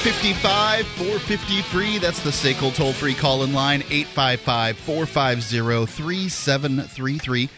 Talk Live. 855 450 free. That's the SACL toll free call in line 855 450 3733.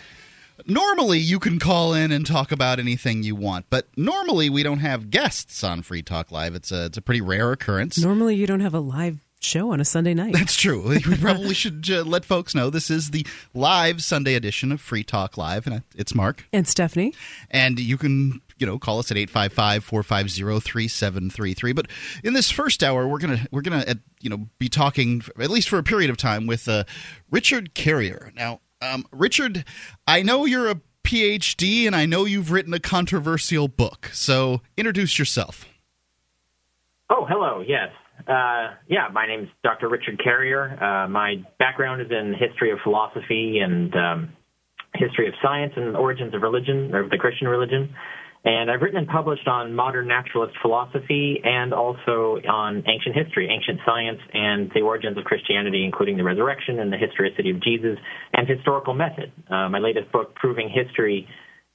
Normally, you can call in and talk about anything you want, but normally we don't have guests on Free Talk Live. It's a, it's a pretty rare occurrence. Normally, you don't have a live show on a Sunday night. That's true. We probably should uh, let folks know this is the live Sunday edition of Free Talk Live, and it's Mark and Stephanie. And you can you know call us at 855-450-3733 but in this first hour we're gonna we're gonna uh, you know be talking at least for a period of time with uh, richard carrier now um, richard i know you're a phd and i know you've written a controversial book so introduce yourself oh hello yes uh, yeah, my name is Dr. Richard Carrier. Uh, my background is in history of philosophy and um, history of science and origins of religion, or the Christian religion. And I've written and published on modern naturalist philosophy and also on ancient history, ancient science, and the origins of Christianity, including the resurrection and the historicity of Jesus, and historical method. Uh, my latest book, Proving History,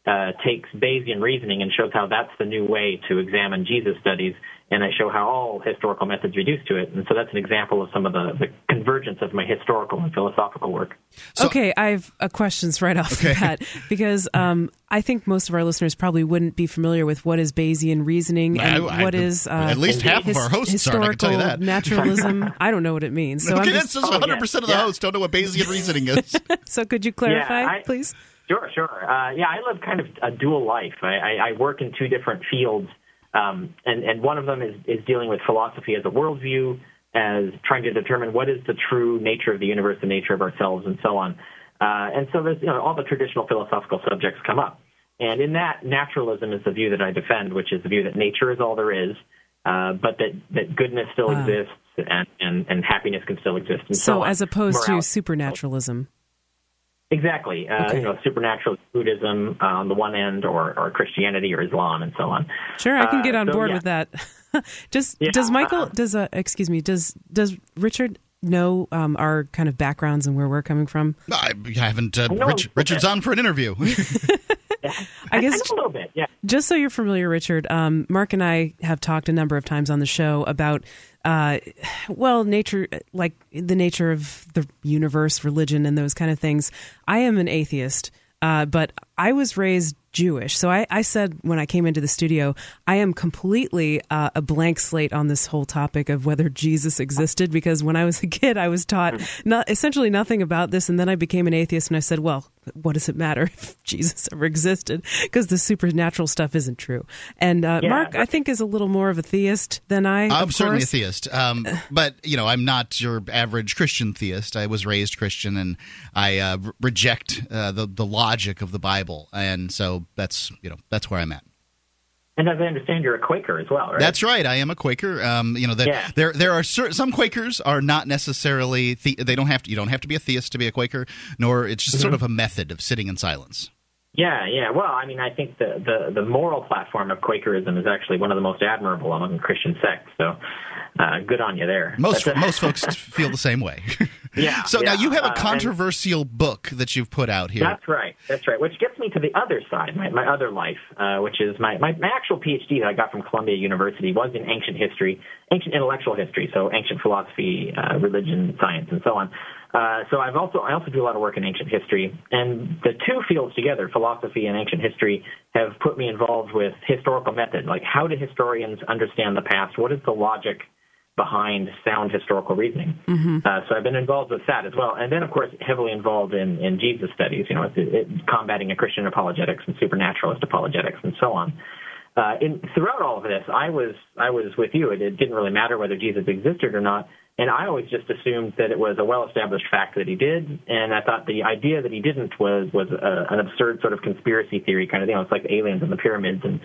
uh, takes Bayesian reasoning and shows how that's the new way to examine Jesus studies and I show how all historical methods reduce to it. And so that's an example of some of the, the convergence of my historical and philosophical work. So, okay, I have uh, questions right off okay. the bat because um, I think most of our listeners probably wouldn't be familiar with what is Bayesian reasoning and I, I, what I, is uh, at least half his, of our hosts historical are, naturalism. I don't know what it means. So okay, I'm just, that's 100 oh, percent of the yeah. hosts don't know what Bayesian reasoning is. so could you clarify, yeah, please? Sure, sure. Uh, yeah, I live kind of a dual life. I, I work in two different fields. Um, and, and one of them is, is dealing with philosophy as a worldview, as trying to determine what is the true nature of the universe, the nature of ourselves, and so on. Uh, and so there's, you know, all the traditional philosophical subjects come up. And in that, naturalism is the view that I defend, which is the view that nature is all there is, uh, but that, that goodness still wow. exists and, and, and happiness can still exist. And so, so as opposed to supernaturalism. Exactly. Uh, okay. You know, supernatural Buddhism uh, on the one end, or, or Christianity or Islam, and so on. Sure, I can get uh, on uh, so, board yeah. with that. Just yeah, does Michael? Uh-huh. Does uh, excuse me? Does does Richard know um, our kind of backgrounds and where we're coming from? I haven't. Uh, Rich, Richard's on for an interview. I guess a little bit, yeah. Just so you're familiar, Richard, um, Mark and I have talked a number of times on the show about uh, well, nature, like the nature of the universe, religion, and those kind of things. I am an atheist, uh, but I was raised Jewish. So I, I, said when I came into the studio, I am completely uh, a blank slate on this whole topic of whether Jesus existed because when I was a kid, I was taught not, essentially nothing about this. And then I became an atheist and I said, well, what does it matter if Jesus ever existed? Because the supernatural stuff isn't true. And uh, yeah, Mark, I think, is a little more of a theist than I. Am. I'm certainly course. a theist. Um, but, you know, I'm not your average Christian theist. I was raised Christian and I uh, reject uh, the, the logic of the Bible. And so that's you know that's where I'm at. And as I understand, you're a Quaker as well, right? That's right. I am a Quaker. Um, you know, the, yeah. there there are certain, some Quakers are not necessarily the, they don't have to you don't have to be a theist to be a Quaker, nor it's just mm-hmm. sort of a method of sitting in silence. Yeah, yeah. Well, I mean, I think the, the the moral platform of Quakerism is actually one of the most admirable among Christian sects. So, uh, good on you there. Most most folks feel the same way. yeah. So yeah, now you have a uh, controversial uh, book that you've put out here. That's right. That's right. Which gets me to the other side, my, my other life, uh, which is my, my my actual PhD that I got from Columbia University was in ancient history, ancient intellectual history, so ancient philosophy, uh, religion, science, and so on. Uh, so I've also I also do a lot of work in ancient history, and the two fields together, philosophy and ancient history, have put me involved with historical method. Like, how do historians understand the past? What is the logic behind sound historical reasoning? Mm-hmm. Uh, so I've been involved with that as well, and then of course heavily involved in in Jesus studies. You know, it, it, combating a Christian apologetics and supernaturalist apologetics and so on. Uh, in, throughout all of this, I was I was with you. It, it didn't really matter whether Jesus existed or not and I always just assumed that it was a well-established fact that he did, and I thought the idea that he didn't was was a, an absurd sort of conspiracy theory kind of thing. It's like aliens and the pyramids and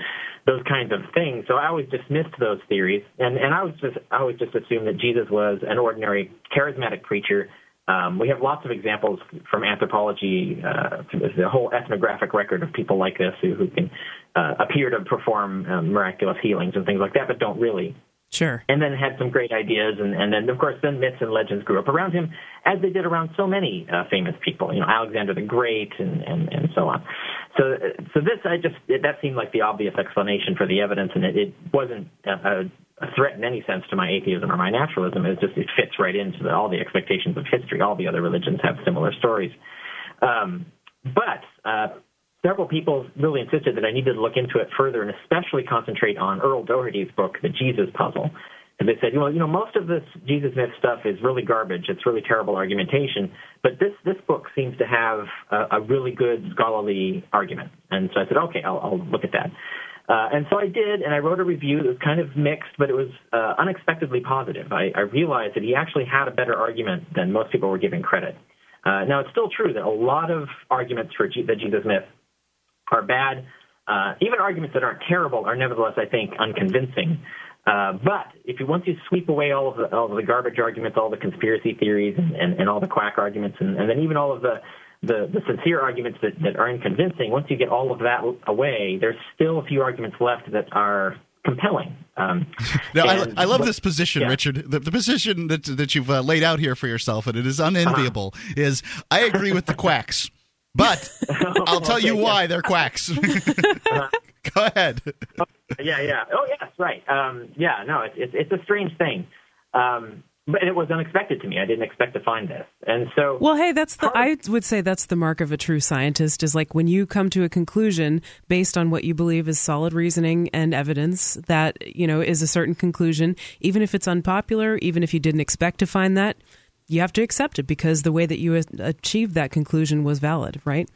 those kinds of things. So I always dismissed those theories, and and I was just I always just assumed that Jesus was an ordinary charismatic preacher. Um, we have lots of examples from anthropology, uh, the whole ethnographic record of people like this who, who can uh, appear to perform um, miraculous healings and things like that, but don't really. Sure. And then had some great ideas, and, and then of course then myths and legends grew up around him, as they did around so many uh, famous people, you know Alexander the Great and, and and so on. so, so this, I just it, that seemed like the obvious explanation for the evidence, and it, it wasn't a, a, threat in any sense to my atheism or my naturalism. It just it fits right into the, all the expectations of history. All the other religions have similar stories, um, but uh, several people really insisted that I needed to look into it further, and especially concentrate on Earl Doherty's book, The Jesus Puzzle. And they said, well, you know, most of this Jesus myth stuff is really garbage. It's really terrible argumentation. But this this book seems to have a, a really good scholarly argument. And so I said, okay, I'll, I'll look at that. Uh, and so I did, and I wrote a review that was kind of mixed, but it was uh, unexpectedly positive. I, I realized that he actually had a better argument than most people were giving credit. Uh, now, it's still true that a lot of arguments for G- the Jesus myth are bad. Uh, even arguments that aren't terrible are nevertheless, I think, unconvincing. Uh, but if you once you sweep away all of the all of the garbage arguments, all the conspiracy theories, and, and, and all the quack arguments, and, and then even all of the the, the sincere arguments that, that are unconvincing, once you get all of that away, there's still a few arguments left that are compelling. Um, now, and, I, I, love this position, yeah. Richard. The, the, position that that you've uh, laid out here for yourself, and it is unenviable. Uh-huh. Is I agree with the quacks, but I'll tell you why they're quacks. uh-huh. Go ahead. Oh, yeah, yeah. Oh, yes, right. Um, yeah, no, it's, it's, it's a strange thing. Um, but it was unexpected to me. I didn't expect to find this, and so. Well, hey, that's the. I would say that's the mark of a true scientist. Is like when you come to a conclusion based on what you believe is solid reasoning and evidence that you know is a certain conclusion, even if it's unpopular, even if you didn't expect to find that, you have to accept it because the way that you achieved that conclusion was valid, right?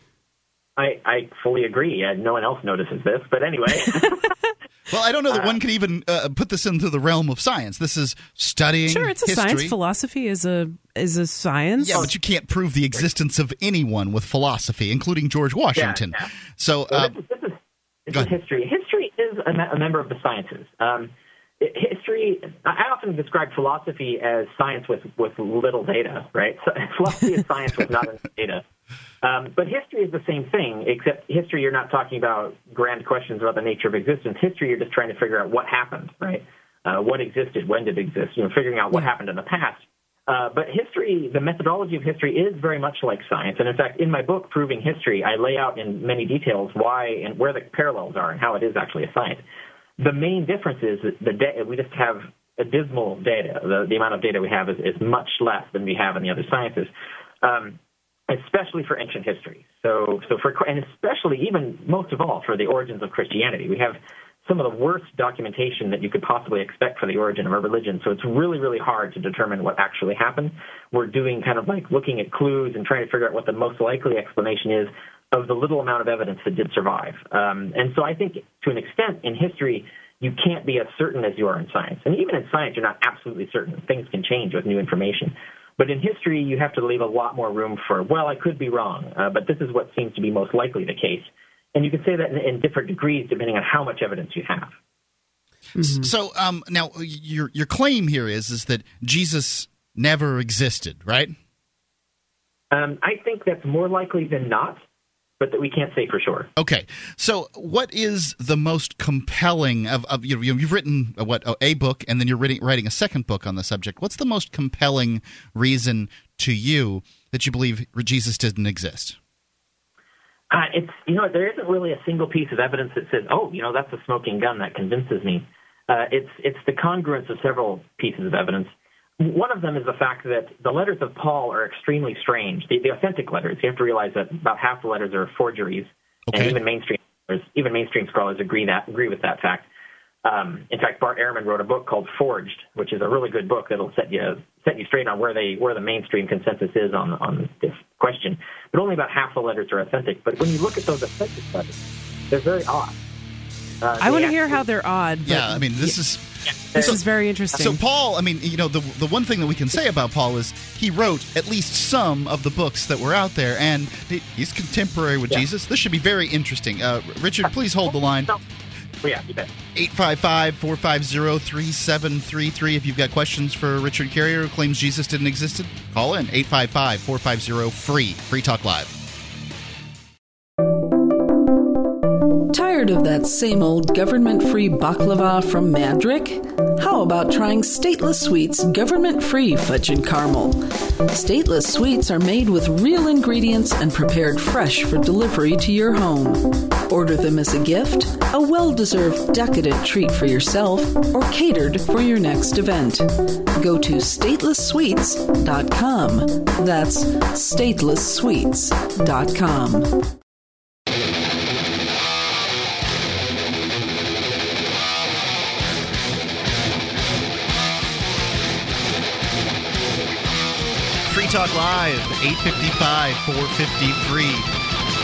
I, I fully agree. Uh, no one else notices this, but anyway. well, I don't know that uh, one can even uh, put this into the realm of science. This is studying. Sure, it's a history. science. Philosophy is a is a science. Yeah, but you can't prove the existence of anyone with philosophy, including George Washington. Yeah, yeah. So, well, this, uh, this, is, this is history. History is a, a, member of the sciences. Um, history. I often describe philosophy as science with with little data. Right? So, philosophy is science with not enough data. Um, but history is the same thing, except history, you're not talking about grand questions about the nature of existence. History, you're just trying to figure out what happened, right? Uh, what existed, when did it exist, you know, figuring out what happened in the past. Uh, but history, the methodology of history is very much like science. And in fact, in my book, Proving History, I lay out in many details why and where the parallels are and how it is actually a science. The main difference is that the da- we just have abysmal data. The, the amount of data we have is, is much less than we have in the other sciences. Um, especially for ancient history. So, so for and especially even most of all for the origins of Christianity, we have some of the worst documentation that you could possibly expect for the origin of a religion. So it's really, really hard to determine what actually happened. We're doing kind of like looking at clues and trying to figure out what the most likely explanation is of the little amount of evidence that did survive. Um, and so I think to an extent in history, you can't be as certain as you are in science. And even in science, you're not absolutely certain. Things can change with new information. But in history, you have to leave a lot more room for, well, I could be wrong, uh, but this is what seems to be most likely the case. And you can say that in, in different degrees depending on how much evidence you have. Mm-hmm. So um, now your your claim here is is that Jesus never existed, right? Um, I think that's more likely than not but that we can't say for sure. Okay, so what is the most compelling of, of you know, you've written a, what a book and then you're writing, writing a second book on the subject. What's the most compelling reason to you that you believe Jesus didn't exist? Uh, it's you know there isn't really a single piece of evidence that says oh you know that's a smoking gun that convinces me. Uh, it's it's the congruence of several pieces of evidence. One of them is the fact that the letters of Paul are extremely strange. The, the authentic letters, you have to realize that about half the letters are forgeries, okay. and even mainstream even mainstream scholars agree that agree with that fact. Um, in fact, Bart Ehrman wrote a book called Forged, which is a really good book that'll set you set you straight on where they where the mainstream consensus is on on this question. But only about half the letters are authentic. But when you look at those authentic letters, they're very odd. Uh, I want to hear how they're odd. yeah, I mean, this is this so, is very interesting. So Paul, I mean, you know, the the one thing that we can say about Paul is he wrote at least some of the books that were out there, and he's contemporary with yeah. Jesus. This should be very interesting. Uh, Richard, please hold the line. Oh, yeah, you bet. 855-450-3733. If you've got questions for Richard Carrier who claims Jesus didn't exist, call in 855-450-FREE. Free Talk Live. Tired of that same old government free baklava from Mandrik? How about trying Stateless Sweets government free fudge and caramel? Stateless Sweets are made with real ingredients and prepared fresh for delivery to your home. Order them as a gift, a well deserved decadent treat for yourself, or catered for your next event. Go to statelesssweets.com. That's statelesssweets.com. Talk Live, 855 453.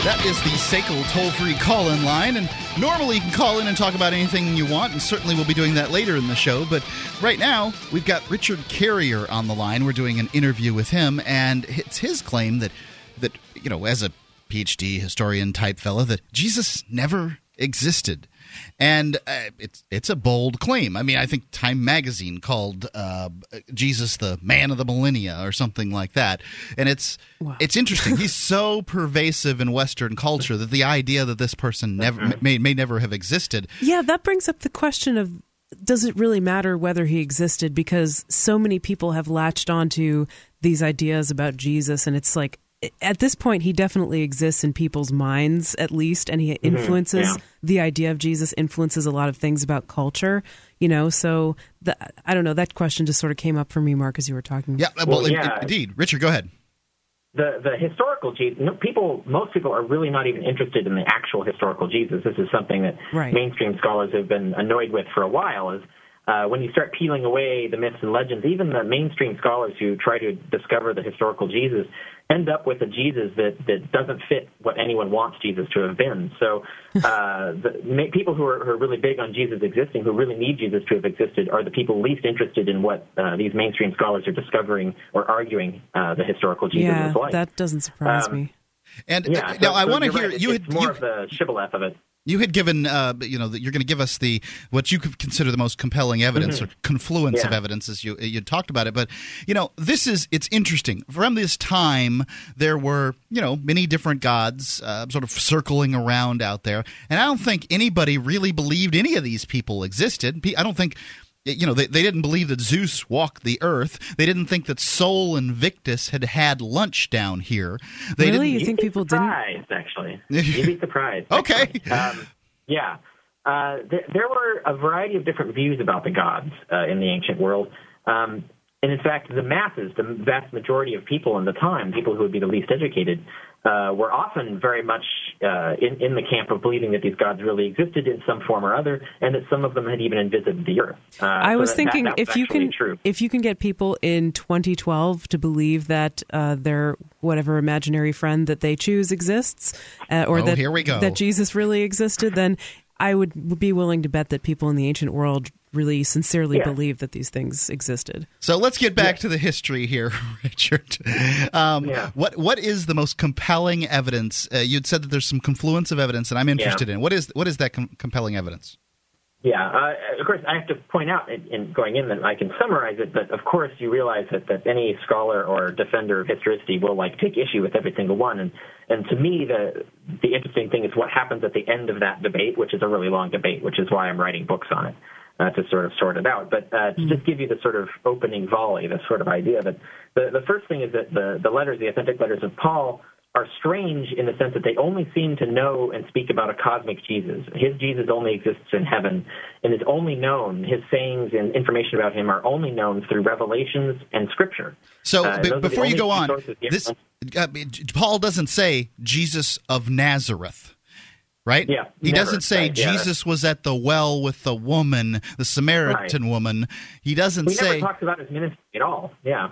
That is the SACL toll free call in line. And normally you can call in and talk about anything you want, and certainly we'll be doing that later in the show. But right now, we've got Richard Carrier on the line. We're doing an interview with him, and it's his claim that, that you know, as a PhD historian type fella, that Jesus never existed and uh, it's it's a bold claim. I mean, I think Time Magazine called uh, Jesus the man of the millennia or something like that, and it's wow. it's interesting. He's so pervasive in Western culture that the idea that this person never mm-hmm. may may never have existed. Yeah, that brings up the question of does it really matter whether he existed because so many people have latched onto these ideas about Jesus and it's like at this point he definitely exists in people's minds at least and he mm-hmm. influences mm-hmm. yeah. the idea of jesus influences a lot of things about culture you know so the, i don't know that question just sort of came up for me mark as you were talking yeah well, well yeah. indeed richard go ahead the the historical Jesus, people, most people are really not even interested in the actual historical Jesus. This is something that right. mainstream scholars have been annoyed with for a while. Is uh, when you start peeling away the myths and legends, even the mainstream scholars who try to discover the historical Jesus end up with a Jesus that, that doesn't fit what anyone wants Jesus to have been. So uh, the people who are, who are really big on Jesus existing, who really need Jesus to have existed, are the people least interested in what uh, these mainstream scholars are discovering or arguing uh, the historical Jesus yeah, is like. that doesn't surprise um, me. And yeah, now so, I want to hear right. you. It's more you, of the shibboleth of it. You had given, uh, you know, that you're going to give us the what you could consider the most compelling evidence mm-hmm. or confluence yeah. of evidence as you you talked about it. But you know, this is it's interesting. From this time, there were you know many different gods uh, sort of circling around out there, and I don't think anybody really believed any of these people existed. I don't think you know, they, they didn't believe that Zeus walked the earth. They didn't think that Sol Invictus had had lunch down here. They really? Didn't... You think people surprised, didn't? Actually, you'd be surprised. okay. Um, yeah. Uh, there, there, were a variety of different views about the gods uh, in the ancient world. Um, and in fact, the masses, the vast majority of people in the time, people who would be the least educated, uh, were often very much uh, in, in the camp of believing that these gods really existed in some form or other, and that some of them had even visited the earth. Uh, I was so thinking that, that if you can true. if you can get people in 2012 to believe that uh, their whatever imaginary friend that they choose exists, uh, or oh, that here we go. that Jesus really existed, then I would be willing to bet that people in the ancient world really sincerely yeah. believe that these things existed. So let's get back yeah. to the history here, Richard. Um, yeah. What what is the most compelling evidence? Uh, you'd said that there's some confluence of evidence, and I'm interested in what is what is that com- compelling evidence? Yeah, uh, of course, I have to point out in, in, going in that I can summarize it, but of course, you realize that, that any scholar or defender of historicity will like take issue with every single one. And and to me, the the interesting thing is what happens at the end of that debate, which is a really long debate, which is why I'm writing books on it uh, to sort of sort it out. But uh, to mm-hmm. just give you the sort of opening volley, the sort of idea that the, the first thing is that the, the letters, the authentic letters of Paul, are strange in the sense that they only seem to know and speak about a cosmic Jesus. His Jesus only exists in heaven and is only known, his sayings and information about him are only known through revelations and scripture. So uh, b- before you go on, this, uh, Paul doesn't say Jesus of Nazareth right? Yeah. He never, doesn't say right, Jesus yeah. was at the well with the woman, the Samaritan right. woman. He doesn't he say. He never talks about his ministry at all. Yeah.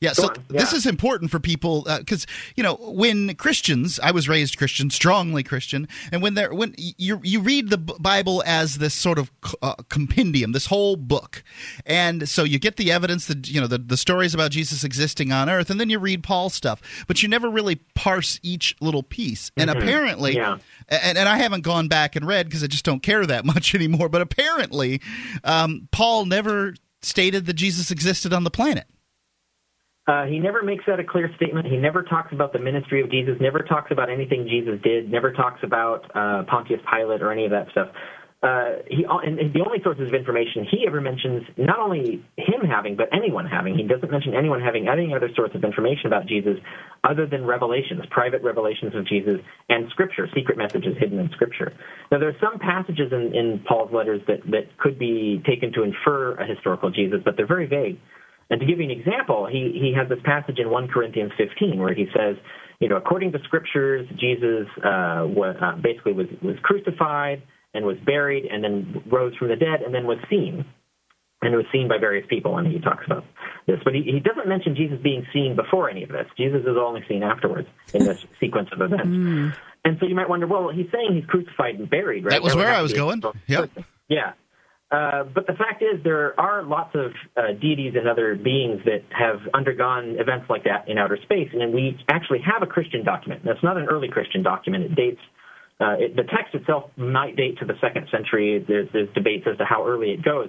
Yeah, Go so yeah. this is important for people because uh, you know when Christians, I was raised Christian, strongly Christian, and when they're when you you read the Bible as this sort of uh, compendium, this whole book, and so you get the evidence that you know the the stories about Jesus existing on Earth, and then you read Paul's stuff, but you never really parse each little piece. And mm-hmm. apparently, yeah. and and I haven't gone back and read because I just don't care that much anymore. But apparently, um, Paul never stated that Jesus existed on the planet. Uh, he never makes that a clear statement. He never talks about the ministry of Jesus, never talks about anything Jesus did, never talks about uh, Pontius Pilate or any of that stuff. uh, he and, the only sources of information he ever mentions not only him having but anyone having he doesn't mention anyone having any other source of information about jesus other than revelations private revelations of jesus and scripture secret messages hidden in scripture now there are some passages in, in paul's letters that, that could be taken to infer a historical jesus but they're very vague and to give you an example he, he has this passage in 1 corinthians 15 where he says you know according to scriptures jesus uh, was, uh, basically was, was crucified and was buried and then rose from the dead and then was seen. And was seen by various people. And he talks about this. But he, he doesn't mention jesus being seen before any of this. Jesus is only seen afterwards in this sequence of events. Mm. and so you might wonder well he's saying he's crucified and buried right? That was where i was going. yeah. Yeah uh, but the fact is, there are lots of uh, deities and other beings that have undergone events like that in outer space, and we actually have a Christian document. That's not an early Christian document; it dates uh, it, the text itself might date to the second century. There's, there's debates as to how early it goes,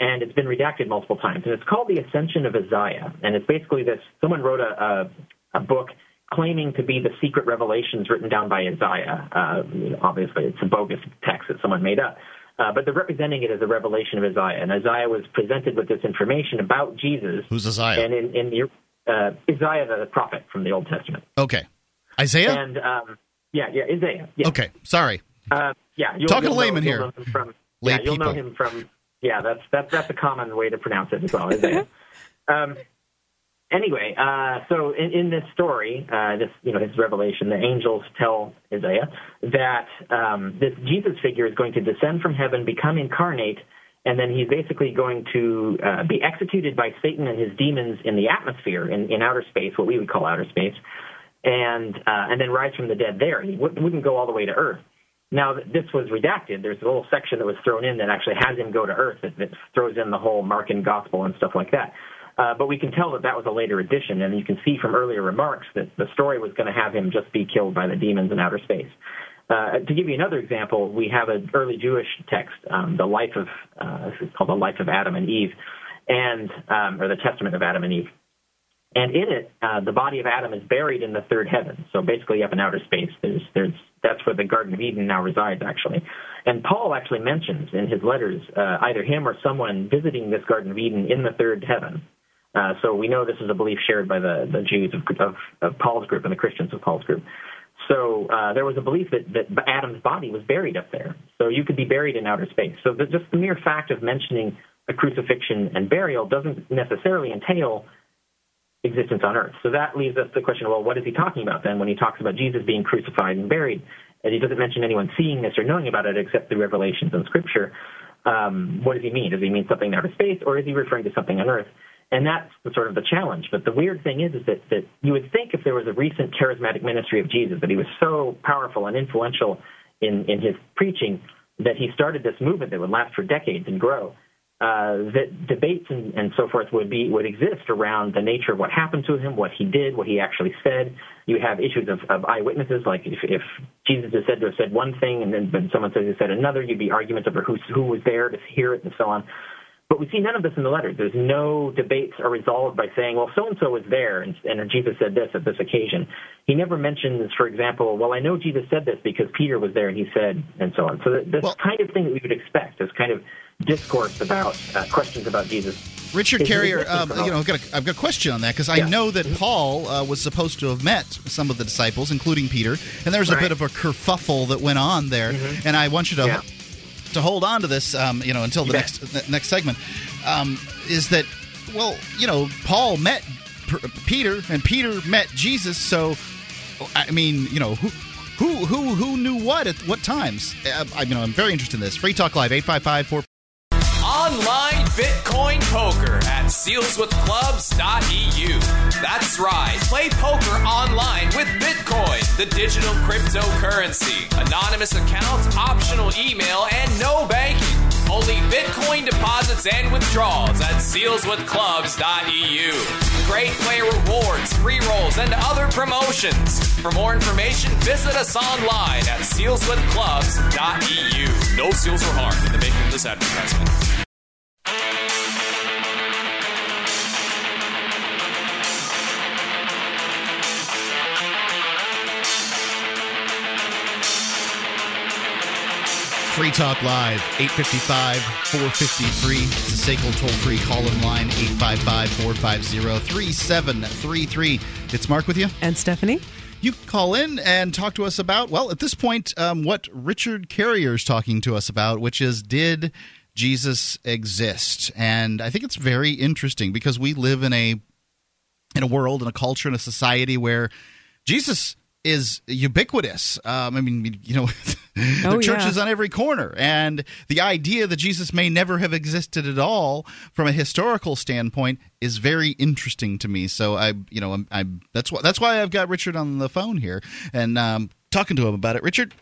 and it's been redacted multiple times. And it's called the Ascension of Isaiah, and it's basically this. Someone wrote a, a, a book claiming to be the secret revelations written down by Isaiah. Uh, obviously, it's a bogus text that someone made up. Uh, but they're representing it as a revelation of Isaiah. And Isaiah was presented with this information about Jesus. Who's Isaiah? And in, in the, uh, Isaiah, the prophet from the Old Testament. Okay. Isaiah? And um, yeah, yeah, Isaiah. Yeah. Okay, sorry. Uh, yeah, you'll, talking you'll layman know, here. From, Lay yeah, you'll people. know him from. Yeah, that's that's that's a common way to pronounce it as well. Isaiah. um, anyway, uh, so in, in, this story, uh, this you know his revelation, the angels tell Isaiah that um, this Jesus figure is going to descend from heaven, become incarnate, and then he's basically going to uh, be executed by Satan and his demons in the atmosphere in, in outer space, what we would call outer space and uh, and then rise from the dead there. He wouldn't go all the way to Earth. Now, this was redacted. There's a little section that was thrown in that actually has him go to Earth that, that throws in the whole Markan gospel and stuff like that. Uh, but we can tell that that was a later addition, and you can see from earlier remarks that the story was going to have him just be killed by the demons in outer space. Uh, to give you another example, we have an early Jewish text, um, the life of, uh, called the life of Adam and Eve, and um, or the Testament of Adam and Eve. And in it, uh, the body of Adam is buried in the third heaven. So basically, up in outer space, there's, there's, that's where the Garden of Eden now resides, actually. And Paul actually mentions in his letters uh, either him or someone visiting this Garden of Eden in the third heaven. Uh, so we know this is a belief shared by the, the Jews of, of, of Paul's group and the Christians of Paul's group. So uh, there was a belief that, that Adam's body was buried up there. So you could be buried in outer space. So the, just the mere fact of mentioning a crucifixion and burial doesn't necessarily entail existence on earth. So that leaves us the question, well, what is he talking about then when he talks about Jesus being crucified and buried? And he doesn't mention anyone seeing this or knowing about it except the revelations in Scripture. Um, what does he mean? Does he mean something in outer space or is he referring to something on earth? And that's the, sort of the challenge. But the weird thing is, is that, that you would think if there was a recent charismatic ministry of Jesus, that he was so powerful and influential in, in his preaching, that he started this movement that would last for decades and grow uh, that debates and, and so forth would be would exist around the nature of what happened to him, what he did, what he actually said. You have issues of, of eyewitnesses, like if, if Jesus is said to have said one thing and then someone says he said another, you'd be arguments over who who was there to hear it and so on. But we see none of this in the letters. There's no debates are resolved by saying, well, so and so was there, and, and Jesus said this at this occasion. He never mentions, for example, well, I know Jesus said this because Peter was there and he said, and so on. So this well, kind of thing that we would expect, this kind of discourse about uh, questions about Jesus. Richard Carrier, um, you know, I've got, a, I've got a question on that because I yeah. know that mm-hmm. Paul uh, was supposed to have met some of the disciples, including Peter, and there was a right. bit of a kerfuffle that went on there. Mm-hmm. And I want you to yeah. To hold on to this, um, you know, until the next next segment. Um, is that well, you know, Paul met P- Peter, and Peter met Jesus. So, I mean, you know, who who who who knew what at what times? Uh, I, you know, I'm very interested in this. Free Talk Live, 855 online Bitcoin poker at sealswithclubs.eu. That's right, play poker online with Bitcoin, the digital cryptocurrency. Anonymous accounts, optional email, Bitcoin deposits and withdrawals at sealswithclubs.eu. Great player rewards, free rolls, and other promotions. For more information, visit us online at sealswithclubs.eu. No seals were harmed in the making of this advertisement. Free Talk Live, 855 453. It's a SACL toll free call in line, 855 450 3733. It's Mark with you. And Stephanie? You call in and talk to us about, well, at this point, um, what Richard Carrier is talking to us about, which is did Jesus exist? And I think it's very interesting because we live in a in a world, in a culture, in a society where Jesus is ubiquitous. Um, I mean, you know, the Oh, church yeah. is on every corner, and the idea that Jesus may never have existed at all, from a historical standpoint, is very interesting to me. So I, you know, I'm, I'm that's why that's why I've got Richard on the phone here and um, talking to him about it. Richard,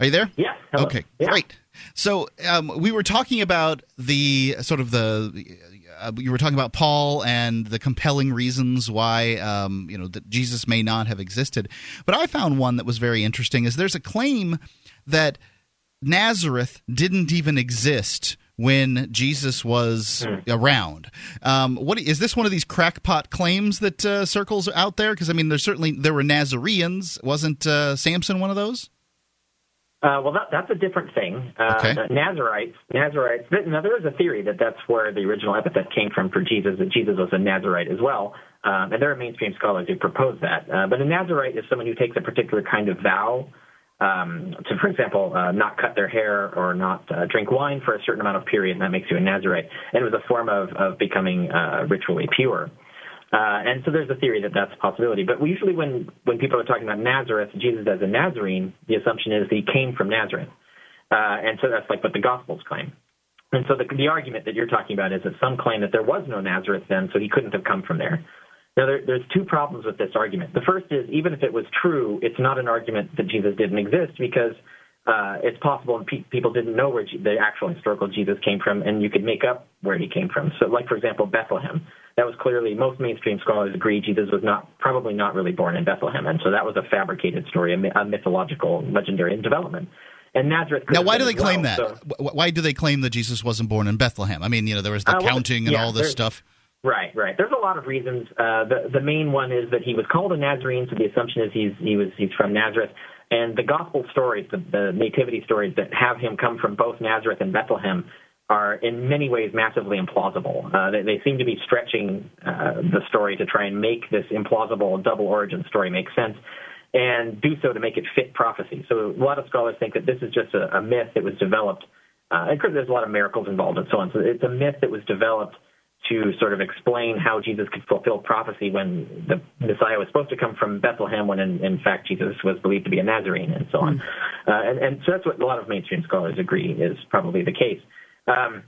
are you there? Yeah. hello. Okay, Yeah. great. So um, we were talking about the sort of the uh, you were talking about Paul and the compelling reasons why um, you know that Jesus may not have existed. But I found one that was very interesting. Is there's a claim that Nazareth didn't even exist when Jesus was around. Um, what is this? One of these crackpot claims that uh, circles out there? Because I mean, there's certainly there were Nazareans. Wasn't uh, Samson one of those? Uh, well, that, that's a different thing. Uh, Okay. Nazarites, Nazarites. Now, there is a theory that that's where the original epithet came from for Jesus, that Jesus was a Nazarite as well. Um, and there are mainstream scholars who propose that. Uh, but a Nazarite is someone who takes a particular kind of vow um, to, for example, uh, not cut their hair or not uh, drink wine for a certain amount of period, and that makes you a Nazarite. And it was a form of, of becoming uh, ritually pure. Uh, and so there's a theory that that's a possibility. But usually when, when people are talking about Nazareth, Jesus as a Nazarene, the assumption is that he came from Nazareth. Uh, and so that's like what the Gospels claim. And so the, the argument that you're talking about is that some claim that there was no Nazareth then, so he couldn't have come from there. Now, there, there's two problems with this argument. The first is, even if it was true, it's not an argument that Jesus didn't exist because uh, it's possible pe- people didn't know where G- the actual historical Jesus came from, and you could make up where he came from. So, like for example, Bethlehem. That was clearly most mainstream scholars agree Jesus was not probably not really born in Bethlehem, and so that was a fabricated story, a, a mythological, legendary development. And Nazareth. Now, why do they as claim well. that? So- Why do they claim that Jesus wasn't born in Bethlehem? I mean, you know, there was the Uh, well, counting and yeah, all this stuff. Right, right. There's a lot of reasons. Uh, the the main one is that he was called a Nazarene, so the assumption is he's he was he's from Nazareth. And the gospel stories, the, the nativity stories that have him come from both Nazareth and Bethlehem, are in many ways massively implausible. Uh, they, they seem to be stretching uh, the story to try and make this implausible double origin story make sense. And do so to make it fit prophecy. So a lot of scholars think that this is just a, a myth that was developed. Uh, and there's a lot of miracles involved and so on. So it's a myth that was developed to sort of explain how Jesus could fulfill prophecy when the Messiah was supposed to come from Bethlehem, when in, in fact Jesus was believed to be a Nazarene, and so on. Uh, and, and so that's what a lot of mainstream scholars agree is probably the case. Um,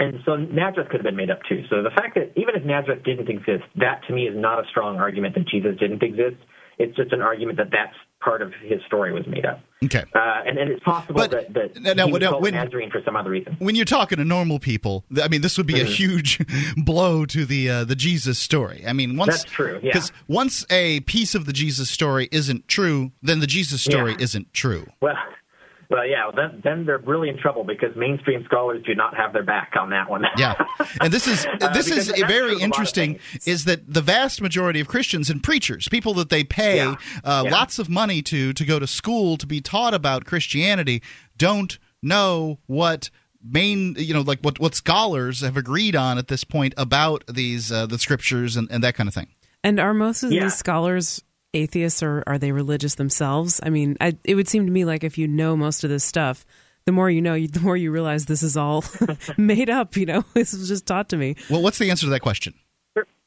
and so Nazareth could have been made up too. So the fact that even if Nazareth didn't exist, that to me is not a strong argument that Jesus didn't exist. It's just an argument that that's part of his story was made up. Okay. Uh, and, and it's possible But- that, that now- now, he was now, called when- Nazarene for some other reason. When you're talking to normal people, I mean, this would be a huge blow to the uh, the Jesus story. I mean, once That's true, yeah. Because once a piece of the Jesus story isn't true, then the Jesus story Yeah. isn't true. Well, well, yeah. Then, then they're really in trouble because mainstream scholars do not have their back on that one. Yeah, and this is this because is very of a lot of interesting. Is that the vast majority of Christians and preachers, people that they pay Yeah. uh, Yeah. lots of money to to go to school to be taught about Christianity, don't know what main you know like what what scholars have agreed on at this point about these uh, the scriptures and, and that kind of thing. And are most of Yeah. these scholars atheists or are they religious themselves? I mean, I, it would seem to me like if you know most of this stuff, the more you know, the more you realize this is all made up. You know, this was just taught to me. Well, what's the answer to that question?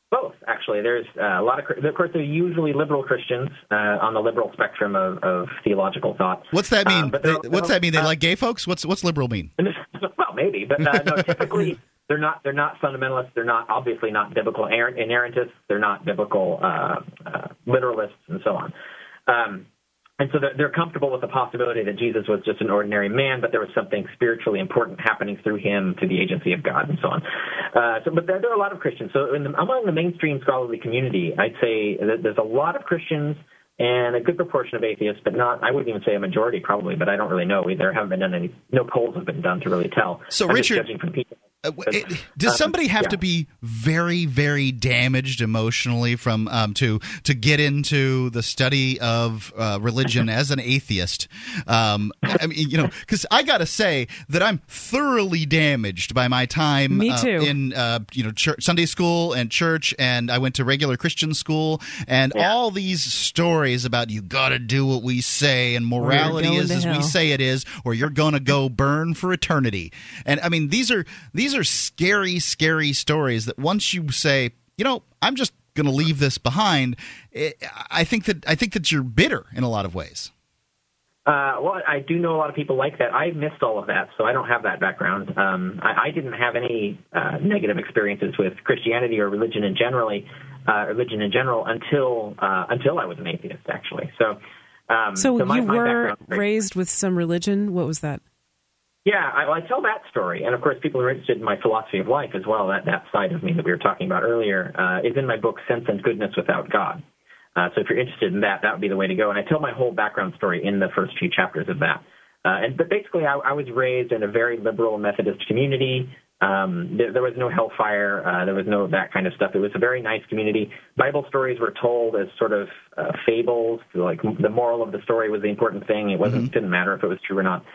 Both, actually. There's uh, a lot of, of course, they're usually liberal Christians uh, on the liberal spectrum of, of theological thought. What's that mean? Uh, but They- what's that mean? They uh, like gay folks? What's what's liberal mean? well, maybe, but uh, no. Typically, they're not. They're not fundamentalists. They're not obviously not biblical inerrant- inerrantists. They're not biblical uh, uh, literalists, and so on. Um, and so they're, they're comfortable with the possibility that Jesus was just an ordinary man, but there was something spiritually important happening through him to the agency of God, and so on. Uh, so, but there, there are a lot of Christians. So, in the, among the mainstream scholarly community, I'd say that there's a lot of Christians and a good proportion of atheists, but not. I wouldn't even say a majority, probably, but I don't really know. There haven't been done any. No polls have been done to really tell. So, I'm just Richard- judging from people Uh, it, does um, somebody have yeah. to be very, very damaged emotionally from um, to to get into the study of uh, religion as an atheist? Um, I mean, you know, because I got to say that I'm thoroughly damaged by my time. Me too. Uh, in uh, you know church, Sunday school and church, and I went to regular Christian school, and yeah. all these stories about you got to do what we say, and morality is as hell. we say it is, or you're going to go burn for eternity. And I mean, these are these are scary, scary stories that once you say, you know, I'm just going to leave this behind, it, I think that I think that you're bitter in a lot of ways. Uh, well, I do know a lot of people like that. I missed all of that, so I don't have that background. Um, I, I didn't have any uh, negative experiences with Christianity or religion in generally, uh, religion in general until uh, until I was an atheist, actually. So, um, so, so my, you were raised with some religion. What was that? Yeah, I, I tell that story, and of course, people are interested in my philosophy of life as well. That that side of me that we were talking about earlier uh, is in my book Sense and Goodness Without God. Uh, so if you're interested in that, that would be the way to go. And I tell my whole background story in the first few chapters of that. Uh, and but basically, I, I was raised in a very liberal Methodist community. Um, there, there was no hellfire. Uh, there was no that kind of stuff. It was a very nice community. Bible stories were told as sort of uh, fables. Like the moral of the story was the important thing. It wasn't mm-hmm. didn't matter if it was true or not.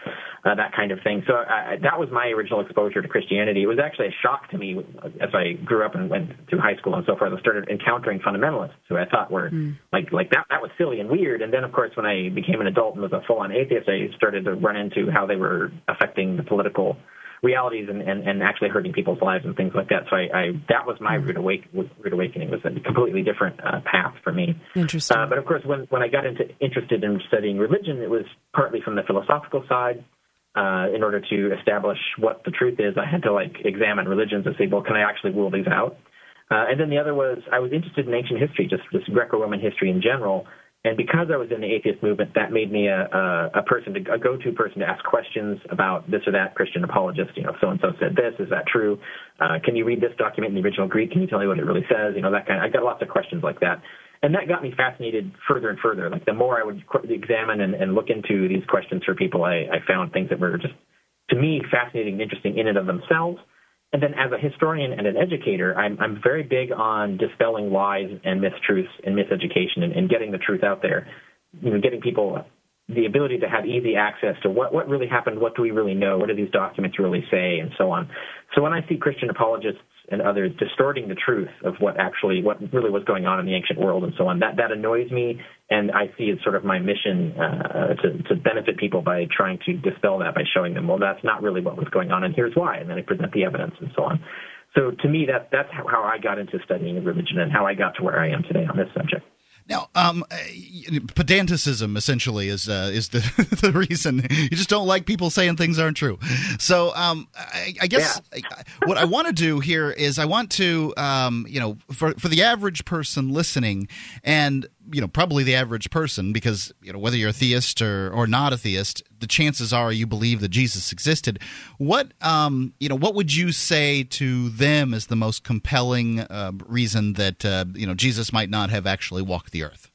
Uh, that kind of thing. So that was my original exposure to Christianity. It was actually a shock to me as I grew up and went through high school and so forth. I started encountering fundamentalists who I thought were mm. like like that. That was silly and weird. And then of course when I became an adult and was a full-on atheist, I started to run into how they were affecting the political realities and, and, and actually hurting people's lives and things like that. So I, I that was my root, awake, root awakening. It was a completely different uh, path for me. Interesting. Uh, but of course, when when I got into interested in studying religion, it was partly from the philosophical side. Uh, in order to establish what the truth is, I had to like examine religions and say, well, can I actually rule these out? Uh, and then the other was I was interested in ancient history, just just Greco-Roman history in general. And because I was in the atheist movement, that made me a, a, a person, to, a go-to person to ask questions about this or that Christian apologist. You know, so and so said this. Is that true? Uh, can you read this document in the original Greek? Can you tell me what it really says? You know, that kind. Of, I got lots of questions like that, and that got me fascinated further and further. Like the more I would examine and, and look into these questions for people, I, I found things that were just to me fascinating and interesting in and of themselves and then as a historian and an educator, I'm, I'm very big on dispelling lies and mistruths and miseducation and, and getting the truth out there. You know, getting people the ability to have easy access to what, what really happened, what do we really know, what do these documents really say, and so on. So when I see Christian apologists and others distorting the truth of what actually, what really was going on in the ancient world and so on, that, that annoys me, and I see it's sort of my mission uh, to, to benefit people by trying to dispel that by showing them, well, that's not really what was going on, and here's why, and then I present the evidence and so on. So to me, that, that's how I got into studying religion and how I got to where I am today on this subject. Now, um, uh, pedanticism essentially is uh, is the the reason you just don't like people saying things aren't true. So, um, I, I, guess yeah. what I want to do here is I want to, um, you know, for for the average person listening, and you know probably the average person because you know whether you're a theist or, or not a theist the chances are you believe that jesus existed. What um you know what would you say to them as the most compelling uh, reason that uh, you know jesus might not have actually walked the earth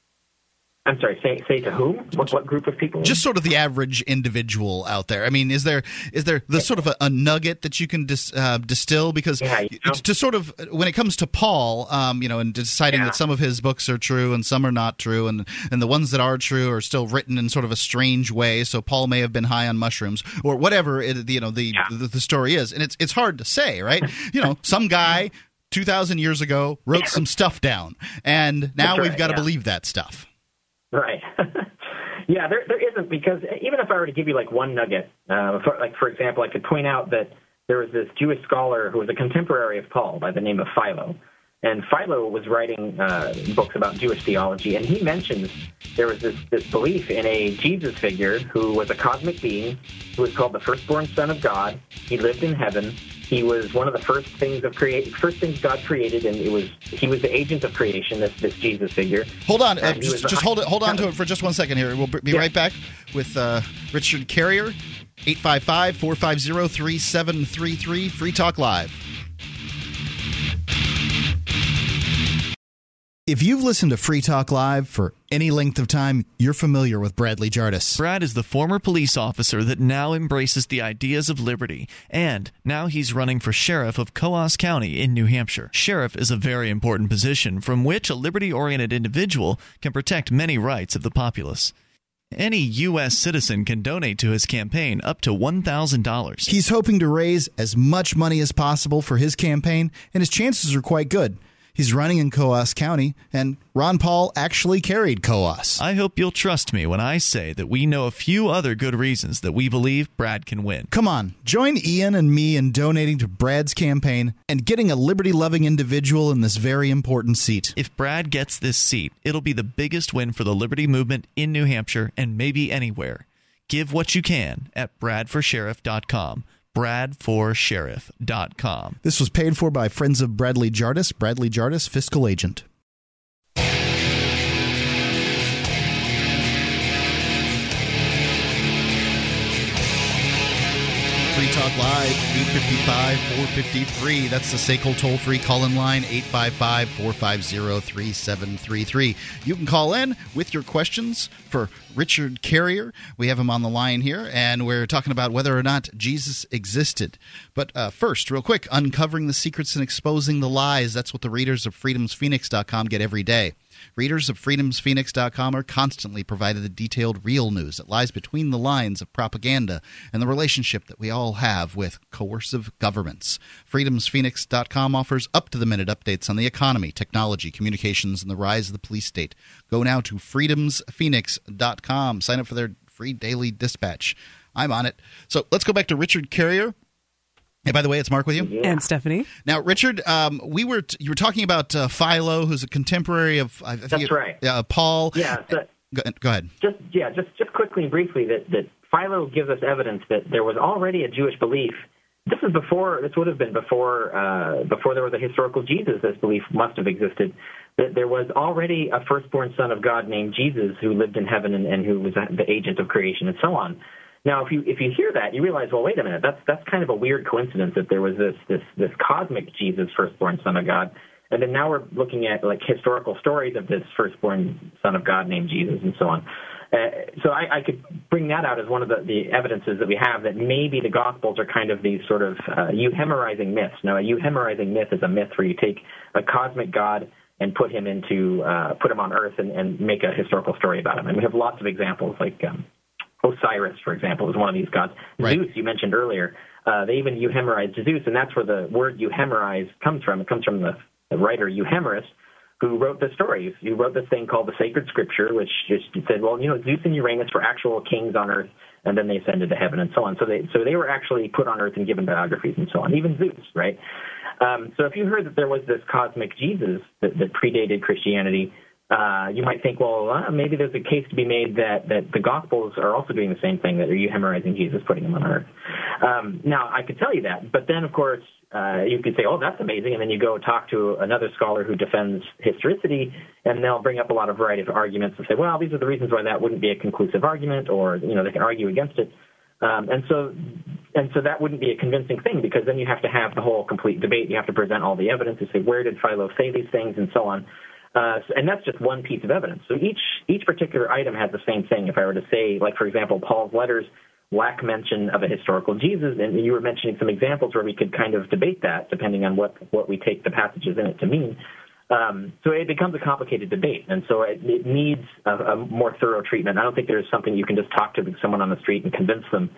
I'm sorry. Say say to whom? What what group of people? Just sort of the average individual out there. I mean, is there is there the sort of a, a nugget that you can dis, uh, distill because yeah, you know. to sort of when it comes to Paul, um, you know, and deciding yeah. that some of his books are true and some are not true, and and the ones that are true are still written in sort of a strange way. So Paul may have been high on mushrooms or whatever it, you know the, yeah. the the story is, and it's it's hard to say, right? you know, some guy. 2000 years ago wrote some stuff down and now right, we've got to believe that stuff Right. yeah, there there isn't because even if I were to give you like one nugget, uh, for, like for example, I could point out that there was this Jewish scholar who was a contemporary of Paul by the name of Philo. And Philo was writing uh, books about Jewish theology, and he mentions there was this, this belief in a Jesus figure who was a cosmic being who was called the firstborn son of God. He lived in heaven, he was one of the first things of create first things God created, and it was he was the agent of creation. This this Jesus figure. Hold on, uh, just, just hold it, hold on to it for just one second here. We'll be yeah. right back with uh, Richard Carrier, 855-450-3733, Free Talk Live. If you've listened to Free Talk Live for any length of time, you're familiar with Bradley Jardis. Brad is the former police officer that now embraces the ideas of liberty, and now he's running for sheriff of Coos County in New Hampshire. Sheriff is a very important position from which a liberty oriented individual can protect many rights of the populace. Any U.S. citizen can donate to his campaign up to $1,000. He's hoping to raise as much money as possible for his campaign, and his chances are quite good. He's running in Coos County, and Ron Paul actually carried Coos. I hope you'll trust me when I say that we know a few other good reasons that we believe Brad can win. Come on, join Ian and me in donating to Brad's campaign and getting a liberty loving individual in this very important seat. If Brad gets this seat, it'll be the biggest win for the liberty movement in New Hampshire and maybe anywhere. Give what you can at bradforsheriff.com bradforsheriff.com. This was paid for by Friends of Bradley Jardis, Bradley Jardis, fiscal agent. Free Talk Live, 855 453. That's the SACL toll free call in line, 855 450 3733. You can call in with your questions for Richard Carrier. We have him on the line here, and we're talking about whether or not Jesus existed. But uh, first, real quick, uncovering the secrets and exposing the lies. That's what the readers of freedomsphoenix.com get every day. Readers of freedomsphoenix.com are constantly provided the detailed real news that lies between the lines of propaganda and the relationship that we all have with coercive governments. freedomsphoenix.com offers up to the minute updates on the economy, technology, communications, and the rise of the police state. Go now to freedomsphoenix.com. Sign up for their free daily dispatch. I'm on it. So let's go back to Richard Carrier. Hey, by the way, it's Mark with you Yeah. And Stephanie. now, Richard. Um, we were t- you were talking about uh, Philo, who's a contemporary of I think That's it- right. Uh, Paul. Yeah, so Go, go ahead. just yeah, just just quickly and briefly that that Philo gives us evidence that there was already a Jewish belief. This is before. This would have been before uh, before there was a historical Jesus. This belief must have existed. That there was already a firstborn son of God named Jesus who lived in heaven and, and who was the agent of creation and so on. Now, if you if you hear that, you realize, well, wait a minute, that's that's kind of a weird coincidence that there was this this this cosmic Jesus, firstborn son of God, and then now we're looking at like historical stories of this firstborn son of God named Jesus and so on. Uh, so I, I could bring that out as one of the, the evidences that we have that maybe the Gospels are kind of these sort of uh, euhemerizing myths. Now, a euhemerizing myth is a myth where you take a cosmic God and put him into uh, put him on Earth and, and make a historical story about him. And we have lots of examples like. Um, Osiris, for example, is one of these gods. Right. Zeus, you mentioned earlier, uh, they even euhemerized Zeus, and that's where the word euhemerize comes from. It comes from the, the writer Euhemerus, who wrote the stories. He wrote this thing called the Sacred Scripture, which just said, well, you know, Zeus and Uranus were actual kings on Earth, and then they ascended to heaven and so on. So they so they were actually put on Earth and given biographies and so on. Even Zeus, right? Um, so if you heard that there was this cosmic Jesus that, that predated Christianity, uh, you might think, well, uh, maybe there's a case to be made that, that the Gospels are also doing the same thing, that are you euhemerizing Jesus, putting him on earth. Um, now, I could tell you that, but then, of course, uh, you could say, oh, that's amazing, and then you go talk to another scholar who defends historicity, and they'll bring up a lot of variety of arguments and say, well, these are the reasons why that wouldn't be a conclusive argument, or, you know, they can argue against it. Um, and so, and so that wouldn't be a convincing thing because then you have to have the whole complete debate. You have to present all the evidence to say where did Philo say these things and so on. Uh, and that's just one piece of evidence. So each each particular item has the same thing. If I were to say, like for example, Paul's letters lack mention of a historical Jesus, and you were mentioning some examples where we could kind of debate that depending on what what we take the passages in it to mean. Um, so it becomes a complicated debate, and so it, it needs a, a more thorough treatment. I don't think there's something you can just talk to someone on the street and convince them,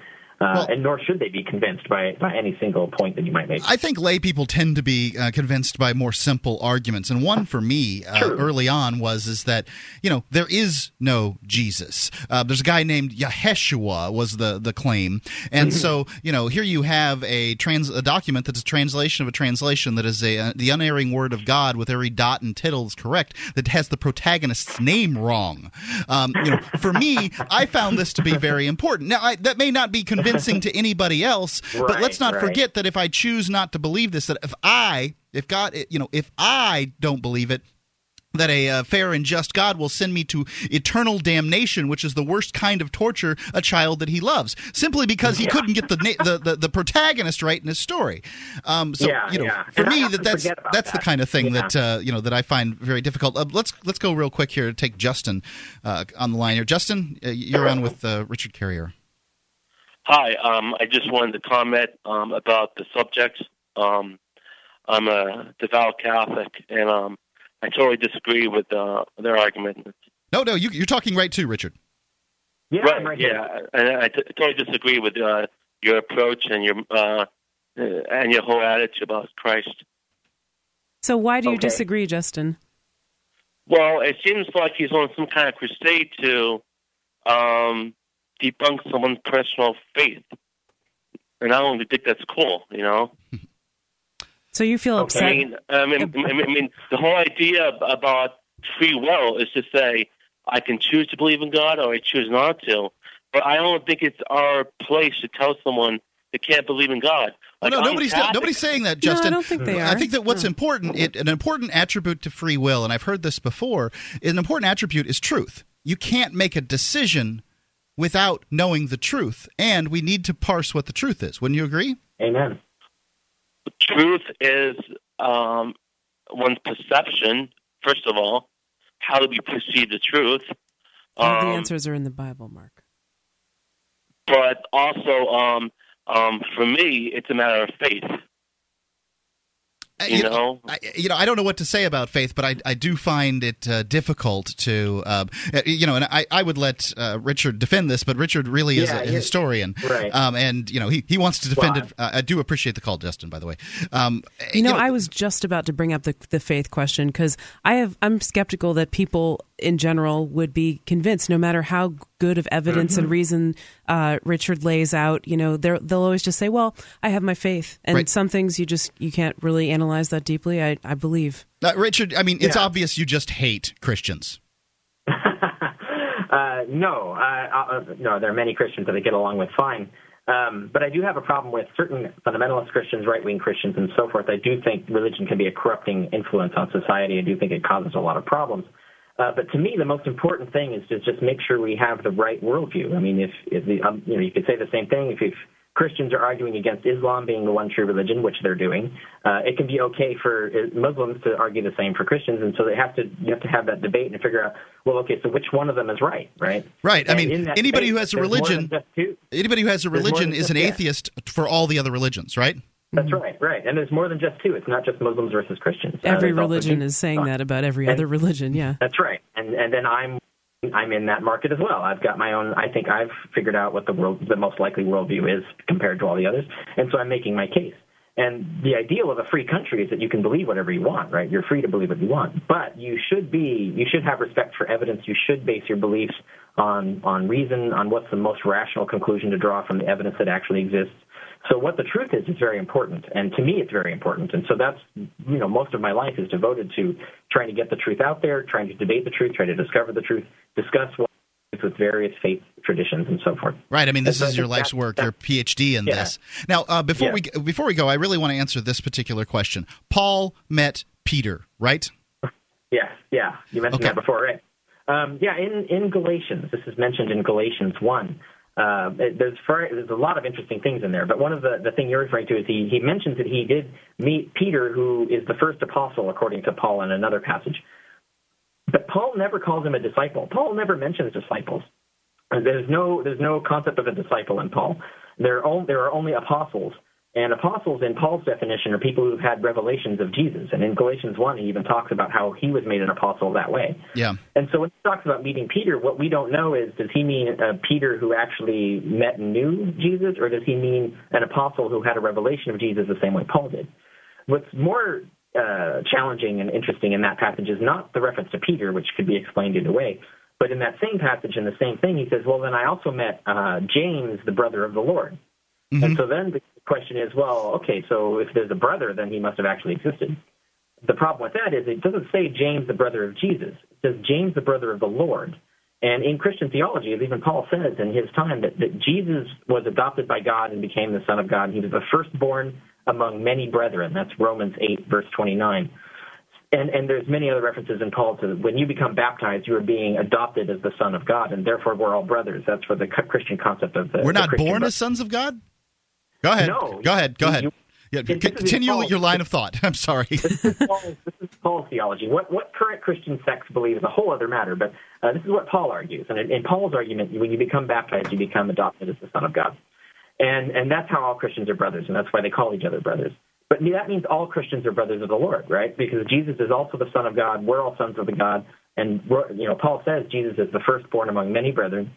uh, Well- and nor should they be convinced by by any single point that you might make. I think lay people tend to be uh, convinced by more simple arguments, and one for me uh, early on was is that you know there is no Jesus. Uh, there's a guy named Yeshua was the the claim, and so you know here you have a trans a document that's a translation of a translation that is a uh, the unerring word of God with every dot and tittle is correct that has the protagonist's name wrong. Um, you know, for me, I found this to be very important. Now I, that may not be convincing to anybody else, but let's not right. forget that if I choose not to believe this, that if I, if God, you know, if I don't believe it, that a uh, fair and just God will send me to eternal damnation, which is the worst kind of torture a child that he loves, simply because he Yeah. couldn't get the, na- the, the the protagonist right in his story. Um, so Yeah, you know, yeah. for And me, that that's that's the kind of thing that uh, you know that I find very difficult. Uh, let's let's go real quick here to take Justin uh, on the line here. Justin, uh, you're on with uh, Richard Carrier. Hi, um, I just wanted to comment um, about the subject. Um, I'm a devout Catholic, and um, I totally disagree with uh, their argument. No, no, you, you're talking right too, Richard. Yeah, right? Right yeah, and I t- totally disagree with uh, your approach and your uh, uh, and your whole attitude about Christ. So why do you Okay. disagree, Justin? Well, it seems like he's on some kind of crusade to um, debunk someone's personal faith, and I don't think that's cool. You know. So you feel Okay. upset? I mean, I mean, I mean, I mean, the whole idea about free will is to say I can choose to believe in God or I choose not to. But I don't think it's our place to tell someone they can't believe in God. Oh, Like, no, nobody's Catholic. nobody's saying that, No, I Justin. don't think they are. I think that what's No. important, it, an important attribute to free will, and I've heard this before, an important attribute is truth. You can't make a decision without knowing the truth, and we need to parse what the truth is. Wouldn't you agree? Amen. The Truth is um, one's perception. First of all, how do we perceive the truth? All the Um, answers are in the Bible, Mark. but also, um, um, for me, it's a matter of faith. Uh, You know, I, you know, I don't know what to say about faith, but I, I do find it uh, difficult to, uh, uh, you know, and I, I would let uh, Richard defend this, but Richard really is Yeah, a yeah. historian, Right. Um, and you know, he, he wants to defend Well, it. Uh, I do appreciate the call, Justin. By the way, um, You know, I was just about to bring up the the faith question because I have I'm skeptical that people in general would be convinced, no matter how good of evidence Mm-hmm. and reason uh, Richard lays out. You know, they're, they'll always just say, "Well, I have my faith," and Right. some things you just you can't really analyze that deeply. I I believe. Uh, Richard, I mean, it's Yeah. obvious you just hate Christians. uh, no, uh, uh, no. There are many Christians that I get along with fine, um, but I do have a problem with certain fundamentalist Christians, right-wing Christians, and so forth. I do think religion can be a corrupting influence on society. I do think it causes a lot of problems. Uh, but to me, the most important thing is to just make sure we have the right worldview. I mean, if, if the, um, you know, you could say the same thing if, if Christians are arguing against Islam being the one true religion, which they're doing. Uh, it can be okay for uh, Muslims to argue the same for Christians, and so they have to you have to have that debate and figure out, well, okay, so which one of them is right, right? Right. I mean, anybody debate, who has a religion- than just two. Anybody who has a religion is an atheist for all the other religions, right? That's right, right. And there's more than just two. It's not just Muslims versus Christians. Uh, Every also religion is saying that about every And- other religion. Yeah. That's right. And and then I'm I'm in that market as well. I've got my own. I think I've figured out what the world, the most likely worldview is compared to all the others, and so I'm making my case. And the ideal of a free country is that you can believe whatever you want, right? You're free to believe what you want, but you should be, you should have respect for evidence. You should base your beliefs on on reason, on what's the most rational conclusion to draw from the evidence that actually exists. So what the truth is is very important, and to me it's very important. And so that's you know most of my life is devoted to trying to get the truth out there, trying to debate the truth, trying to discover the truth, discuss what with various faith traditions and so forth. Right. I mean, this so is your life's work, your PhD in yeah. this. Now, uh, before yeah. we before we go, I really want to answer this particular question. Paul met Peter, right? Yeah, yeah. You mentioned okay. that before, right? Um, yeah, in, in Galatians, this is mentioned in Galatians 1 um, there's, there's a lot of interesting things in there, but one of the, the thing you're referring to is he, he mentions that he did meet Peter, who is the first apostle, according to Paul in another passage. But Paul never calls him a disciple. Paul never mentions disciples. There's no, there's no concept of a disciple in Paul. There are, there are only apostles and apostles in Paul's definition are people who've had revelations of Jesus. And in Galatians one, he even talks about how he was made an apostle that way. Yeah. And so when he talks about meeting Peter, what we don't know is does he mean uh, Peter who actually met and knew Jesus, or does he mean an apostle who had a revelation of Jesus the same way Paul did? What's more uh, challenging and interesting in that passage is not the reference to Peter, which could be explained either way, but in that same passage, in the same thing, he says, "Well, then I also met uh, James, the brother of the Lord." And so then the question is, well, okay, so if there's a brother, then he must have actually existed. The problem with that is it doesn't say James, the brother of Jesus. It says James, the brother of the Lord. And in Christian theology, as even Paul says in his time, that, that Jesus was adopted by God and became the Son of God. He was the firstborn among many brethren. That's Romans 8, verse 29. and and there's many other references in Paul to when you become baptized, you are being adopted as the son of God, and therefore we're all brothers. That's for the Christian concept of the. We're not the born brother. as sons of God. Go ahead. No. Go ahead. Go You- ahead. you- yeah, continue Paul- your line of thought. I'm sorry. this is Paul's, this is theology. What what current Christian sects believe is a whole other matter, but uh, this is what Paul argues. And in, in Paul's argument, when you become baptized, you become adopted as the son of God, and and that's how all Christians are brothers, and that's why they call each other brothers. But that means all Christians are brothers of the Lord, right? Because Jesus is also the Son of God. We're all sons of the God, and you know Paul says Jesus is the firstborn among many brethren.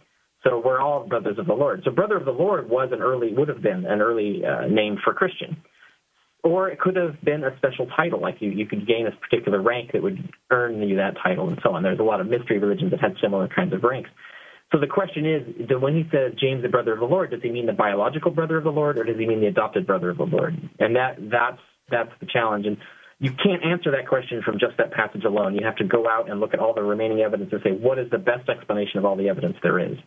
So we're all brothers of the Lord. So brother of the Lord was an early would have been an early uh, name for Christian or it could have been a special title, like you, you could gain a particular rank that would earn you that title and so on. There's a lot of mystery religions that had similar kinds of ranks. So the question is, when he says James, the brother of the Lord, does he mean the biological brother of the Lord, or does he mean the adopted brother of the Lord? And that that's that's the challenge. And you can't answer that question from just that passage alone. You have to go out and look at all the remaining evidence and say, what is the best explanation of all the evidence there is?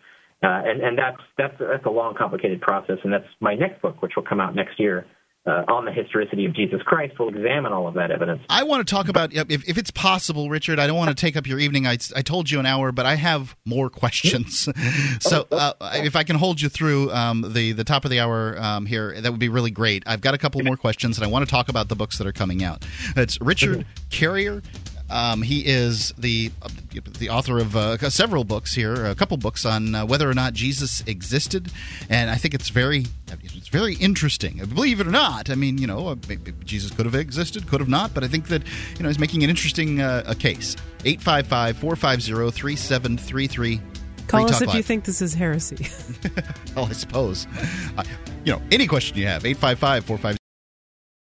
Uh, and and that's that's that's a long, complicated process. And that's my next book, which will come out next year. Uh, on the historicity of Jesus Christ, we'll examine all of that evidence. I want to talk about if, if it's possible, Richard. I don't want to take up your evening. I, I told you an hour, but I have more questions. so uh, if I can hold you through um, the the top of the hour um, here, that would be really great. I've got a couple more questions, and I want to talk about the books that are coming out. It's Richard Carrier. Um, he is the the author of uh, several books here, a couple books on uh, whether or not Jesus existed, and I think it's very it's very interesting. Believe it or not, I mean, you know, uh, maybe Jesus could have existed, could have not, but I think that you know he's making an interesting uh, a case. 855-450-3733. Call us if you think this is heresy. Well, I suppose. Uh, you know, any question you have, 855-450.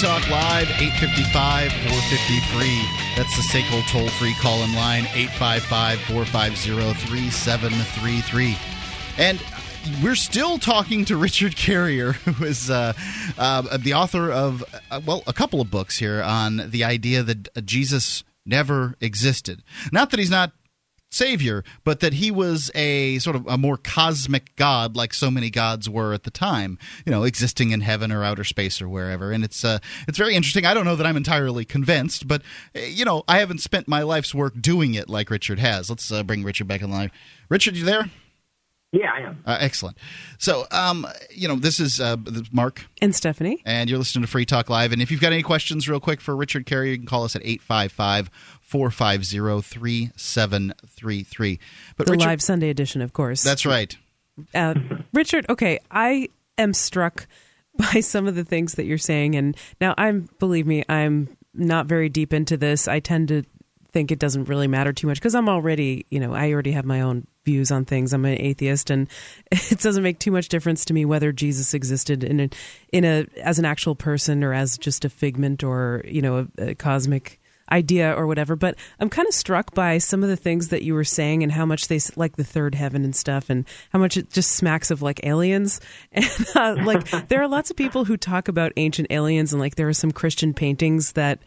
Talk Live, 855 453. That's the SACL toll free call in line, 855 450 3733. And we're still talking to Richard Carrier, who is uh, uh, the author of, uh, well, a couple of books here on the idea that Jesus never existed. Not that he's not savior, but that he was a sort of a more cosmic god, like so many gods were at the time, you know, existing in heaven or outer space or wherever. And it's uh, it's very interesting. I don't know that I'm entirely convinced, but uh, you know, I haven't spent my life's work doing it like Richard has. Let's uh, bring Richard back in line. Richard, you there? Yeah, I am. Uh, excellent. So, um, you know, this is uh, Mark, and Stephanie. and you're listening to Free Talk Live. And if you've got any questions, real quick, for Richard Carrier, you can call us at 855 450 3733. But The Richard, live Sunday edition, of course. that's right. uh, Richard, okay, I am struck by some of the things that you're saying, and now I'm believe me, I'm not very deep into this. I tend to think it doesn't really matter too much because I'm already, you know, I already have my own views on things. I'm an atheist, and it doesn't make too much difference to me whether Jesus existed in a, in a as an actual person or as just a figment or you know a, a cosmic idea or whatever. But I'm kind of struck by some of the things that you were saying and how much they like the third heaven and stuff, and how much it just smacks of like aliens. And uh, like there are lots of people who talk about ancient aliens, and like there are some Christian paintings that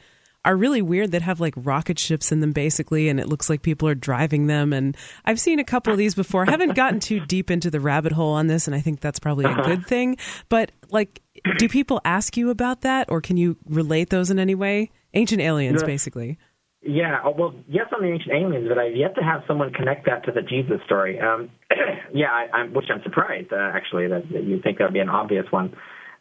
are really weird that have like rocket ships in them basically and it looks like people are driving them and I've seen a couple of these before. I haven't gotten too deep into the rabbit hole on this and I think that's probably a good thing. But like do people ask you about that or can you relate those in any way? Ancient aliens, Yeah. basically. Yeah, oh, well, yes, on the ancient aliens, but I've yet to have someone connect that to the Jesus story. Um, yeah, I, I'm, which I'm surprised uh, actually that, that you think that would be an obvious one.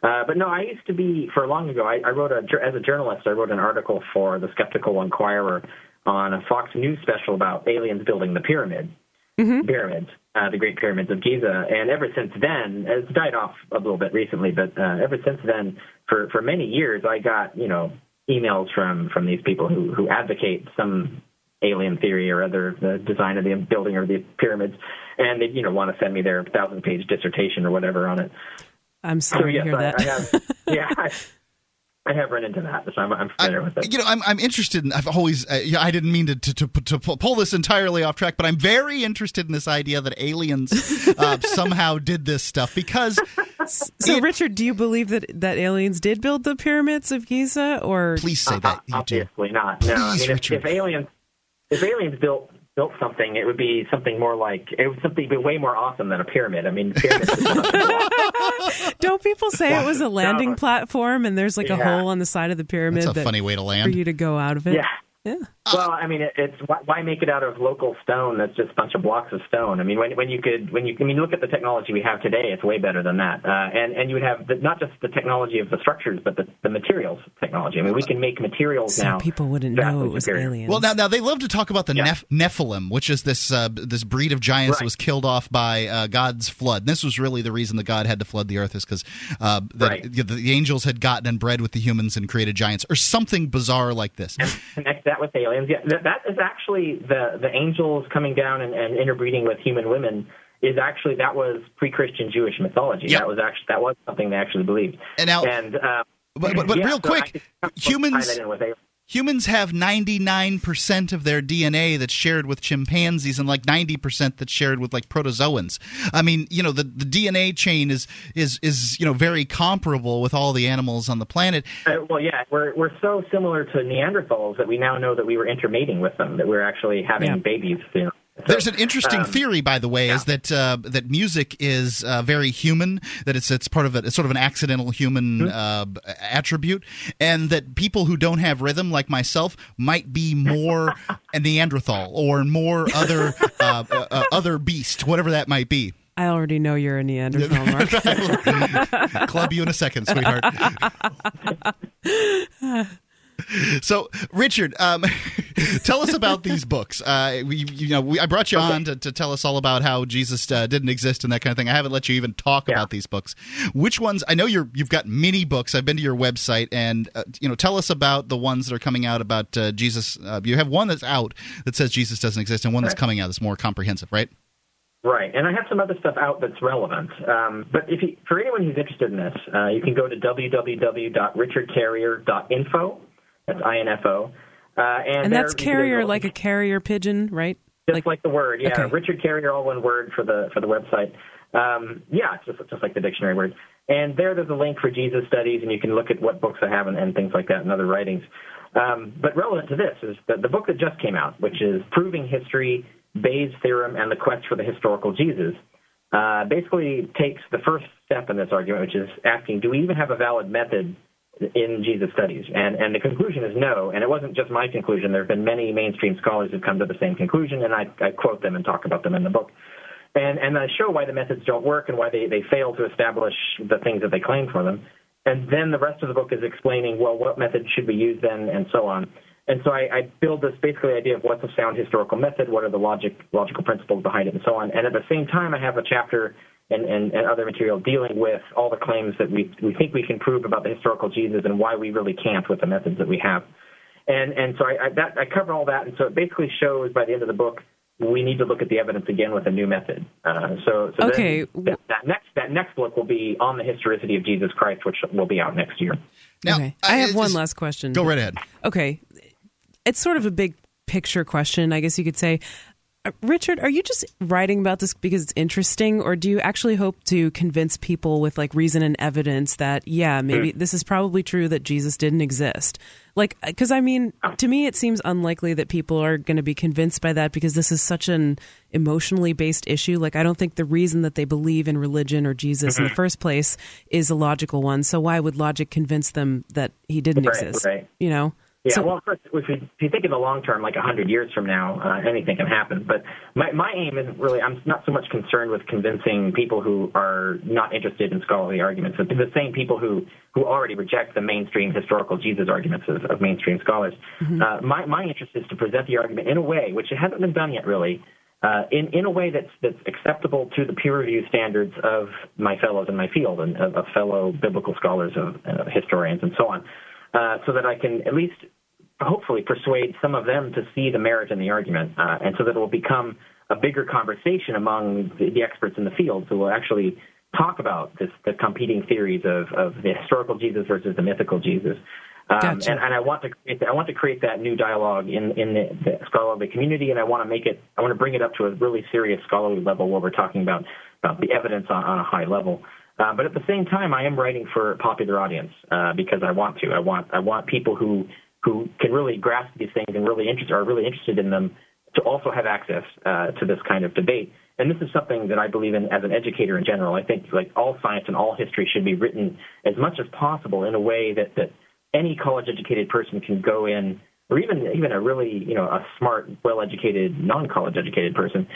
Uh, but no, I used to be for long ago. I, I wrote a as a journalist. I wrote an article for the Skeptical Inquirer on a Fox News special about aliens building the pyramid, pyramids, uh, the Great Pyramids of Giza. And ever since then, it's died off a little bit recently, but uh, ever since then, for for many years, I got you know emails from from these people who who advocate some alien theory or other the design of the building or the pyramids, and they you know want to send me their thousand page dissertation or whatever on it. I'm sorry so yes, to hear I, that. I have yeah. I, I have run into that, so I'm, I'm familiar with it. You know, I'm, I'm interested in. I've always. Uh, yeah, I didn't mean to, to to to pull this entirely off track, but I'm very interested in this idea that aliens uh, somehow did this stuff because so, Richard, do you believe that that aliens did build the pyramids of Giza, or please say that you do. Obviously not. No, I Please, mean, if, Richard. if aliens if aliens built built something, it would be something more like it would something be way more awesome than a pyramid. I mean, pyramids. don't people say it was a landing No. platform and there's like a hole on the side of the pyramid That's a that- funny way to land for you to go out of it? yeah. Yeah. Well, I mean, it, it's why, why make it out of local stone? That's just a bunch of blocks of stone. I mean, when when you could when you I mean, look at the technology we have today, it's way better than that. Uh, and and you would have the, not just the technology of the structures, but the, the materials technology. I mean, we can make materials So now. people wouldn't know it was superior. aliens. Well, now, now they love to talk about the Yeah. Neph- Nephilim, which is this uh, this breed of giants that was killed off by uh, God's flood. And this was really the reason that God had to flood the earth, is because uh, that Right. the, the angels had gotten and bred with the humans and created giants, or something bizarre like this. connect that with aliens. Yeah, that, that is actually the the angels coming down and, and interbreeding with human women. Is actually that was pre-Christian Jewish mythology. Yep. That was actually that was something they actually believed. And now- and uh, But- but- but yeah, real so quick, I could tie humans- that in with aliens. Humans have 99% of their DNA that's shared with chimpanzees and like 90% that's shared with like protozoans. I mean, you know, the, the DNA chain is is is, you know, very comparable with all the animals on the planet. Uh, well, yeah, we're we're so similar to Neanderthals that we now know that we were intermating with them, that we're actually having Yeah. babies. You know. So, There's an interesting um, theory, by the way, is that uh, that music is uh, very human. That it's it's part of it. It's sort of an accidental human Hmm. uh, attribute, and that people who don't have rhythm, like myself, might be more a Neanderthal or more other uh, uh, uh, other beast, whatever that might be. I already know you're a Neanderthal, Mark. Club you in a second, sweetheart. So, Richard, um, tell us about these books. Uh, we, you know, we, I brought you on to, to tell us all about how Jesus uh, didn't exist and that kind of thing. I haven't let you even talk Yeah. about these books. Which ones? I know you're you've got many books. I've been to your website, and uh, you know, tell us about the ones that are coming out about uh, Jesus. Uh, you have one that's out that says Jesus doesn't exist, and one that's coming out that's more comprehensive, right? Right, and I have some other stuff out that's relevant. Um, but if you, for anyone who's interested in this, uh, you can go to www.richardcarrier.info. That's info. Uh, and and that's carrier like a carrier pigeon, right? just like, the word, yeah. Okay. Richard Carrier, all one word for the for the website. Um, yeah, just just like the dictionary word. And there, there's a link for Jesus studies, and you can look at what books I have and, and things like that and other writings. Um, but relevant to this is the, the book that just came out, which is Proving History, Bayes' Theorem, and the Quest for the Historical Jesus. Uh, basically takes the first step in this argument, which is asking, do we even have a valid method in Jesus studies? And, and the conclusion is no. And it wasn't just my conclusion. There have been many mainstream scholars who've come to the same conclusion, and I, I quote them and talk about them in the book. And, and I show why the methods don't work and why they, they fail to establish the things that they claim for them. And then the rest of the book is explaining, well, what method should we use then, and so on. And so I, I build this basically idea of what's a sound historical method, what are the logic, logical principles behind it, and so on. And at the same time, I have a chapter and, and, and other material dealing with all the claims that we, we think we can prove about the historical Jesus and why we really can't with the methods that we have. And, and so I, I, that, I cover all that. And so it basically shows by the end of the book, we need to look at the evidence again with a new method. Uh, so, so Okay. that, that next that next book will be on the historicity of Jesus Christ, which will be out next year. Now, okay. I have one just- last question. Go right ahead. Okay. It's sort of a big picture question, I guess you could say. Richard, are you just writing about this because it's interesting, or do you actually hope to convince people with like reason and evidence that, yeah, maybe hmm. this is probably true that Jesus didn't exist? Like, because I mean, to me, it seems unlikely that people are going to be convinced by that because this is such an emotionally based issue. Like, I don't think the reason that they believe in religion or Jesus in the mm-hmm. first place is a logical one. So, why would logic convince them that he didn't Right, exist? right. You know? Yeah, well, first, if you, if you think in the long term, like 100 years from now, uh, anything can happen. But my, my aim isn't really, I'm not so much concerned with convincing people who are not interested in scholarly arguments, but the same people who, who already reject the mainstream historical Jesus arguments of, of mainstream scholars. Mm-hmm. Uh, my, my interest is to present the argument in a way, which it hasn't been done yet really, uh, in, in a way that's, that's acceptable to the peer review standards of my fellows in my field and of, of fellow biblical scholars, of uh, historians, and so on. Uh, so that I can at least hopefully persuade some of them to see the merit in the argument, uh, and so that it will become a bigger conversation among the, the experts in the field who will actually talk about this, the competing theories of, of the historical Jesus versus the mythical Jesus. Um, gotcha. and, and I want to create, I want to create that new dialogue in, in the, the scholarly community, and I want to make it, I want to bring it up to a really serious scholarly level where we're talking about, about the evidence on, on a high level. Uh, but at the same time, I am writing for a popular audience uh, because I want to. I want I want people who who can really grasp these things and really interest are really interested in them to also have access uh, to this kind of debate. And this is something that I believe in as an educator in general. I think like all science and all history should be written as much as possible in a way that that any college educated person can go in, or even even a really you know a smart, well educated, non college educated person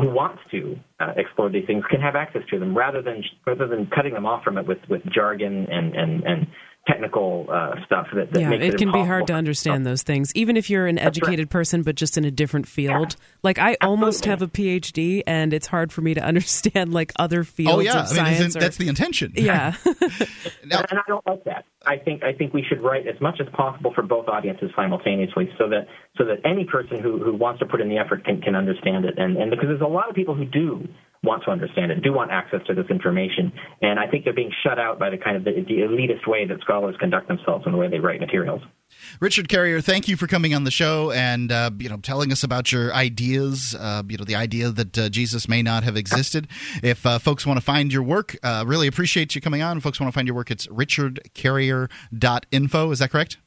who wants to uh, explore these things can have access to them rather than rather than cutting them off from it with with jargon and and and technical uh, stuff that, that yeah, makes it, it can be hard to understand those things, even if you're an educated right. person, but just in a different field. Yeah. Like I Absolutely. almost have a PhD, and it's hard for me to understand like other fields. Oh yeah, of I mean, or, that's the intention. Yeah, now, and I don't like that. I think I think we should write as much as possible for both audiences simultaneously, so that so that any person who, who wants to put in the effort can, can understand it, and and because there's a lot of people who do want to understand it, do want access to this information, and I think they're being shut out by the kind of the, the elitist way that scholars conduct themselves and the way they write materials. Richard Carrier, thank you for coming on the show and uh, you know telling us about your ideas. Uh, you know the idea that uh, Jesus may not have existed. If uh, folks want to find your work, uh, really appreciate you coming on. If folks want to find your work, it's richardcarrier.info. Is that correct?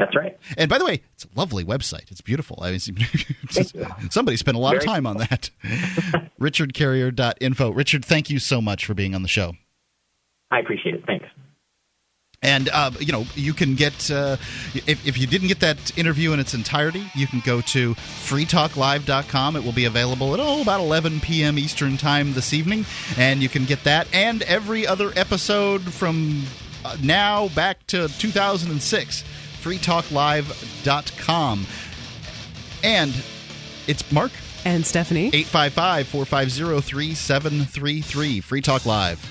That's right. And by the way, it's a lovely website. It's beautiful. I mean, just, somebody spent a lot Very of time on that. RichardCarrier.info. Richard, thank you so much for being on the show. I appreciate it. Thanks. And uh, you know, you can get uh, if if you didn't get that interview in its entirety, you can go to freetalklive.com. It will be available at oh about 11 p.m. Eastern time this evening, and you can get that and every other episode from uh, now back to 2006 freetalklive.com. And it's Mark and Stephanie. 855 450 3733. Free Talk Live.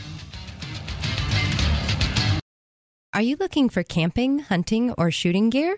Are you looking for camping, hunting, or shooting gear?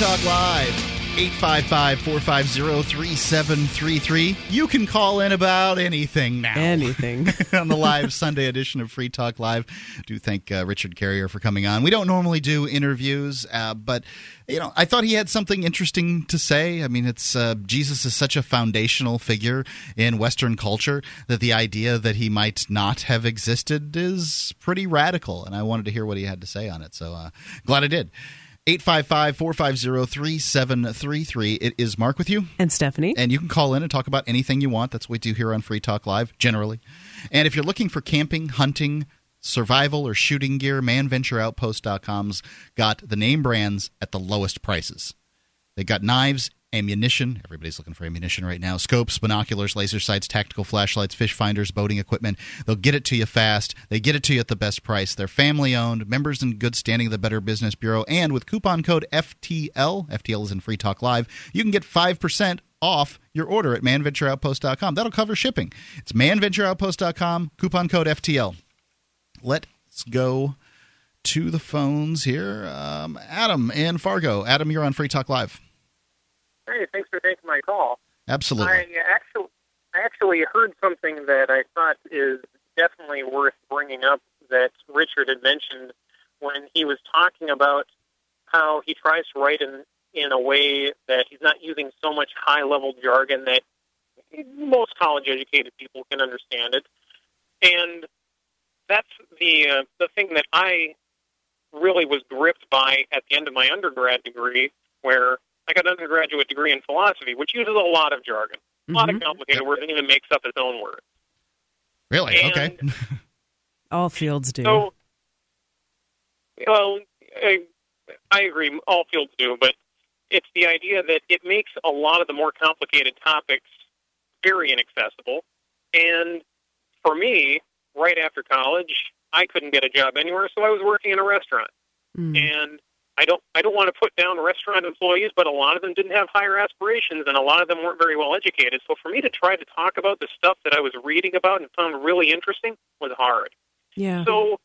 Talk Live. 855 450 3733. You can call in about anything now. Anything. on the live Sunday edition of Free Talk Live. do thank uh, Richard Carrier for coming on. We don't normally do interviews, uh, but you know, I thought he had something interesting to say. I mean, it's uh, Jesus is such a foundational figure in Western culture that the idea that he might not have existed is pretty radical, and I wanted to hear what he had to say on it. So uh, glad I did. 855 450 3733. It is Mark with you. And Stephanie. And you can call in and talk about anything you want. That's what we do here on Free Talk Live, generally. And if you're looking for camping, hunting, survival, or shooting gear, manventureoutpost.com's got the name brands at the lowest prices. They got knives ammunition. Everybody's looking for ammunition right now. Scopes, binoculars, laser sights, tactical flashlights, fish finders, boating equipment. They'll get it to you fast. They get it to you at the best price. They're family owned, members in good standing of the Better Business Bureau, and with coupon code FTL, FTL is in Free Talk Live, you can get 5% off your order at manventureoutpost.com. That'll cover shipping. It's manventureoutpost.com, coupon code FTL. Let's go to the phones here. Um, Adam in Fargo. Adam, you're on Free Talk Live. Hey, thanks for taking my call. Absolutely. I actually, I actually heard something that I thought is definitely worth bringing up that Richard had mentioned when he was talking about how he tries to write in in a way that he's not using so much high level jargon that most college educated people can understand it. And that's the uh, the thing that I really was gripped by at the end of my undergrad degree, where I got an undergraduate degree in philosophy, which uses a lot of jargon, a lot of mm-hmm. complicated words, and even makes up its own words. Really? And- okay. All fields do. So, well, I, I agree. All fields do, but it's the idea that it makes a lot of the more complicated topics very inaccessible. And for me, right after college, I couldn't get a job anywhere, so I was working in a restaurant. Mm. And I don't, I don't want to put down restaurant employees, but a lot of them didn't have higher aspirations, and a lot of them weren't very well educated. So for me to try to talk about the stuff that I was reading about and found really interesting was hard. yeah. So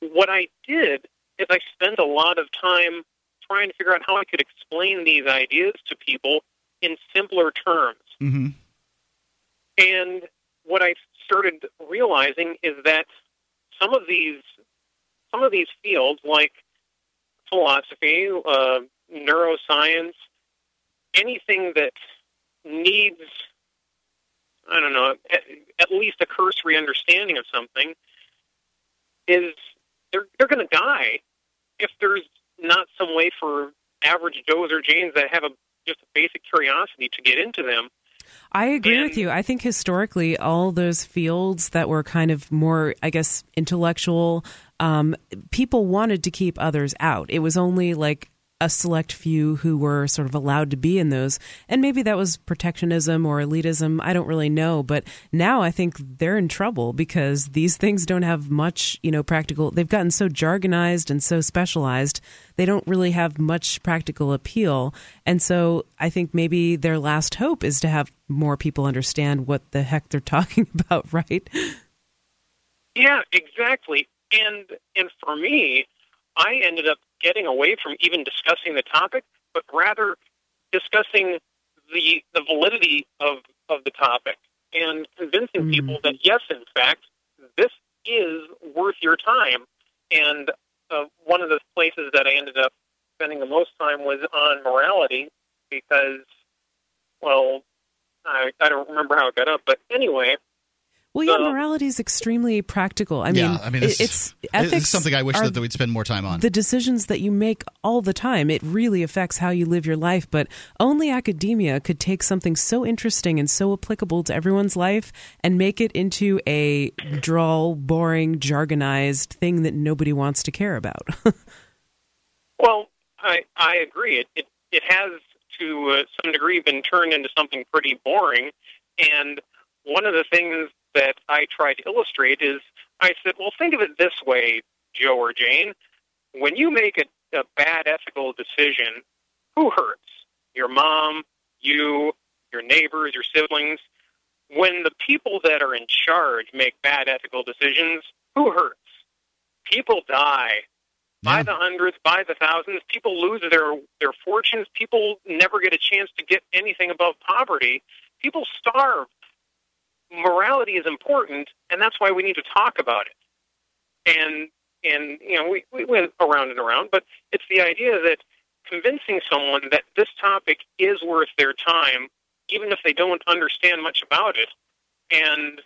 what I did is I spent a lot of time trying to figure out how I could explain these ideas to people in simpler terms. hmm And what I started realizing is that some of these some of these fields, like philosophy, uh, neuroscience, anything that needs I don't know at, at least a cursory understanding of something, is they're they're going to die if there's not some way for average Joes or Janes that have a just a basic curiosity to get into them. I agree with you. I think historically, all those fields that were kind of more, I guess, intellectual, um, people wanted to keep others out. It was only like a select few who were sort of allowed to be in those. And maybe that was protectionism or elitism. I don't really know. But now I think they're in trouble because these things don't have much, you know, practical. They've gotten so jargonized and so specialized. They don't really have much practical appeal. And so I think maybe their last hope is to have more people understand what the heck they're talking about, right? Yeah, exactly. And and for me, I ended up getting away from even discussing the topic, but rather discussing the the validity of of the topic and convincing people that yes, in fact, this is worth your time. And uh, one of the places that I ended up spending the most time was on morality because, well, I, I don't remember how it got up, but anyway, Well, yeah, So- morality is extremely practical. I mean, yeah, I mean, it- it's, it's it's ethics. something I wish are that we'd spend more time on. the decisions that you make all the time. It really affects how you live your life, but only academia could take something so interesting and so applicable to everyone's life and make it into a droll, boring, jargonized thing that nobody wants to care about. Well, I I agree. It it, it has to uh, some degree been turned into something pretty boring. And one of the things that I try to illustrate is I said, well, think of it this way, Joe or Jane. When you make a, a bad ethical decision, who hurts? Your mom, you, your neighbors, your siblings. When the people that are in charge make bad ethical decisions, who hurts? People die by the hundreds, by the thousands. People lose their their fortunes. People never get a chance to get anything above poverty. People starve. Morality is important, and that's why we need to talk about it. And and you know we we went around and around, but it's the idea that convincing someone that this topic is worth their time, even if they don't understand much about it, and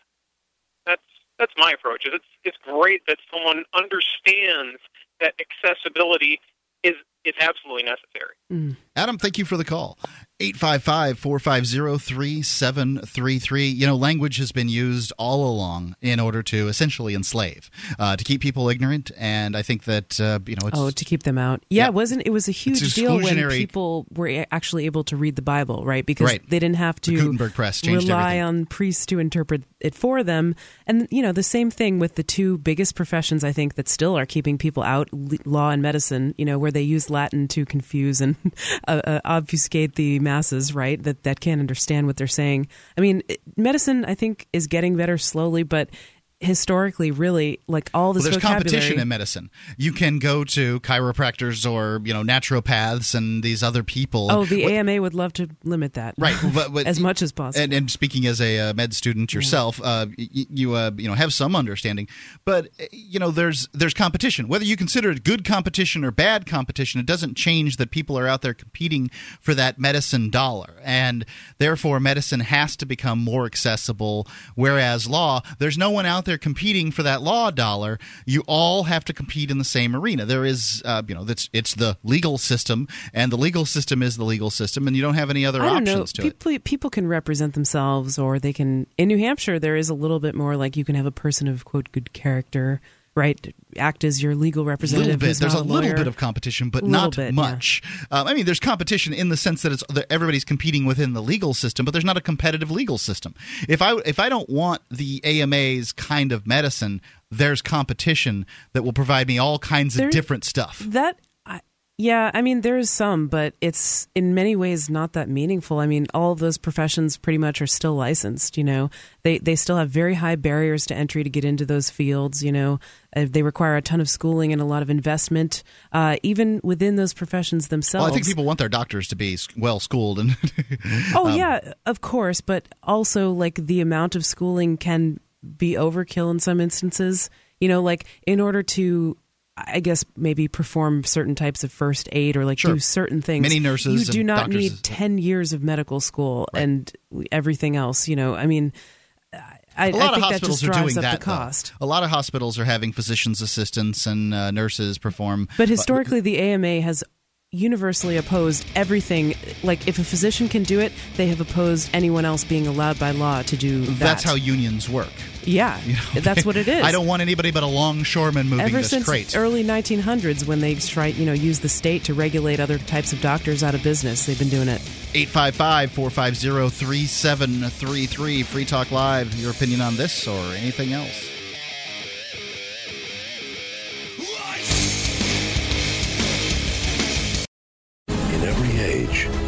that's that's my approach. Is it's it's great that someone understands that accessibility is is absolutely necessary. Mm. Adam, thank you for the call. 855 450 3733. You know, language has been used all along in order to essentially enslave, uh, to keep people ignorant. And I think that, uh, you know, it's. oh, to keep them out. Yeah, Yeah. it wasn't it was a huge deal when people were actually able to read the Bible, right? Because Right. they didn't have The to Gutenberg Press rely everything. on priests to interpret it for them. And you know, the same thing with the two biggest professions I think that still are keeping people out, law and medicine, you know, where they use Latin to confuse and uh, uh, obfuscate the masses, right? That that can't understand what they're saying. I mean, medicine I think is getting better slowly, but historically, really, like all this Well, there's competition in medicine. You can go to chiropractors or you know naturopaths and these other people. Oh, the What- AMA would love to limit that, Right, but, but as much as possible. And, and speaking as a uh, med student yourself, uh, y- you uh, you know have some understanding, but uh, you know there's there's competition. Whether you consider it good competition or bad competition, it doesn't change that people are out there competing for that medicine dollar, and therefore medicine has to become more accessible. Whereas law, there's no one out there competing for that law dollar. You all have to compete in the same arena. There is, uh, you know, that's it's the legal system, and the legal system is the legal system, and you don't have any other don't know. options to it. People people can represent themselves, or they can. In New Hampshire, there is a little bit more like you can have a person of quote good character, right? Act as your legal representative. little bit. There's a not little bit of competition, but Little not bit, yeah. much. Um, I mean, there's competition in the sense that it's that everybody's competing within the legal system, but there's not a competitive legal system. If I if I don't want the AMA's kind of medicine, there's competition that will provide me all kinds of different stuff. That, yeah, I mean, there is some, but it's in many ways not that meaningful. I mean, all of those professions pretty much are still licensed. You know, they they still have very high barriers to entry to get into those fields. You know, uh, they require a ton of schooling and a lot of investment, uh, even within those professions themselves. Well, I think people want their doctors to be well schooled and Oh um, yeah, of course, but also like the amount of schooling can be overkill in some instances. You know, like in order to I guess maybe perform certain types of first aid or like Sure. do certain things. Many nurses You do not doctors need 10 years of medical school and everything else, you know. I mean I, I a lot think of that hospitals just are drives doing up that. the cost. Though. A lot of hospitals are having physicians assistants and uh, nurses perform. But historically, the AMA has universally opposed everything. Like, if a physician can do it, they have opposed anyone else being allowed by law to do that. that's how unions work. Yeah, that's what it is. I don't want anybody but a longshoreman moving Ever this since crate. early 1900s, when they try, you know, use the state to regulate other types of doctors out of business, they've been doing it. 855 450 3733. Free Talk Live. Your opinion on this or anything else?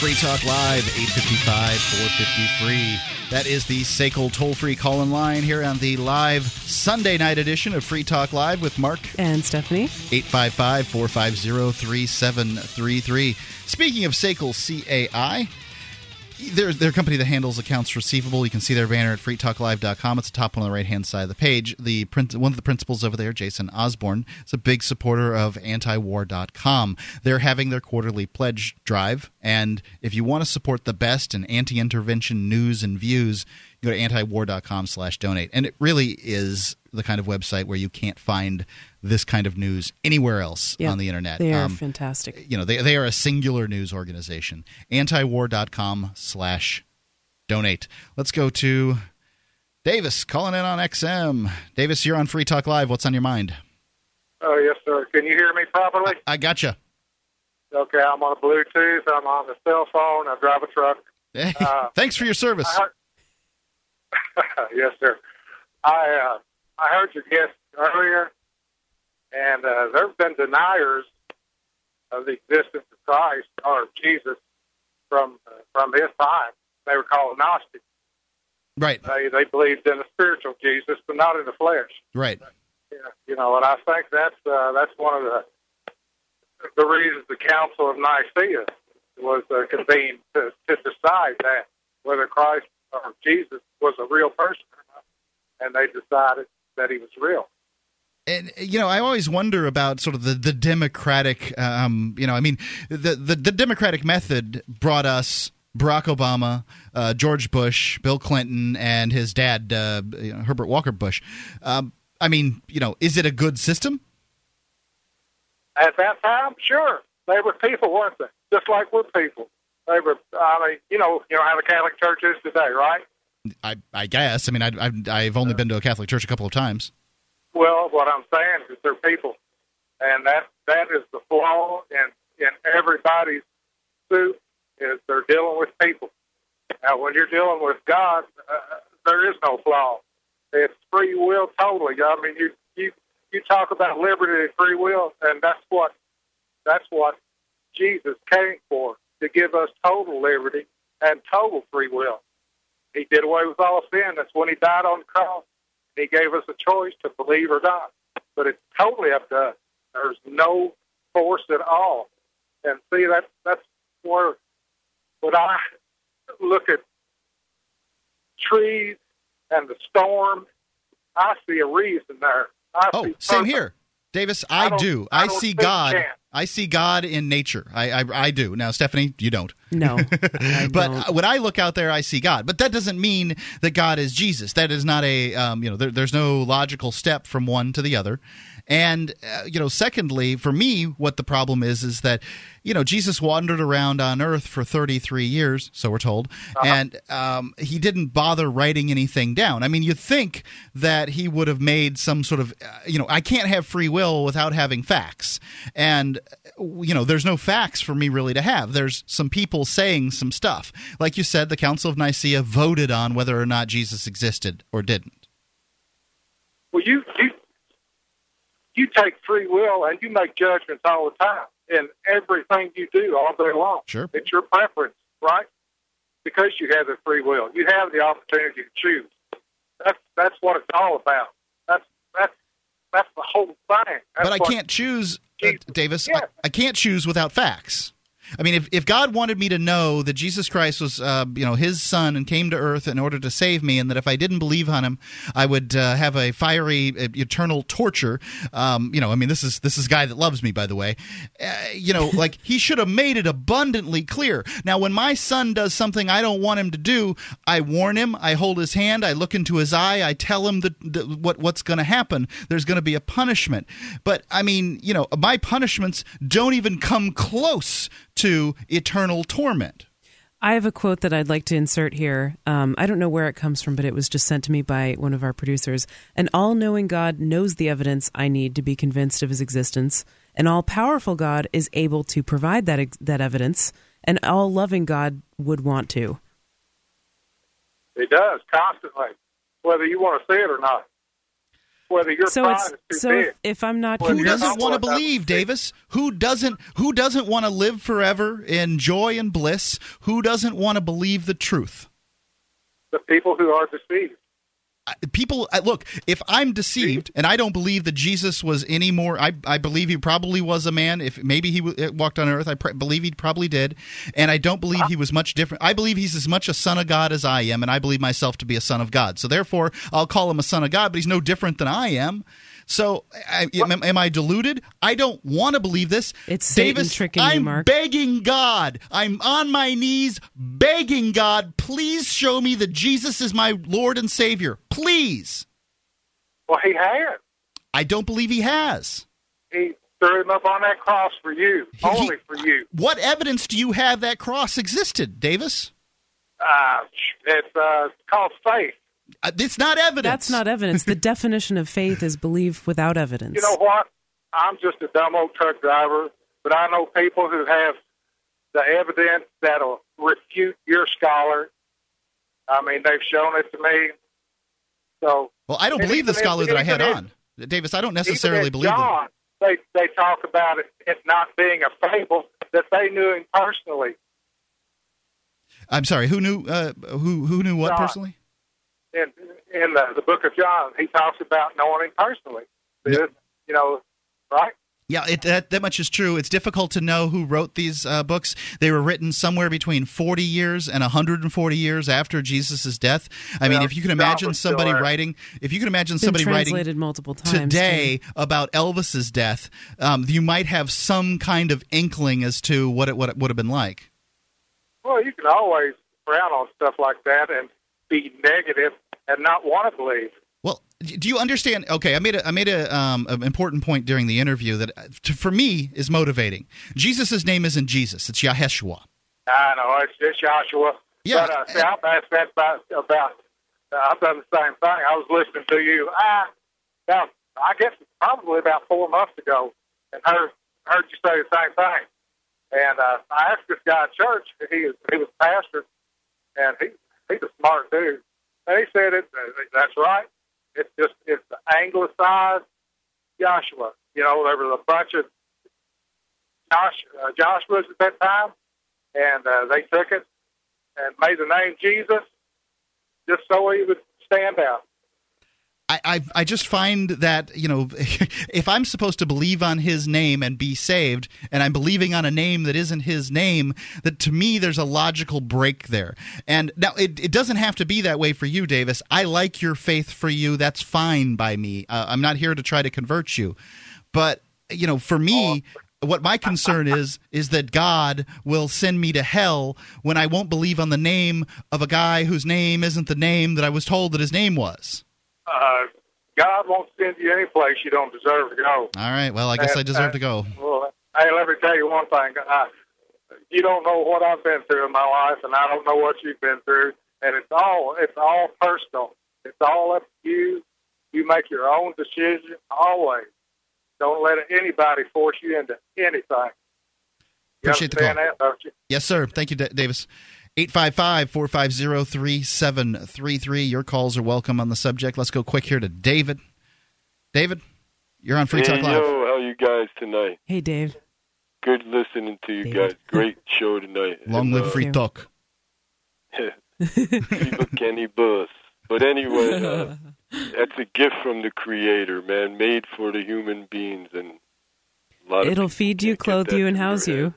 Free Talk Live, 855 453. That is the SACL toll free call in line here on the live Sunday night edition of Free Talk Live with Mark And Stephanie? 855 450 3733. Speaking of SACL CAI, they're a company that handles accounts receivable. You can see their banner at freetalklive.com. It's the top one on the right hand side of the page. The One of the principals over there, Jason Osborne, is a big supporter of antiwar.com. They're having their quarterly pledge drive. And if you want to support the best in anti intervention news and views, go to antiwar.com slash donate. And it really is the kind of website where you can't find this kind of news anywhere else Yeah, on the internet. They are Um, fantastic. you know they, they are a singular news organization antiwar.com slash donate let's go to davis calling in on xm davis you're on free talk live what's on your mind Oh, yes, sir. Can you hear me properly? i gotcha Okay, I'm on a Bluetooth. I'm on the cell phone. I drive a truck. Uh, thanks for your service heard, yes, sir. I uh, I heard your guest earlier, and uh, there have been deniers of the existence of Christ or Jesus from uh, from his time. They were called Gnostics. right They they believed in a spiritual Jesus, but not in the flesh. right Yeah, you know, and I think that's uh, that's one of the the reasons the Council of Nicaea was uh, convened to, to decide that whether Christ or Jesus was a real person or not, and they decided that he was real. and you know i always wonder about sort of the, the democratic um, you know i mean the, the, the democratic method brought us barack obama uh, george bush bill clinton and his dad uh, you know, herbert walker bush um, i mean you know is it a good system At that time, sure, They were people, weren't they? Just like we're people. They were. I mean, you know, you know how the Catholic Church is today, right? I, I guess. I mean, I, I've, I've only been to a Catholic church a couple of times. Well, what I'm saying is they're people, and that that is the flaw in in everybody's suit is they're dealing with people. Now, when you're dealing with God, uh, there is no flaw. It's free will totally. I mean, you you you talk about liberty and free will, and that's what that's what Jesus came for to give us total liberty and total free will. He did away with all sin. That's when he died on the cross. He gave us a choice to believe or not. But it's totally up to us. There's no force at all. And see that that's where when I look at trees and the storm, I see a reason there. I oh, see same here. Davis, I I, don't- I I, see God. I see God in nature. I, I I do. Now, Stephanie, you don't. No, but when I look out there, I see God. But that doesn't mean that God is Jesus. That is not a um, you know. There, there's no logical step from one to the other. And uh, you know, secondly, for me, what the problem is is that you know Jesus wandered around on Earth for 33 years, so we're told, and um, he didn't bother writing anything down. I mean, you'd think that he would have made some sort of uh, you know, I can't have free will without having facts, and uh, you know, there's no facts for me really to have. There's some people saying some stuff, like you said, the Council of Nicaea voted on whether or not Jesus existed or didn't. Well, you you take free will and you make judgments all the time in everything you do all day long. Sure. It's your preference, right? Because you have the free will, you have the opportunity to choose. That's that's what it's all about. That's that's that's the whole thing. That's but I can't choose, uh, Davis. I, I can't choose without facts. I mean, if, if God wanted me to know that Jesus Christ was, uh, you know, His Son and came to Earth in order to save me, and that if I didn't believe on Him, I would uh, have a fiery, eternal torture. Um, you know, I mean, this is this is a guy that loves me, by the way. Uh, you know, like He should have made it abundantly clear. Now, when my son does something I don't want him to do, I warn him. I hold his hand. I look into his eye. I tell him that, that what what's going to happen. There's going to be a punishment. But I mean, you know, my punishments don't even come close to eternal torment. I have a quote that I'd like to insert here. Um, I don't know where it comes from, but it was just sent to me by one of our producers. An all knowing God knows the evidence I need to be convinced of his existence. An all powerful God is able to provide that, ex- that evidence. An all loving God would want to. It does constantly, whether you want to see it or not. Whether your So it's is too so big. if, if I'm not Who doesn't want to believe, Davis? Who doesn't who doesn't want to live forever in joy and bliss? Who doesn't want to believe the truth? the people who are deceived. People look if i'm deceived and i don't believe that jesus was any more i, I believe he probably was a man. If maybe he w- walked on earth i pr- believe he probably did. And i don't believe he was much different. I believe he's as much a son of god as i am and i believe myself to be a son of god. So therefore i'll call him a son of god but he's no different than i am so I, am, am I deluded? I don't want to believe this. It's Satan Davis, tricking you, I'm Mark. begging God. I'm on my knees begging God, please show me that Jesus is my Lord and Savior. Please. Well, he has. I don't believe he has. He threw him up on that cross for you, only for you. What evidence do you have that cross existed, Davis? Uh, it's uh, called faith. Uh, it's not evidence. that's not evidence. the definition of faith is belief without evidence. You know what? I'm just a dumb old truck driver, but I know people who have the evidence that'll refute your scholar. I mean, they've shown it to me. So, Well, I don't believe the scholar that I had on. Davis, I don't necessarily even if believe them. They they talk about it, it not being a fable that they knew him personally. I'm sorry. Who knew? Uh, who who knew what John. personally? In in the, the book of John, he talks about knowing him personally. You know, right? Yeah, it, that that much is true. It's difficult to know who wrote these uh, books. They were written somewhere between 40 years and 140 years after Jesus' death. I mean, if you can imagine somebody writing, if you can imagine been somebody writing multiple times today about Elvis's death, um, you might have some kind of inkling as to what it what it would have been like. Well, you can always frown on stuff like that and be negative and not want to believe. Well, do you understand? Okay, I made a, I made a um, an important point during the interview that uh, to, for me is motivating. Jesus' name isn't Jesus; it's Yaheshua. I know it's, it's Joshua. Yeah. But uh, see, I've asked that about about. Uh, I've done the same thing. I was listening to you. I about I guess probably about four months ago, and heard heard you say the same thing. And uh, I asked this guy at church. He was he was a pastor, and he he's a smart dude. He said it. That's right. It's just it's the anglicized Joshua. You know, there was a bunch of Josh uh, Joshua's at that time, and uh, they took it and made the name Jesus just so he would stand out. I, I just find that you know if I'm supposed to believe on his name and be saved, and I'm believing on a name that isn't his name, that to me there's a logical break there. And now it, it doesn't have to be that way for you, Davis. I like your faith for you. That's fine by me. Uh, I'm not here to try to convert you, but you know for me. What my concern is is that God will send me to hell when I won't believe on the name of a guy whose name isn't the name that I was told that his name was. Uh, God won't send you any place you don't deserve to go. All right. Well, I guess I deserve and- to go. Well, hey, let me tell you one thing. I, you don't know what I've been through in my life, and I don't know what you've been through, and it's all it's all personal. It's all up to you. You make your own decision always. Don't let anybody force you into anything. You Appreciate the call. that? Yes, sir. Thank you, D- Davis. 855 450 3733. Your calls are welcome on the subject. Let's go quick here to David. David, you're on Free Talk hey, Live. yo, how you guys tonight? Hey, Dave. Good listening to you guys. Great show tonight. Long And, live uh, Free Talk. Viva Cannabis. But anyway, uh, that's a gift from the Creator, man, made for the human beings, and a lot It'll feed you, clothe you, and house you.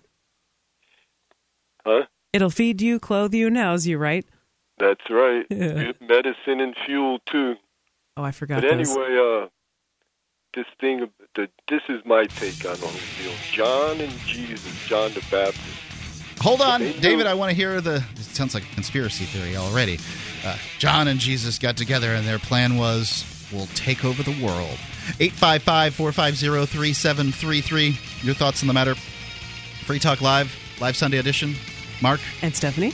Huh? It'll feed you, clothe you, and house you, right? That's right. Yeah. Medicine and fuel too. Oh, I forgot But those. anyway, uh, this thing, the, this is my take on the whole deal. John and Jesus, John the Baptist. Hold on, David. I want to hear the. It sounds like a conspiracy theory already. Uh, John and Jesus got together, and their plan was we'll take over the world. 855 450 3733. Your thoughts on the matter? Free Talk Live, live Sunday edition. Mark? And Stephanie?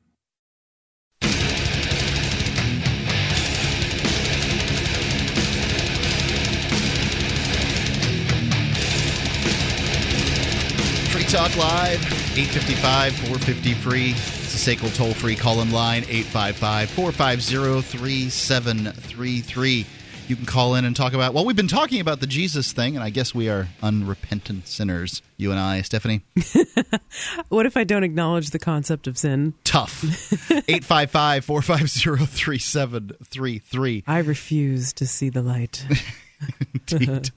Talk Live, 855 450 free. It's a SACL toll free call in line, 855 450 3733. You can call in and talk about, well, we've been talking about the Jesus thing, and I guess we are unrepentant sinners, you and I, Stephanie. What if I don't acknowledge the concept of sin? Tough. 855 450 3733. I refuse to see the light. Indeed.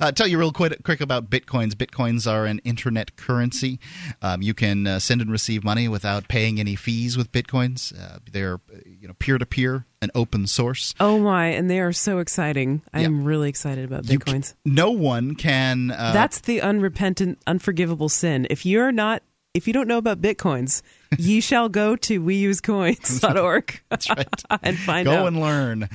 uh, tell you real quick, quick about bitcoins. Bitcoins are an internet currency. Um, you can uh, send and receive money without paying any fees with bitcoins. Uh, they're uh, you know peer to peer and open source. Oh my, and they are so exciting. I am really excited about bitcoins. No one can. Uh, That's the unrepentant, unforgivable sin. If you're not, if you don't know about bitcoins, ye shall go to weusecoins.org. That's right. and find Go out. and learn.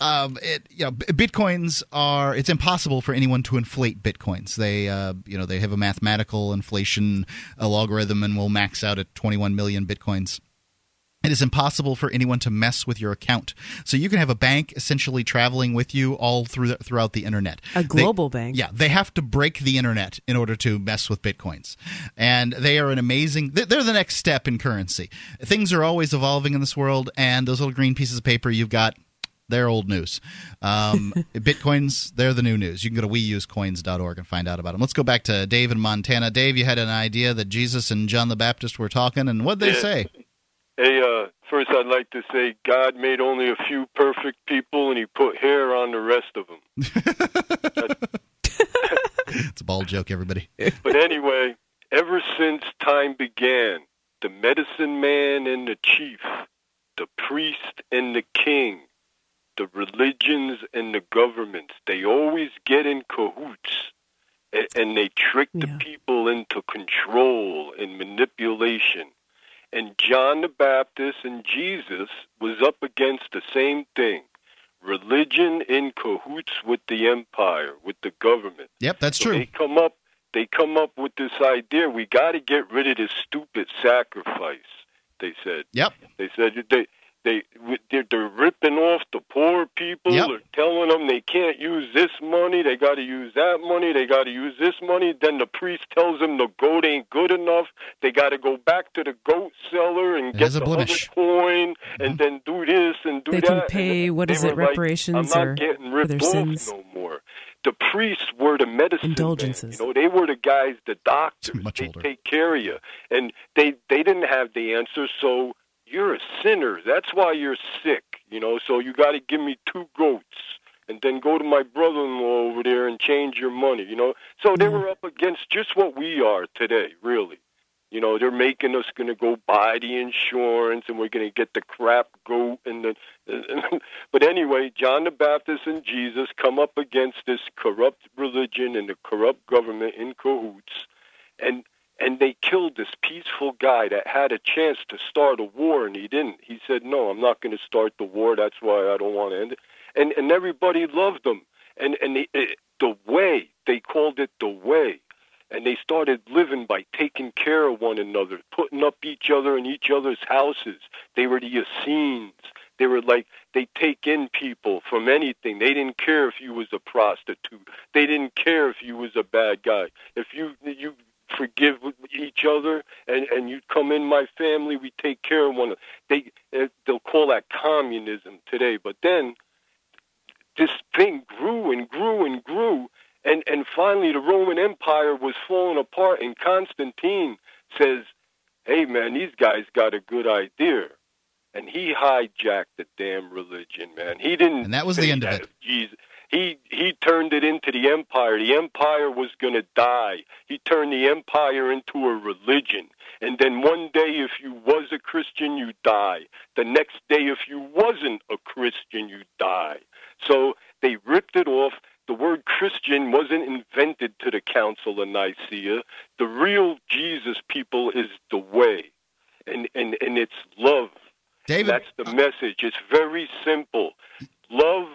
um, it, you know, bitcoins are. It's impossible for anyone to inflate bitcoins. They, uh, you know, they have a mathematical inflation uh logarithm and will max out at 21 million bitcoins. It is impossible for anyone to mess with your account. So you can have a bank essentially traveling with you all through the, throughout the internet. A They- global bank. Yeah, they have to break the internet in order to mess with bitcoins. And they are an amazing they- they're the next step in currency. Things are always evolving in this world and those little green pieces of paper you've got they're old news. Um, Bitcoins, they're the new news. You can go to weusecoins.org and find out about them. Let's go back to Dave in Montana. Dave, you had an idea that Jesus and John the Baptist were talking, and what'd they Yeah. say? Hey, uh, first I'd like to say God made only a few perfect people, and He put hair on the rest of them. It's a bald joke, everybody. But anyway, ever since time began, the medicine man and the chief, the priest and the king, the religions and the governments, they always get in cahoots and, and they trick the people into control and manipulation. And John the Baptist and Jesus was up against the same thing. Religion in cahoots with the empire, with the government. Yep, that's So true. They come up they come up with this idea we got to get rid of this stupid sacrifice they said Yep. they said they they they're, they're ripping off the poor people Yep. they're telling them they can't use this money they got to use that money they got to use this money then the priest tells them the goat ain't good enough they got to go back to the goat seller and get There's a the blemish. other coin and mm-hmm. then do this and do They that can pay, then what they is it, were like, reparations I'm not or getting for their off sins? no more the priests were the medicine Indulgences. Men. You know, they were the guys, the doctors. Much they take care of you, and they they didn't have the answer. So you're a sinner. That's why you're sick. You know, so you got to give me two goats, and then go to my brother-in-law over there and change your money. You know, so they were up against just what we are today, really. You know, they're making us going to go buy the insurance, and we're going to get the crap goat, and the. but anyway, John the Baptist and Jesus come up against this corrupt religion and the corrupt government in cahoots, and and they killed this peaceful guy that had a chance to start a war, and he didn't. He said, "No, I'm not going to start the war. That's why I don't want to end it." And and everybody loved him, and and the, it, the way they called it the way and they started living by taking care of one another, putting up each other in each other's houses. They were the Essenes. They were like they take in people from anything. They didn't care if you was a prostitute. They didn't care if you was a bad guy. If you you forgive each other and and you come in my family, we take care of one. another. They they'll call that communism today, but then this thing grew and grew and grew and and finally the Roman Empire was falling apart and Constantine says, "Hey man, these guys got a good idea." And he hijacked the damn religion, man. He didn't And that was the end of it. Jesus he he turned it into the empire. The empire was going to die. He turned the empire into a religion. And then one day if you was a Christian, you die. The next day if you wasn't a Christian, you die. So they ripped it off. The word Christian wasn't invented to the Council of Nicaea. The real Jesus people is the way. And and, and it's love. David That's the uh, message. It's very simple. Love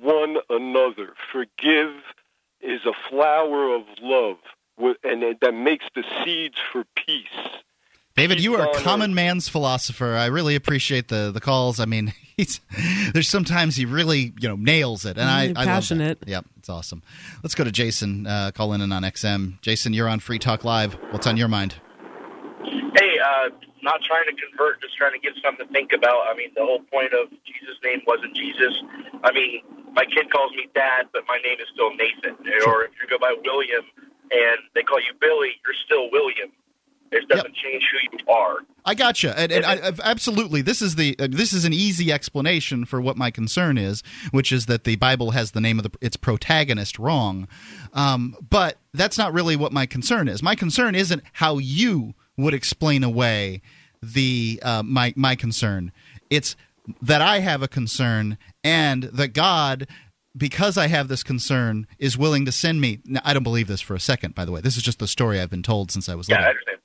one another. Forgive is a flower of love, and that makes the seeds for peace. David, you are a common man's philosopher. I really appreciate the the calls. I mean, he's there's sometimes he really you know nails it, and I, Really I passionate. love that. Yep, it's awesome. Let's go to Jason. Uh, call in and on XM. Jason, you're on Free Talk Live. What's on your mind? Not trying to convert, just trying to give something to think about. I mean, the whole point of Jesus' name wasn't Jesus. I mean, my kid calls me Dad, but my name is still Nathan. Or if you go by William and they call you Billy, you're still William. It doesn't change who you are. I gotcha, and, and I, absolutely. This is the uh, this is an easy explanation for what my concern is, which is that the Bible has the name of the, its protagonist wrong. Um, but that's not really what my concern is. My concern isn't how you would explain away the uh, my my concern. It's that I have a concern, and that God. Because I have this concern, is willing to send me. Now, I don't believe this for a second. By the way, this is just the story I've been told since I was little Yeah, I understand.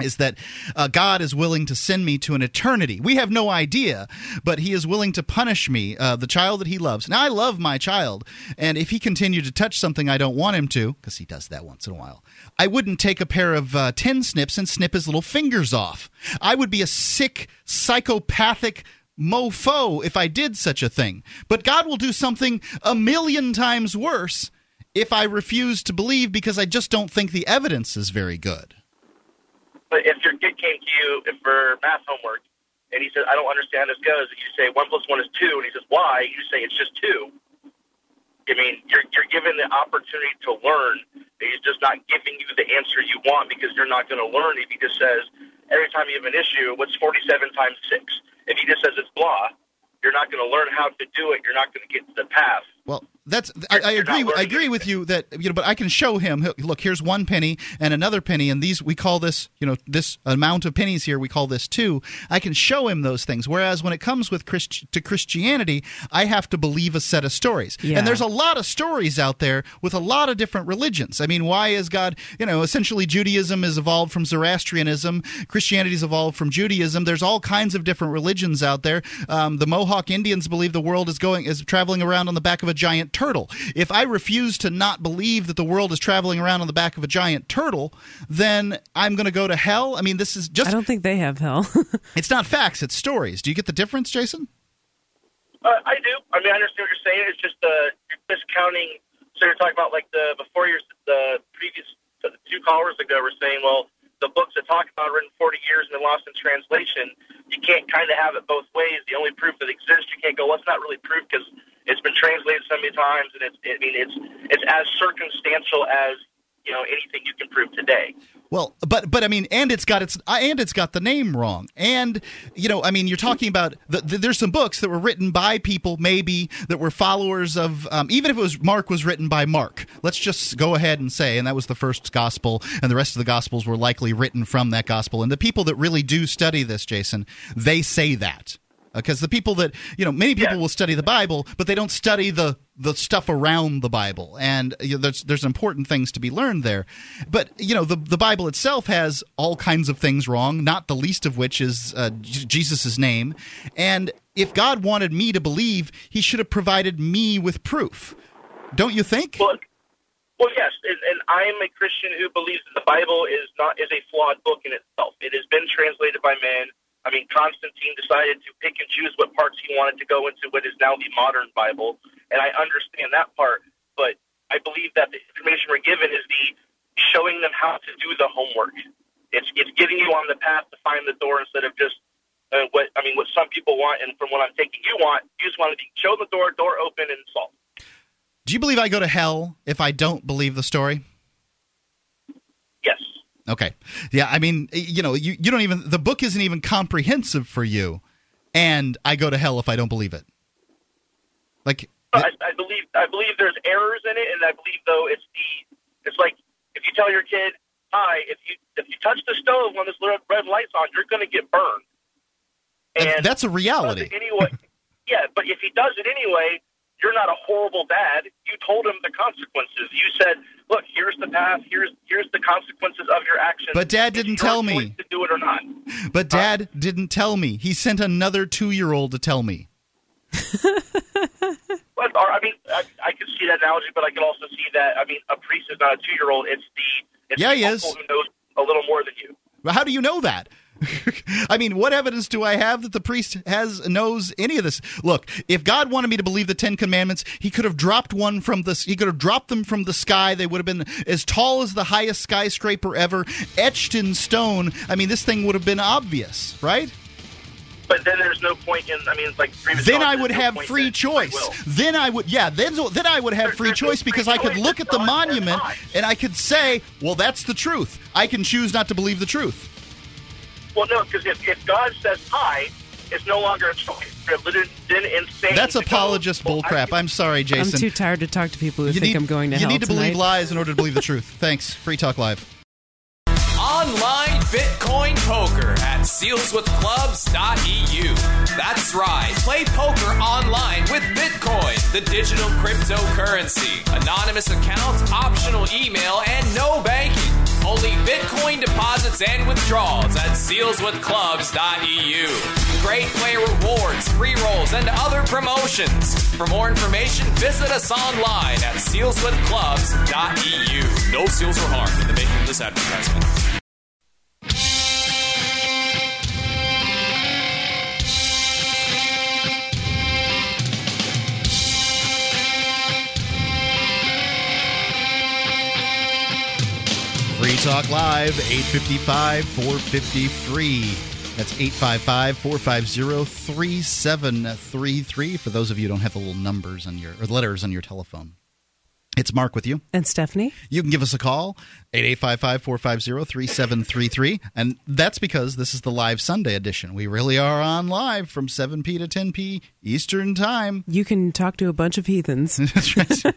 Is that uh, God is willing to send me to an eternity. We have no idea, but He is willing to punish me, uh, the child that He loves. Now, I love my child, and if he continued to touch something I don't want him to, because he does that once in a while, I wouldn't take a pair of uh, tin snips and snip his little fingers off. I would be a sick, psychopathic mofo if I did such a thing. But God will do something a million times worse if I refuse to believe because I just don't think the evidence is very good. But if your kid came to you for math homework and he says, I don't understand how this goes. And you say one plus one is two, and he says, why? You say it's just two. I mean, you're you're given the opportunity to learn. And he's just not giving you the answer you want because you're not going to learn if he just says every time you have an issue, what's 47 times six? If he just says it's blah, you're not going to learn how to do it. You're not going to get to the path. Well, that's I, I agree. I agree with you that you know, but I can show him. Look, here's one penny and another penny, and these we call this you know this amount of pennies here we call this two. I can show him those things. Whereas when it comes with Christ, to Christianity, I have to believe a set of stories, Yeah. and there's a lot of stories out there with a lot of different religions. I mean, why is God? You know, essentially Judaism has evolved from Zoroastrianism, Christianity's evolved from Judaism. There's all kinds of different religions out there. Um, the Mohawk Indians believe the world is going is traveling around on the back of a giant turtle. If I refuse to not believe that the world is traveling around on the back of a giant turtle, then I'm going to go to hell. I mean, this is just. I don't think they have hell. it's not facts; it's stories. Do you get the difference, Jason? Uh, I do. I mean, I understand what you're saying. It's just uh, you're discounting. So you're talking about like the before your the previous the two callers ago were saying, well, the books that talk about are written 40 years and been lost in translation. You can't kind of have it both ways. The only proof that exists, you can't go. Well, it's not really proof because it's been translated so many times, and it's. I mean, it's it's as circumstantial as you know anything you can prove today. Well, but but I mean, and it's got its uh, and it's got the name wrong, and you know, I mean, you're talking about the, the, there's some books that were written by people maybe that were followers of um, even if it was Mark was written by Mark. Let's just go ahead and say, and that was the first gospel, and the rest of the gospels were likely written from that gospel. And the people that really do study this, Jason, they say that because the people that you know many people will study the bible but they don't study the the stuff around the bible. And you know, there's there's important things to be learned there. But you know the the bible itself has all kinds of things wrong not the least of which is uh, J- jesus' name. And if god wanted me to believe he should have provided me with proof. Don't you think? Well, well, yes, and, and I am a Christian who believes that the Bible is not is a flawed book in itself. It has been translated by man. I mean, Constantine decided to pick and choose what parts he wanted to go into what is now the modern Bible, and I understand that part. But I believe that the information we're given is the showing them how to do the homework. It's it's getting you on the path to find the door instead of just uh, what I mean, what some people want, and from what I'm taking, you want. You just want to be show the door, door open, and solve. do you believe i go to hell if i don't believe the story Yes. Okay. Yeah, I mean, you know, you, you don't even the book isn't even comprehensive for you, and I go to hell if I don't believe it. Like uh, I, I believe I believe there's errors in it, and I believe though it's the it's like if you tell your kid, "Hi, if you if you touch the stove when this red, red light's on, you're going to get burned." that's, that's a reality. Anyway, yeah, but if he does it anyway, you're not a horrible dad. You told him the consequences. You said, "Look, here's the path. Here's consequences of your actions." But Dad didn't tell me. to do it or not. But Dad didn't tell me. He sent another two-year-old to tell me. But, or, I mean, I, I can see that analogy, but I can also see that. I mean, a priest is not a two-year-old. It's the it's Yeah, the he is. who knows a little more than you. Well, How do you know that? I mean, what evidence do I have that the priest has knows any of this? Look, if God wanted me to believe the Ten Commandments, He could have dropped one from the. He could have dropped them from the sky. They would have been as tall as the highest skyscraper ever, etched in stone. I mean, this thing would have been obvious, right? But then there's no point in. I mean, it's like Then I would no have free choice. Then I would, yeah. Then then I would have free choice because I could look at the monument and I could say, well, that's the truth. I can choose not to believe the truth. Well, no, because if, if God says hi, it's no longer a choice. Then, then insane. That's to go, apologist bullcrap. I'm sorry, Jason. I'm too tired to talk to people who You think need- I'm going to you hell need to believe lies in order to believe the truth. Thanks. Free Talk Live. Online Bitcoin poker at sealswithclubs.eu. That's right. Play poker online with Bitcoin, the digital cryptocurrency. Anonymous account, optional email, and no banking. Only Bitcoin deposits and withdrawals at sealswithclubs.eu. Great player rewards, free rolls, and other promotions. For more information, visit us online at sealswithclubs.eu. No seals were harmed in the making of this advertisement. Free Talk Live, 855 450 free. That's 855 450 3733 for those of you who don't have the little numbers on your or letters on your telephone. It's Mark with you. And Stephanie. You can give us a call, 8855-450-3733. And that's because this is the live Sunday edition. We really are on live from 7p to 10p Eastern Time. You can talk to a bunch of heathens. that's right.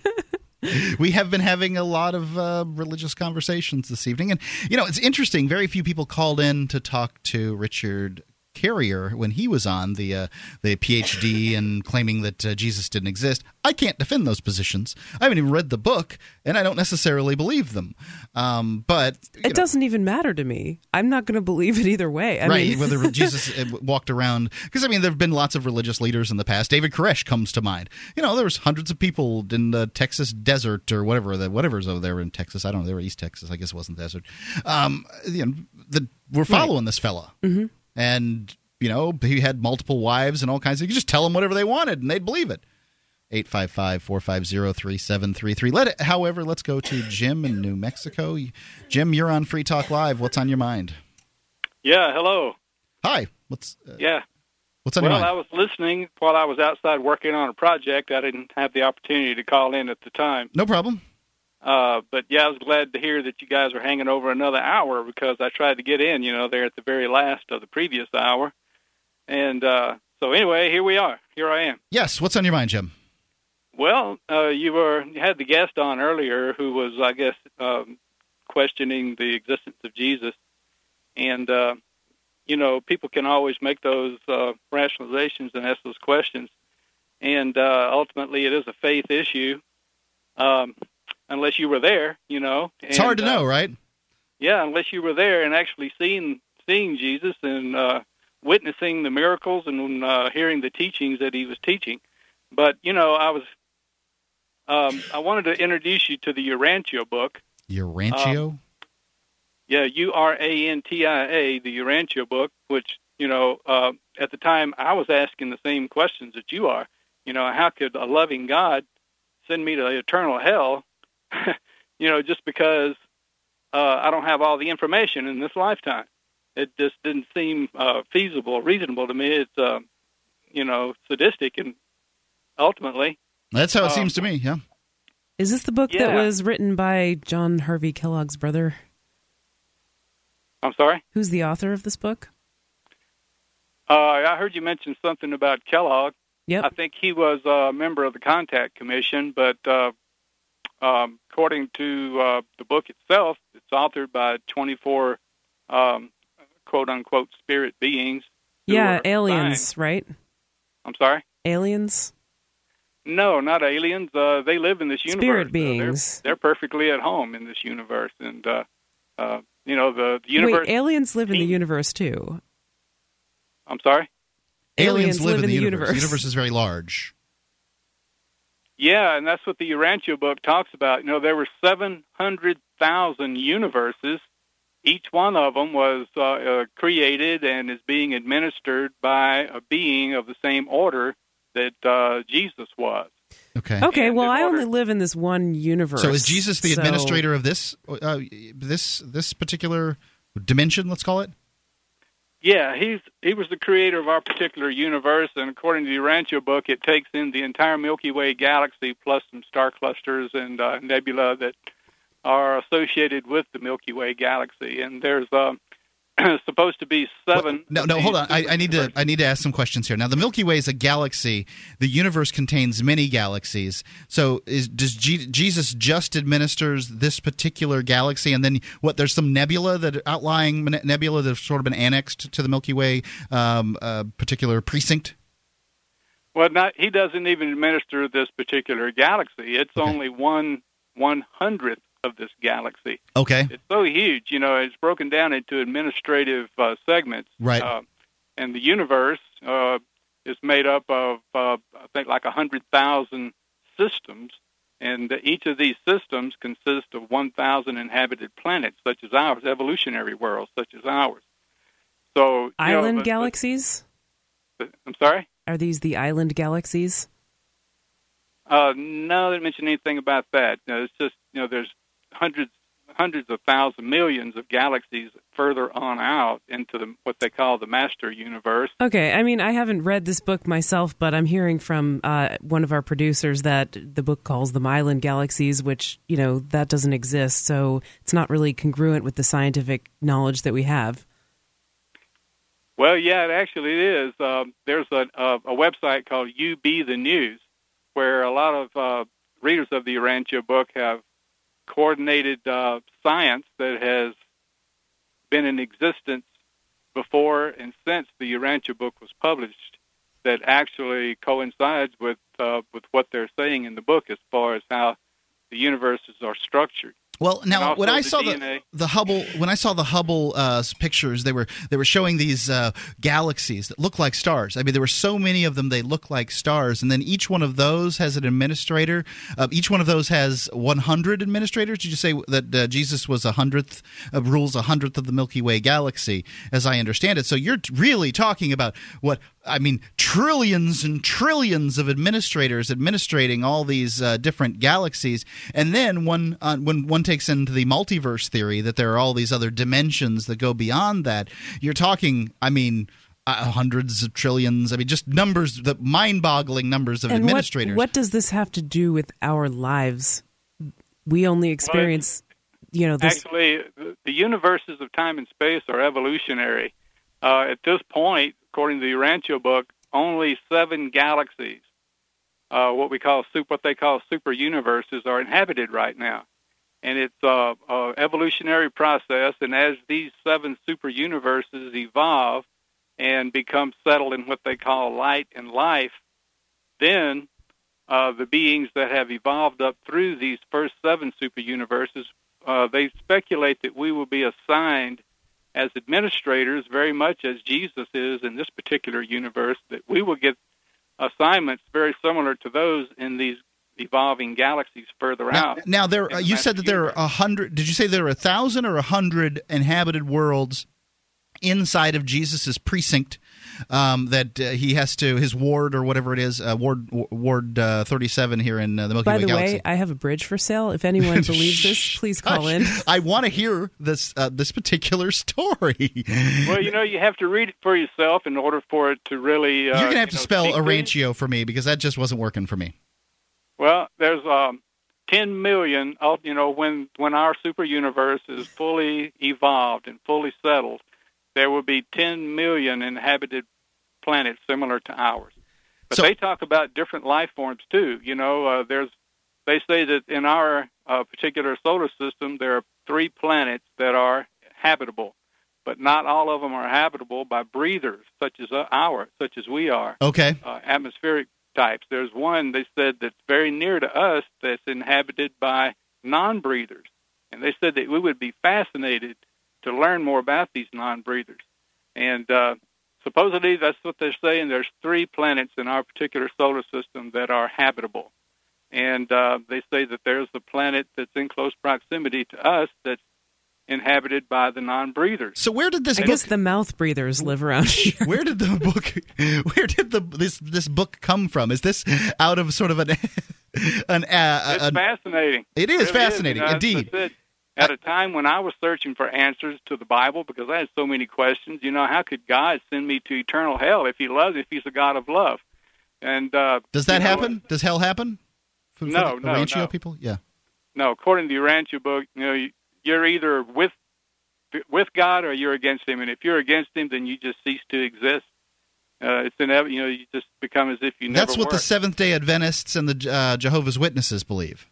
we have been having a lot of uh, religious conversations this evening. And, you know, it's interesting. Very few people called in to talk to Richard Carrier when he was on the uh, the PhD and claiming that uh, Jesus didn't exist. I can't defend those positions. I haven't even read the book, and I don't necessarily believe them. Um, but it know, doesn't even matter to me. I'm not going to believe it either way. I right? Mean- whether Jesus uh, walked around, because I mean, there have been lots of religious leaders in the past. David Koresh comes to mind. You know, there was hundreds of people in the Texas desert or whatever, the whatever's over there in Texas. I don't know. They were East Texas. I guess it wasn't desert. Um, you know, the, we're following right. this fella. Mm-hmm and you know he had multiple wives and all kinds of you could just tell them whatever they wanted and they'd believe it. 855-450-3733 let it however let's go to jim in new mexico. Jim you're on free talk live. What's on your mind? Yeah hello. Hi. What's uh, yeah. what's on well your mind? I was listening while i was outside working on a project. I didn't have the opportunity to call in at the time. No problem uh, but yeah, I was glad to hear that you guys are hanging over another hour because I tried to get in, you know, there at the very last of the previous hour. And uh, so anyway, here we are. Here I am. Yes. What's on your mind, Jim? Well, uh, you were you had the guest on earlier who was, I guess, um, questioning the existence of Jesus, and uh, you know, people can always make those uh, rationalizations and ask those questions, and uh, ultimately, it is a faith issue. Um, unless you were there, you know. It's hard to uh, know, right? Yeah, unless you were there and actually seeing seeing Jesus and uh, witnessing the miracles and uh, hearing the teachings that he was teaching. But you know, I was um, I wanted to introduce you to the Urantia book. Urantia. Um, yeah, U R A N T I A, the Urantia book, which you know, uh, at the time I was asking the same questions that you are. You know, how could a loving God send me to eternal hell you know, just because uh, I don't have all the information in this lifetime. It just didn't seem uh, feasible, reasonable to me. It's, uh, you know, sadistic, and ultimately, that's how it um, seems to me. Yeah. Is this the book Yeah. that was written by John Harvey Kellogg's brother? I'm sorry. Who's the author of this book? Uh, I heard you mention something about Kellogg. Yep. I think he was a member of the Contact Commission, but uh, um, according to uh, the book itself, it's authored by 24 um, quote unquote spirit beings. Yeah, aliens, assigned- right? I'm sorry. Aliens. No, not aliens. Uh, they live in this universe. Spirit Uh, beings. they're, they're perfectly at home in this universe, and uh, uh, you know the, the universe. Wait, aliens live in the universe too. I'm sorry. Aliens, Aliens live, in the, universe. The universe is very large. Yeah, and that's what the Urantia book talks about. You know, there were 700,000 universes. Each one of them was uh, uh, created and is being administered by a being of the same order that uh, Jesus was. Okay. Okay, well, I only live in this one universe. So is Jesus the so- administrator of this uh, this this particular dimension? Let's call it. Yeah, he's he was the creator of our particular universe, and according to the Urantia book, it takes in the entire Milky Way galaxy plus some star clusters and uh, nebula that are associated with the Milky Way galaxy. And there's uh, supposed to be seven. No, no, hold on. I, I need to I need to ask some questions here. Now, the Milky Way is a galaxy. The universe contains many galaxies. So, is does G, Jesus just administers this particular galaxy, and then what? There's some nebula that outlying nebula that have sort of been annexed to the Milky Way um, uh, particular precinct. Well, not he doesn't even administer this particular galaxy. It's only one one hundredth of this galaxy. Okay. It's so huge, you know. It's broken down into administrative uh, segments. Right. Uh, and the universe uh, is made up of, uh, I think, like a hundred thousand systems, and each of these systems consists of one thousand inhabited planets, such as ours, evolutionary worlds, such as ours. So, you know, Island the- galaxies? the- I'm sorry. Are these the island galaxies? Uh, no, they didn't mention anything about that. No, it's just you know there's hundreds hundreds of thousands, millions of galaxies further on out into the, what they call the master universe. Okay, I mean, I haven't read this book myself, but I'm hearing from uh, one of our producers that the book calls the Mylan galaxies, which you know that doesn't exist, so it's not really congruent with the scientific knowledge that we have. Well, yeah, it actually is. Um, there's a, a, a website called UB the News, where a lot of uh, readers of the Urantia book have coordinated uh, science that has been in existence before and since the Urantia book was published that actually coincides with uh, with what they're saying in the book as far as how the universes are structured. Well, now when I saw the the Hubble when I saw the Hubble uh, pictures, they were they were showing these uh, galaxies that look like stars. I mean, there were so many of them; they look like stars. And then each one of those has an administrator. Uh, each one of those has 100 administrators. Did you say that uh, Jesus was a hundredth uh, rules a hundredth of the Milky Way galaxy, as I understand it? So you're really talking about what I mean, trillions and trillions of administrators administrating all these uh, different galaxies, and then one uh, when one takes into the multiverse theory that there are all these other dimensions that go beyond that. You're talking, I mean. Uh, hundreds of trillions. I mean, just numbers, the mind-boggling numbers of and administrators. What, what does this have to do with our lives? We only experience, you know, this. Actually, the- the universes of time and space are evolutionary. Uh, at this point, according to the Urantia book, only seven galaxies, uh, what we call super, what they call super universes, are inhabited right now, and it's a, a evolutionary process. And as these seven super universes evolve and become settled in what they call light and life, then uh, the beings that have evolved up through these first seven super universes, uh, they speculate that we will be assigned as administrators, very much as Jesus is in this particular universe, that we will get assignments very similar to those in these evolving galaxies further Now, out. now there, uh, you said that there are a hundred. Did you say there are a thousand or a hundred inhabited worlds inside of Jesus's precinct? Um, that uh, he has to his ward or whatever it is, uh, ward ward uh, thirty seven here in uh, the Milky By Way the galaxy. way, I have a bridge for sale. If anyone believes this, please call in. I want to hear this uh, this particular story. Well, you know, you have to read it for yourself in order for it to really. Uh, You're gonna have you to know, spell speak to you. Urantia for me because that just wasn't working for me. Well, there's um, 10 million. Of, you know, when when our super universe is fully evolved and fully settled, there will be 10 million inhabited planets similar to ours. But So- they talk about different life forms too. You know, uh, there's they say that in our uh, particular solar system there are three planets that are habitable, but not all of them are habitable by breathers such as uh, our, such as we are Okay. uh, atmospheric types. There's one they said that's very near to us that's inhabited by non-breathers, and they said that we would be fascinated to learn more about these non-breathers. And uh, supposedly that's what they're saying. There's three planets in our particular solar system that are habitable, and uh, they say that there's a planet that's in close proximity to us that's inhabited by the non-breathers. So where did this I book? guess the mouth breathers live around here. where did the book? Where did the this this book come from? Is this out of sort of an an? Uh, It's an fascinating. It is really fascinating, You know, as I indeed. At a time when I was searching for answers to the Bible because I had so many questions, you know, how could God send me to eternal hell if He loves, if He's a God of love? And uh, Does that you know, happen? Does hell happen? For, for No, the no, Rancho no. people. Yeah. No, according to the Urantia book, you know, you- you're either with with God or you're against Him, and if you're against Him, then you just cease to exist. Uh, it's inevitable. You know, you just become as if you never That's what the Seventh Day Adventists and the uh, Jehovah's Witnesses believe.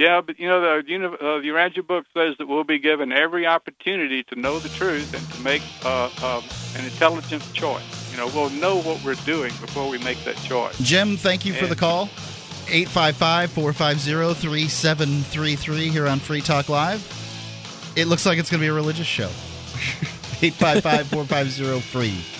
Yeah, but you know the uni- uh, the Urantia book says that we'll be given every opportunity to know the truth and to make uh, um, an intelligent choice. You know, we'll know what we're doing before we make that choice. Jim, thank you for the call. 855 450 3733 here on Free Talk Live. It looks like it's going to be a religious show. 855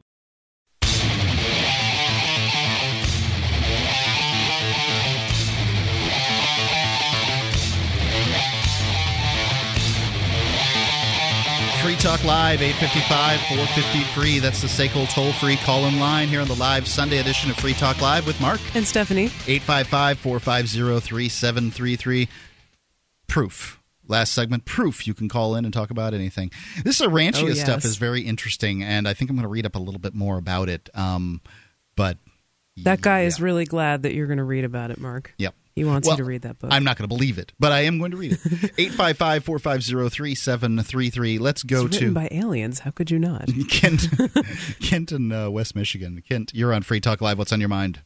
Talk Live, 855 453. That's the SACL toll free call in line here on the live Sunday edition of Free Talk Live with Mark and Stephanie. 855 450 3733. Proof. Last segment, proof you can call in and talk about anything. This Urantia Oh, yes. stuff is very interesting, and I think I'm going to read up a little bit more about it. Um, but That guy is really glad that you're going to read about it, Mark. Yep. He wants Well, you to read that book. I'm not going to believe it, but I am going to read it. 855 450 3733. Let's go it's to written by aliens. How could you not? Kent, Kent in uh, West Michigan. Kent, you're on Free Talk Live. What's on your mind?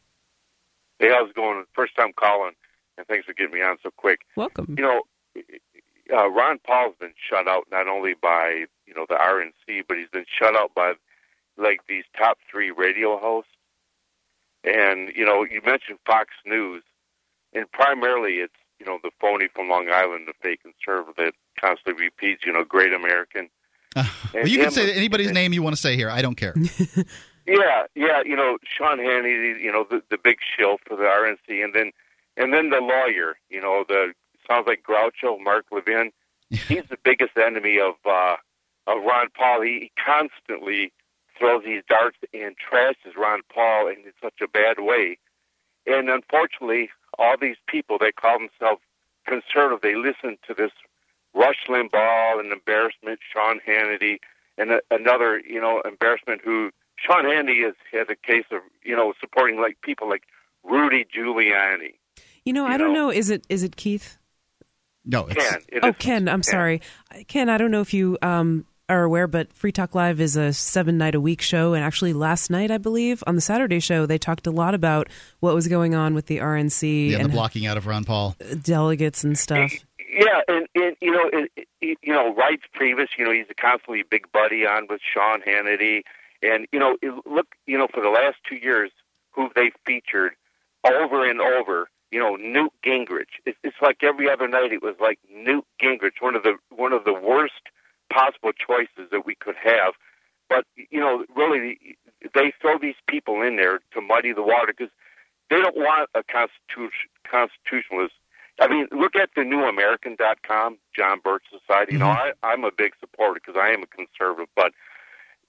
Hey, how's it going? First time calling, and thanks for getting me on so quick. Welcome. You know, uh, Ron Paul's been shut out not only by you know the RNC, but he's been shut out by like these top three radio hosts. And you know, you mentioned Fox News, and primarily it's you know the phony from Long Island, the fake conservative that constantly repeats, you know, "Great American." Well, you can say anybody's name you want to say here. I don't care. Yeah, yeah, you know, Sean Hannity, you know, the the big shill for the RNC, and then and then the lawyer, you know, the sounds like Groucho, Mark Levin. He's the biggest enemy of uh of Ron Paul. He, he constantly throws these darts and trashes Ron Paul in such a bad way. And unfortunately, all these people they call themselves conservative, they listen to this Rush Limbaugh, an embarrassment, Sean Hannity, and a, another, you know, embarrassment who Sean Hannity has had a case of, you know, supporting like people like Rudy Giuliani. You know, I don't know. Is it is it Keith? No, it's Ken. It oh, is Ken. I'm Ken. sorry, Ken. I don't know if you um, are aware, but Free Talk Live is a seven night a week show, and actually last night, I believe, on the Saturday show, they talked a lot about what was going on with the RNC Yeah, the and blocking out of Ron Paul. delegates and stuff. Yeah, and, and you know, it, it, you know, Wright's previous, you know, he's a constantly big buddy on with Sean Hannity, and you know, it, look, you know, for the last two years, who they featured over and over, you know, Newt Gingrich. It's, it's like every other night, it was like Newt Gingrich, one of the one of the worst possible choices that we could have. But you know, really, they throw these people in there to muddy the water because they don't want a constitution, constitutionalist. I mean, look at the newamerican.com, John Birch Society. You know, I, I'm a big supporter because I am a conservative, but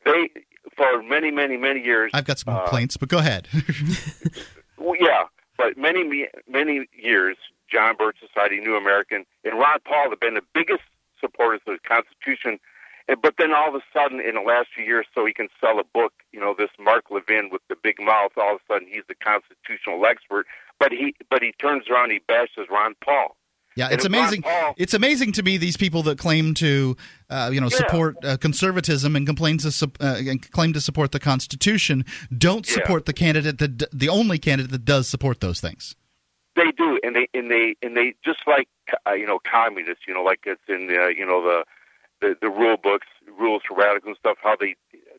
they, for many, many, many years. I've got some uh, complaints, but go ahead. well, yeah, but many, many years, John Birch Society, New American, and Ron Paul have been the biggest supporters of the Constitution. But then all of a sudden, in the last few years, so he can sell a book, you know, this Mark Levin with the big mouth, all of a sudden he's the constitutional expert. But he, but he turns around, he bashes Ron Paul. Yeah, it's amazing. Paul- It's amazing to me these people that claim to, uh, you know, Yeah. support uh, conservatism and complain to uh, and claim to support the Constitution don't Yeah. support the candidate that d- the only candidate that does support those things. They do, and they and they and they just like uh, you know communists, you know, like it's in the you know the the, the rule books, rules for radicals and stuff. How they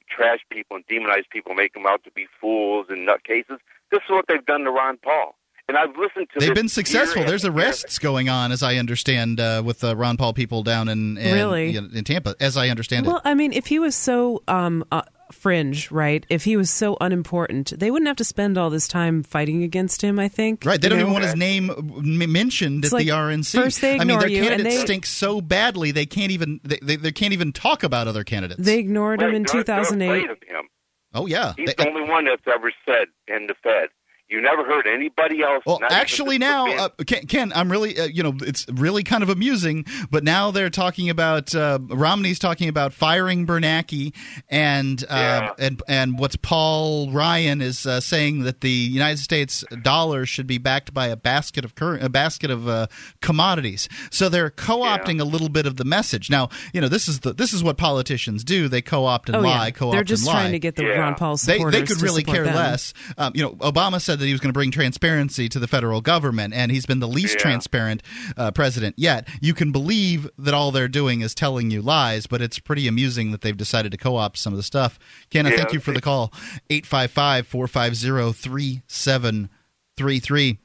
trash people and demonize people, make them out to be fools and nutcases. This is what they've done to Ron Paul, and I've listened to. They've been successful. There's after year. arrests going on, as I understand, uh, with uh, Ron Paul people down in, in Really? you know, in Tampa, as I understand Well, it. Well, I mean, if he was so um, uh, fringe, right? If he was so unimportant, they wouldn't have to spend all this time fighting against him. I think. Right, they don't know? even want his name m- mentioned It's at like, the RNC. first they I mean, ignore their you, and candidate they- stinks so badly they can't even they, they, they can't even talk about other candidates. They ignored him in they're- they're 2008. afraid of him. Oh yeah, He's the only one that's ever said in the Fed. You never heard anybody else. Well, actually, now, uh, Ken, Ken, I'm really, uh, you know, it's really kind of amusing. But now they're talking about uh, Romney's talking about firing Bernanke, and uh, and and what's Paul Ryan is uh, saying that the United States dollar should be backed by a basket of cur- a basket of uh, commodities. So they're co-opting a little bit of the message. Now, you know, this is the this is what politicians do. They co-opt and Oh, yeah. lie, co-opt They're just and lie. trying to get the Ron Paul They, they could to really care them. less. Um, you know, Obama said that he was going to bring transparency to the federal government, and he's been the least Yeah. transparent uh, president yet. You can believe that all they're doing is telling you lies, but it's pretty amusing that they've decided to co opt some of the stuff. Ken, I Yeah, thank you for the call. 855 450 3733.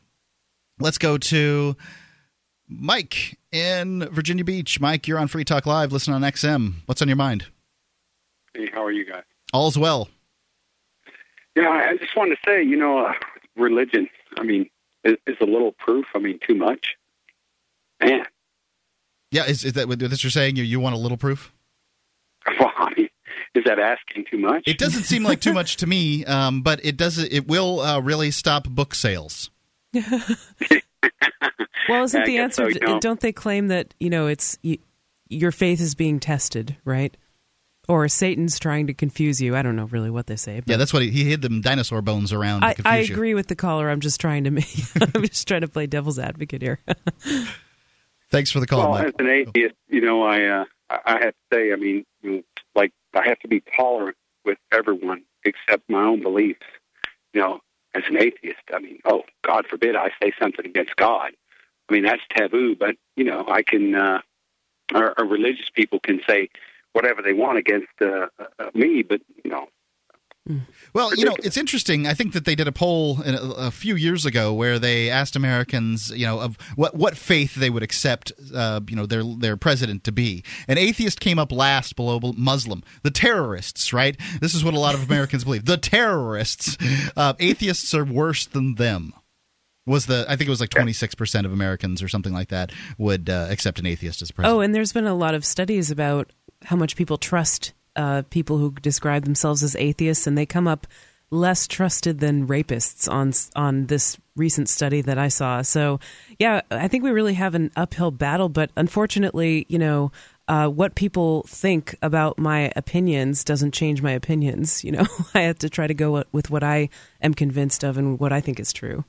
Let's go to Mike in Virginia Beach. Mike, you're on Free Talk Live. Listen on XM. What's on your mind? Hey, how are you guys? All's well. Yeah, I just wanted to say, you know, uh, religion. I mean, is, is a little proof. I mean, too much. Man, Yeah, is, is that what this you're saying? You, you want a little proof? well, I mean, is that asking too much? It doesn't seem like too much to me, um, but it does. It will uh, really stop book sales. Well, isn't I the answer? so, you know. Don't they claim that you know it's y your faith is being tested, right? Or Satan's trying to confuse you. I don't know really what they say. But Yeah, that's what he, he hid them dinosaur bones around. To I, confuse I you. agree with the caller. I'm just trying to make. I'm just trying to play devil's advocate here. Thanks for the call, well, Mike. as an atheist, you know, I uh, I I have to say, I mean, like I have to be tolerant with everyone except my own beliefs. You know, as an atheist, I mean, oh, God forbid I say something against God. I mean, that's taboo. But you know, I can. Uh, our, our religious people can say whatever they want against uh, uh, me, but you know, Well, you know, it's interesting. I think that they did a poll in a, a few years ago where they asked Americans, you know, of what what faith they would accept, uh, you know, their their president to be. An atheist came up last below Muslim. The terrorists, right? This is what a lot of Americans believe. The terrorists. Uh, atheists are worse than them. Was the I think it was like twenty six percent of Americans or something like that would uh, accept an atheist as president. Oh, and there's been a lot of studies about how much people trust uh, people who describe themselves as atheists, and they come up less trusted than rapists on on this recent study that I saw. So, yeah, I think we really have an uphill battle, but unfortunately, you know. Uh, what people think about my opinions doesn't change my opinions. You know, I have to try to go with what I am convinced of and what I think is true.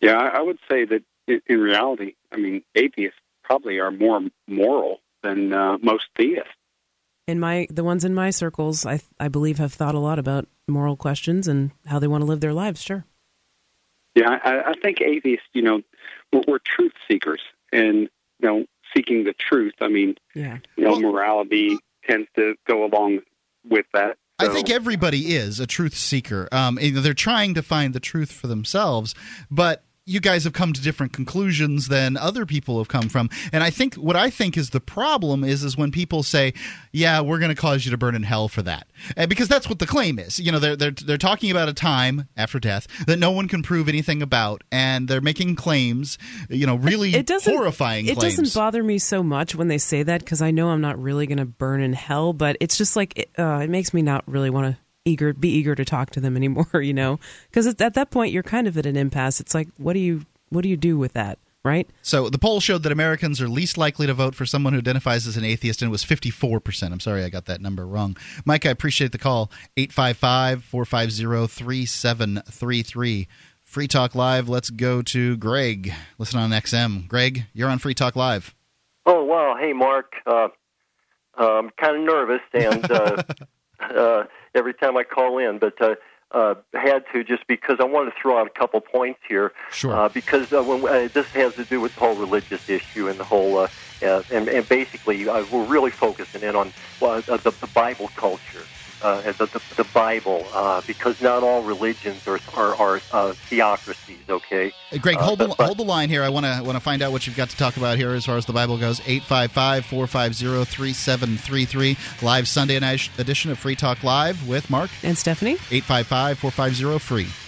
yeah, I, would say that in reality, I mean, atheists probably are more moral than uh, most theists. in my the ones in my circles i i believe have thought a lot about moral questions and how they want to live their lives sure Yeah, I, I think atheists, you know, we're, we're truth seekers, and you know, seeking the truth. I mean, yeah, you know, morality tends to go along with that. I think everybody is a truth seeker. Um, they're trying to find the truth for themselves, but you guys have come to different conclusions than other people have come from. And I think what I think is the problem is is when people say, "Yeah, we're going to cause you to burn in hell for that," and because that's what the claim is. You know, they're they're they're talking about a time after death that no one can prove anything about, and they're making claims. You know, really it doesn't horrifying it claims. doesn't bother me so much when they say that because i know i'm not really going to burn in hell but it's just like it, uh, it makes me not really want to eager be eager to talk to them anymore you know because at that point you're kind of at an impasse it's like what do you what do you do with that right So the poll showed that Americans are least likely to vote for someone who identifies as an atheist, and it was 54%. I'm sorry I got that number wrong. Mike, I appreciate the call. 855 450 3733. Free Talk Live. Let's go to Greg. Listen on XM. Greg, you're on Free Talk Live. Oh wow! Hey, Mark. Uh, uh, I'm kind of nervous, and uh, uh, every time I call in, but uh, uh, had to just because I wanted to throw out a couple points here. Sure. Uh, because uh, when uh, this has to do with the whole religious issue and the whole, uh, uh, and, and basically uh, we're really focusing in on uh, the, the Bible culture. Uh, the, the, the Bible, uh, because not all religions are are, are uh, theocracies. Okay, Hey, Greg, Uh, hold the but- but- hold the line here. I want to want to find out what you've got to talk about here as far as the Bible goes. 855-450-3733. Live Sunday night edition of Free Talk Live with Mark and Stephanie. 855-450-FREE.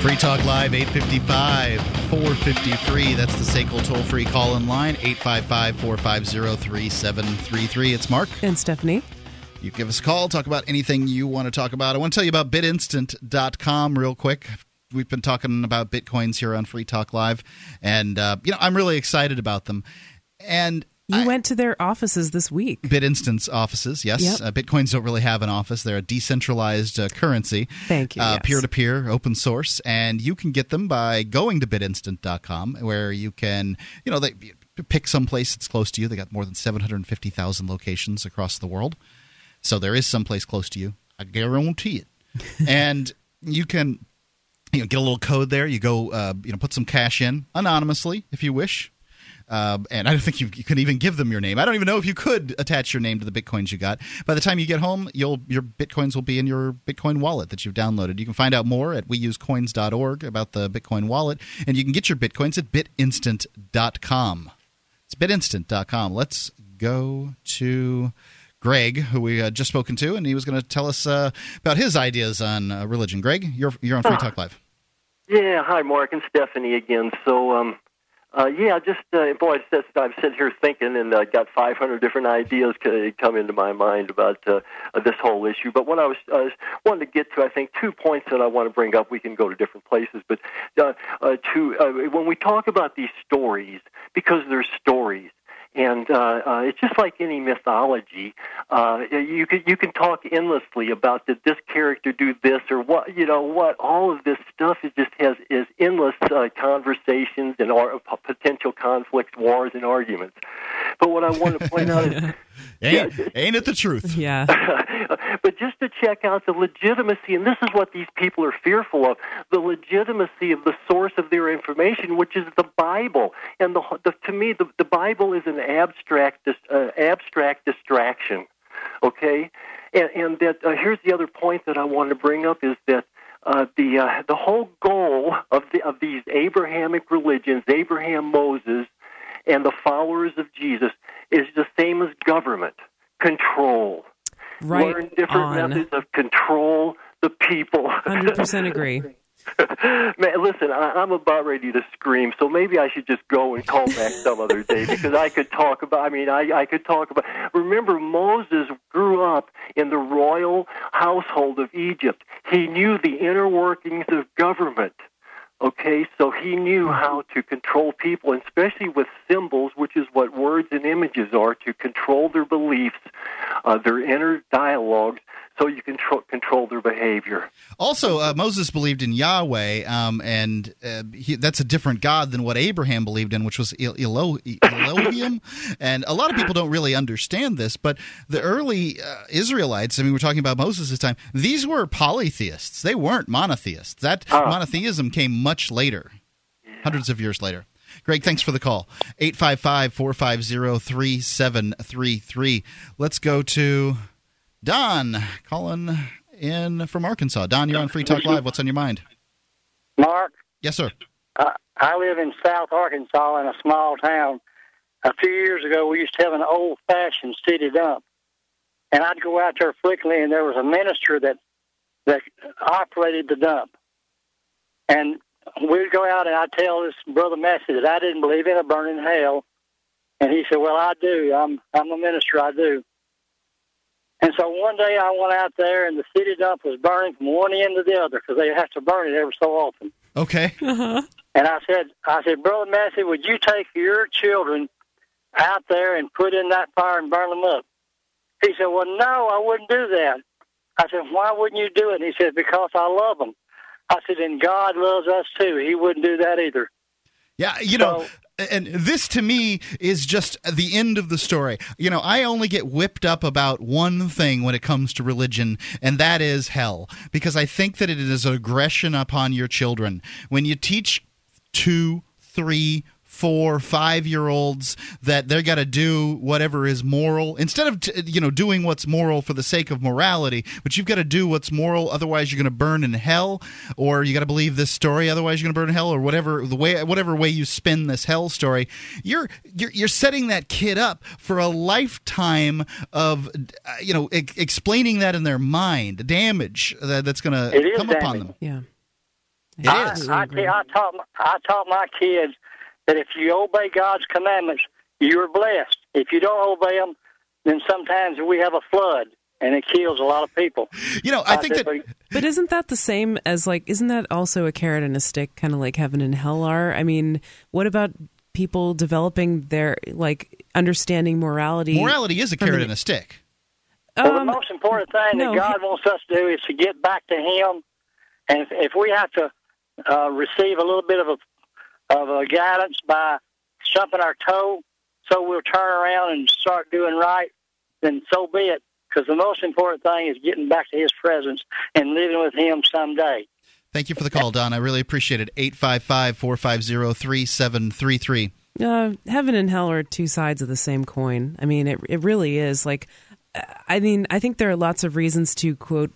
Free Talk Live, 855 453. That's the SACL toll free call in line, 855 450 3733. It's Mark. And Stephanie. You give us a call, talk about anything you want to talk about. I want to tell you about bitinstant.com real quick. We've been talking about Bitcoins here on Free Talk Live, and, uh, you know, I'm really excited about them. And You went to their offices this week. BitInstant's offices, yes. Yep. Uh, Bitcoins don't really have an office. They're a decentralized uh, currency. Thank you, Uh. Peer-to-peer, open source. And you can get them by going to bitinstant.com where you can, you know, they pick some place that's close to you. They got more than 750,000 locations across the world. So there is some place close to you. I guarantee it. and you can you know, get a little code there. You go, uh, you know, put some cash in anonymously if you wish. Uh, and I don't think you, you can even give them your name. I don't even know if you could attach your name to the bitcoins you got. By the time you get home, you'll your bitcoins will be in your Bitcoin wallet that you've downloaded. You can find out more at weusecoins.org about the Bitcoin wallet, and you can get your bitcoins at bitinstant.com. It's bitinstant.com. Let's go to Greg, who we uh, just spoken to, and he was going to tell us uh, about his ideas on uh, religion. Greg, you're you're on Free Talk Live. Yeah, hi, Mark and Stephanie again. So, um, uh, yeah, just uh, boy, I'm sitting here thinking, and uh, got 500 different ideas c- come into my mind about uh, uh, this whole issue. But what I was uh, wanted to get to, I think, two points that I want to bring up. We can go to different places, but uh, uh, to uh, when we talk about these stories, because they're stories. And uh, uh, it's just like any mythology. Uh, you can you can talk endlessly about did this character do this or what you know what all of this stuff is just has is endless uh, conversations and ar- potential conflicts, wars, and arguments. But what I want to point out is Ain't, ain't it the truth? Yeah. but just to check out the legitimacy, and this is what these people are fearful of the legitimacy of the source of their information, which is the Bible. And the, the, to me, the, the Bible is an abstract, dis- uh, abstract distraction. Okay? And, and that uh, here's the other point that I want to bring up is that uh, the uh, the whole goal of the of these Abrahamic religions, Abraham, Moses, and the followers of Jesus, is the same as government control. Right Learn different on. methods of control the people. 100% agree. Man, listen, I, I'm about ready to scream, so maybe I should just go and call back some other day because I could talk about. I mean, I, I could talk about. Remember, Moses grew up in the royal household of Egypt. He knew the inner workings of government. Okay, so he knew how to control people, and especially with symbols, which is what words and images are, to control their beliefs, uh, their inner dialogues, so you can tro- control their behavior. Also, uh, Moses believed in Yahweh, um, and uh, he, that's a different God than what Abraham believed in, which was El- Elo- Elohim. and a lot of people don't really understand this, but the early uh, Israelites, I mean, we're talking about Moses' time, these were polytheists. They weren't monotheists. That monotheism came much later, hundreds of years later. Greg, thanks for the call. 855 450 3733. Let's go to Don calling in from Arkansas. Don, you're on Free Talk Live. What's on your mind? Mark, Yes, sir. uh, I live in South Arkansas in a small town. A few years ago, we used to have an old-fashioned city dump, and I'd go out there frequently, and there was a minister that that operated the dump, and we'd go out, and I'd tell this brother Massey that I didn't believe in a burning hell, and he said, "Well, I do. I'm I'm a minister. I do." And so one day I went out there, and the city dump was burning from one end to the other because they have to burn it every so often. Okay. Uh-huh. And I said, I said, Brother Massey, would you take your children out there and put in that fire and burn them up? He said, Well, no, I wouldn't do that. I said, Why wouldn't you do it? And he said, Because I love them. I said, And God loves us too. He wouldn't do that either. Yeah, you know, and this to me is just the end of the story. You know, I only get whipped up about one thing when it comes to religion, and that is hell, because I think that it is aggression upon your children. When you teach two, three, four, five year olds that they're got to do whatever is moral instead of t- you know doing what's moral for the sake of morality, but you've got to do what's moral. Otherwise, you're going to burn in hell, or you got to believe this story. Otherwise, you're going to burn in hell, or whatever the way whatever way you spin this hell story. You're you're, you're setting that kid up for a lifetime of uh, you know e- explaining that in their mind, damage that, that's going to is come upon them. Yeah. I, I, I taught I taught my kids that if you obey God's commandments, you're blessed. If you don't obey them, then sometimes we have a flood and it kills a lot of people. You know, I think that. But isn't that the same as like? Isn't that also a carrot and a stick, kind of like heaven and hell are? I mean, what about people developing their like understanding morality? Morality is a carrot an- and a stick. Well, Um, the most important thing no, that God wants us to do is to get back to Him, and if, if we have to uh, receive a little bit of a of a guidance by stumping our toe, so we'll turn around and start doing right, then so be it. Because the most important thing is getting back to His presence and living with Him someday. Thank you for the call, Don. I really appreciate it. 855 450 3733. Uh, heaven and hell are two sides of the same coin. I mean, it it really is. Like, I mean, I think there are lots of reasons to quote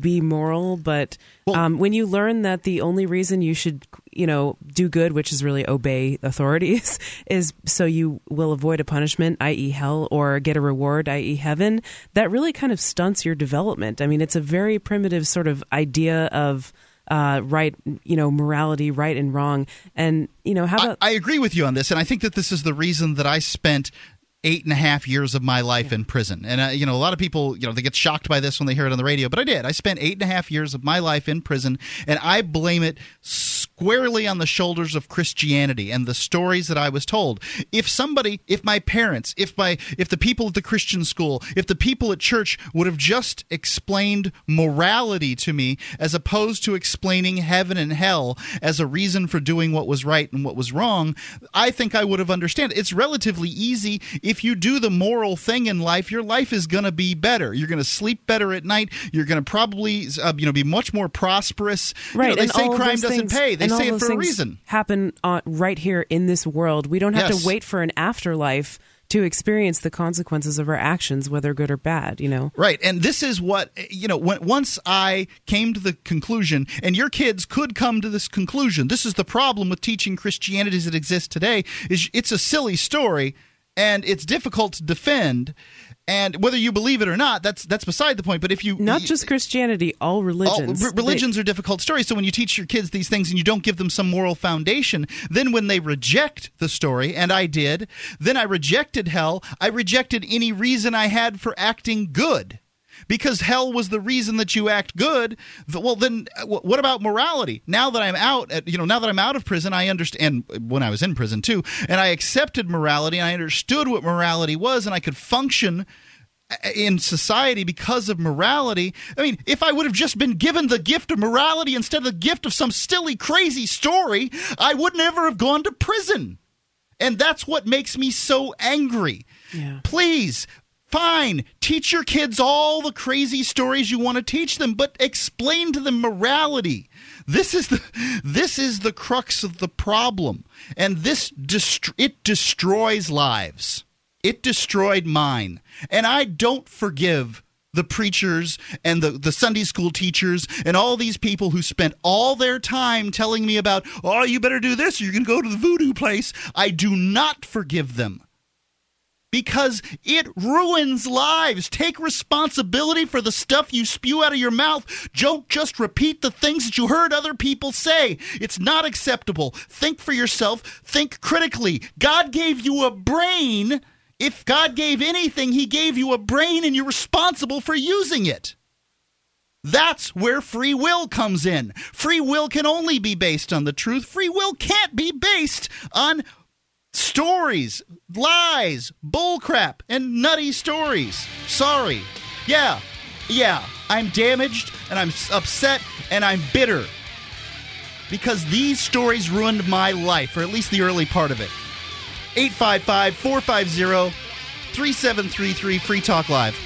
be moral, but um, when you learn that the only reason you should, you know, do good, which is really obey authorities, is so you will avoid a punishment, i.e., hell, or get a reward, i.e., heaven, that really kind of stunts your development. I mean, it's a very primitive sort of idea of uh, right, you know, morality, right and wrong, and you know, how about I agree with you on this, and I think that this is the reason that I spent eight and a half years of my life in prison. And uh, you know, a lot of people, you know, they get shocked by this when they hear it on the radio, but I did. I spent eight and a half years of my life in prison, and I blame it squarely on the shoulders of Christianity and the stories that I was told. If somebody, if my parents, if my, if the people at the Christian school, if the people at church would have just explained morality to me as opposed to explaining heaven and hell as a reason for doing what was right and what was wrong, I think I would have understood. It's relatively easy. If you do the moral thing in life, your life is going to be better. You're going to sleep better at night. You're going to probably, uh, you know, be much more prosperous. You Right, know, they and say crime doesn't things- pay. They and all say it for a reason. Happen on, right here in this world. We don't have Yes. to wait for an afterlife to experience the consequences of our actions, whether good or bad. You know, Right, and this is what you know. When, once I came to the conclusion, and your kids could come to this conclusion. This is the problem with teaching Christianity as it exists today: is it's a silly story, and it's difficult to defend. And whether you believe it or not, that's that's beside the point. But if you not just Christianity, all oh, religions. all, re- religions are difficult stories. So when you teach your kids these things and you don't give them some moral foundation, then when they reject the story, and I did, then I rejected hell. I rejected any reason I had for acting good. Because hell was the reason that you act good. Well, then, uh, what about morality? Now that I'm out, at, you know, now that I'm out of prison, I understand. When I was in prison too, and I accepted morality, and I understood what morality was, and I could function in society because of morality. I mean, if I would have just been given the gift of morality instead of the gift of some silly, crazy story, I would never have gone to prison. And that's what makes me so angry. Yeah. Please, fine, teach your kids all the crazy stories you want to teach them, but explain to them morality. This is the this is the crux of the problem. And this dest- it destroys lives. It destroyed mine. And I don't forgive the preachers and the, the Sunday school teachers and all these people who spent all their time telling me about, oh, you better do this or you're going to go to the voodoo place. I do not forgive them because it ruins lives. Take responsibility for the stuff you spew out of your mouth. Don't just repeat the things that you heard other people say. It's not acceptable. Think for yourself, think critically. God gave you a brain. If God gave anything, He gave you a brain and you're responsible for using it. That's where free will comes in. Free will can only be based on the truth. Free will can't be based on stories, lies, bullcrap, and nutty stories. Sorry. Yeah, yeah, I'm damaged and I'm upset and I'm bitter. because these stories ruined my life, or at least the early part of it. 855 450 3733 Free Talk Live.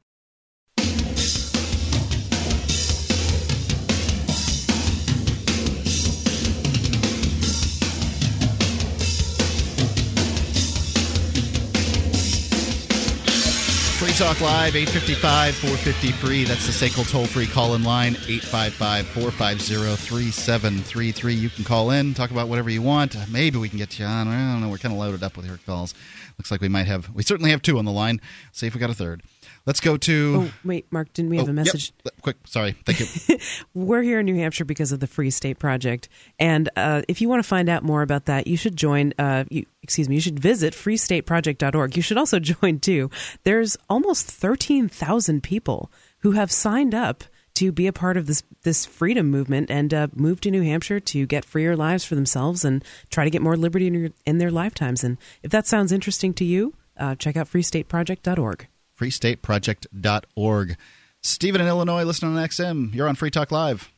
Talk Live, 855 453. That's the SACL toll free call in line, 855 450 3733. You can call in, talk about whatever you want. Maybe we can get you on. I don't know. We're kind of loaded up with your calls. Looks like we might have, we certainly have two on the line. See if we got a third. Let's go to. Oh, wait, Mark, didn't we have Oh, a yep. message? Quick, sorry. Thank you. We're here in New Hampshire because of the Free State Project, and uh, if you want to find out more about that, you should join. Uh, you, excuse me, you should visit freestateproject.org. You should also join too. There's almost thirteen thousand people who have signed up to be a part of this this freedom movement and uh, move to New Hampshire to get freer lives for themselves and try to get more liberty in, your, in their lifetimes. And if that sounds interesting to you, uh, check out freestateproject.org. freestateproject.org. Stephen in Illinois, listening on XM. You're on Free Talk Live.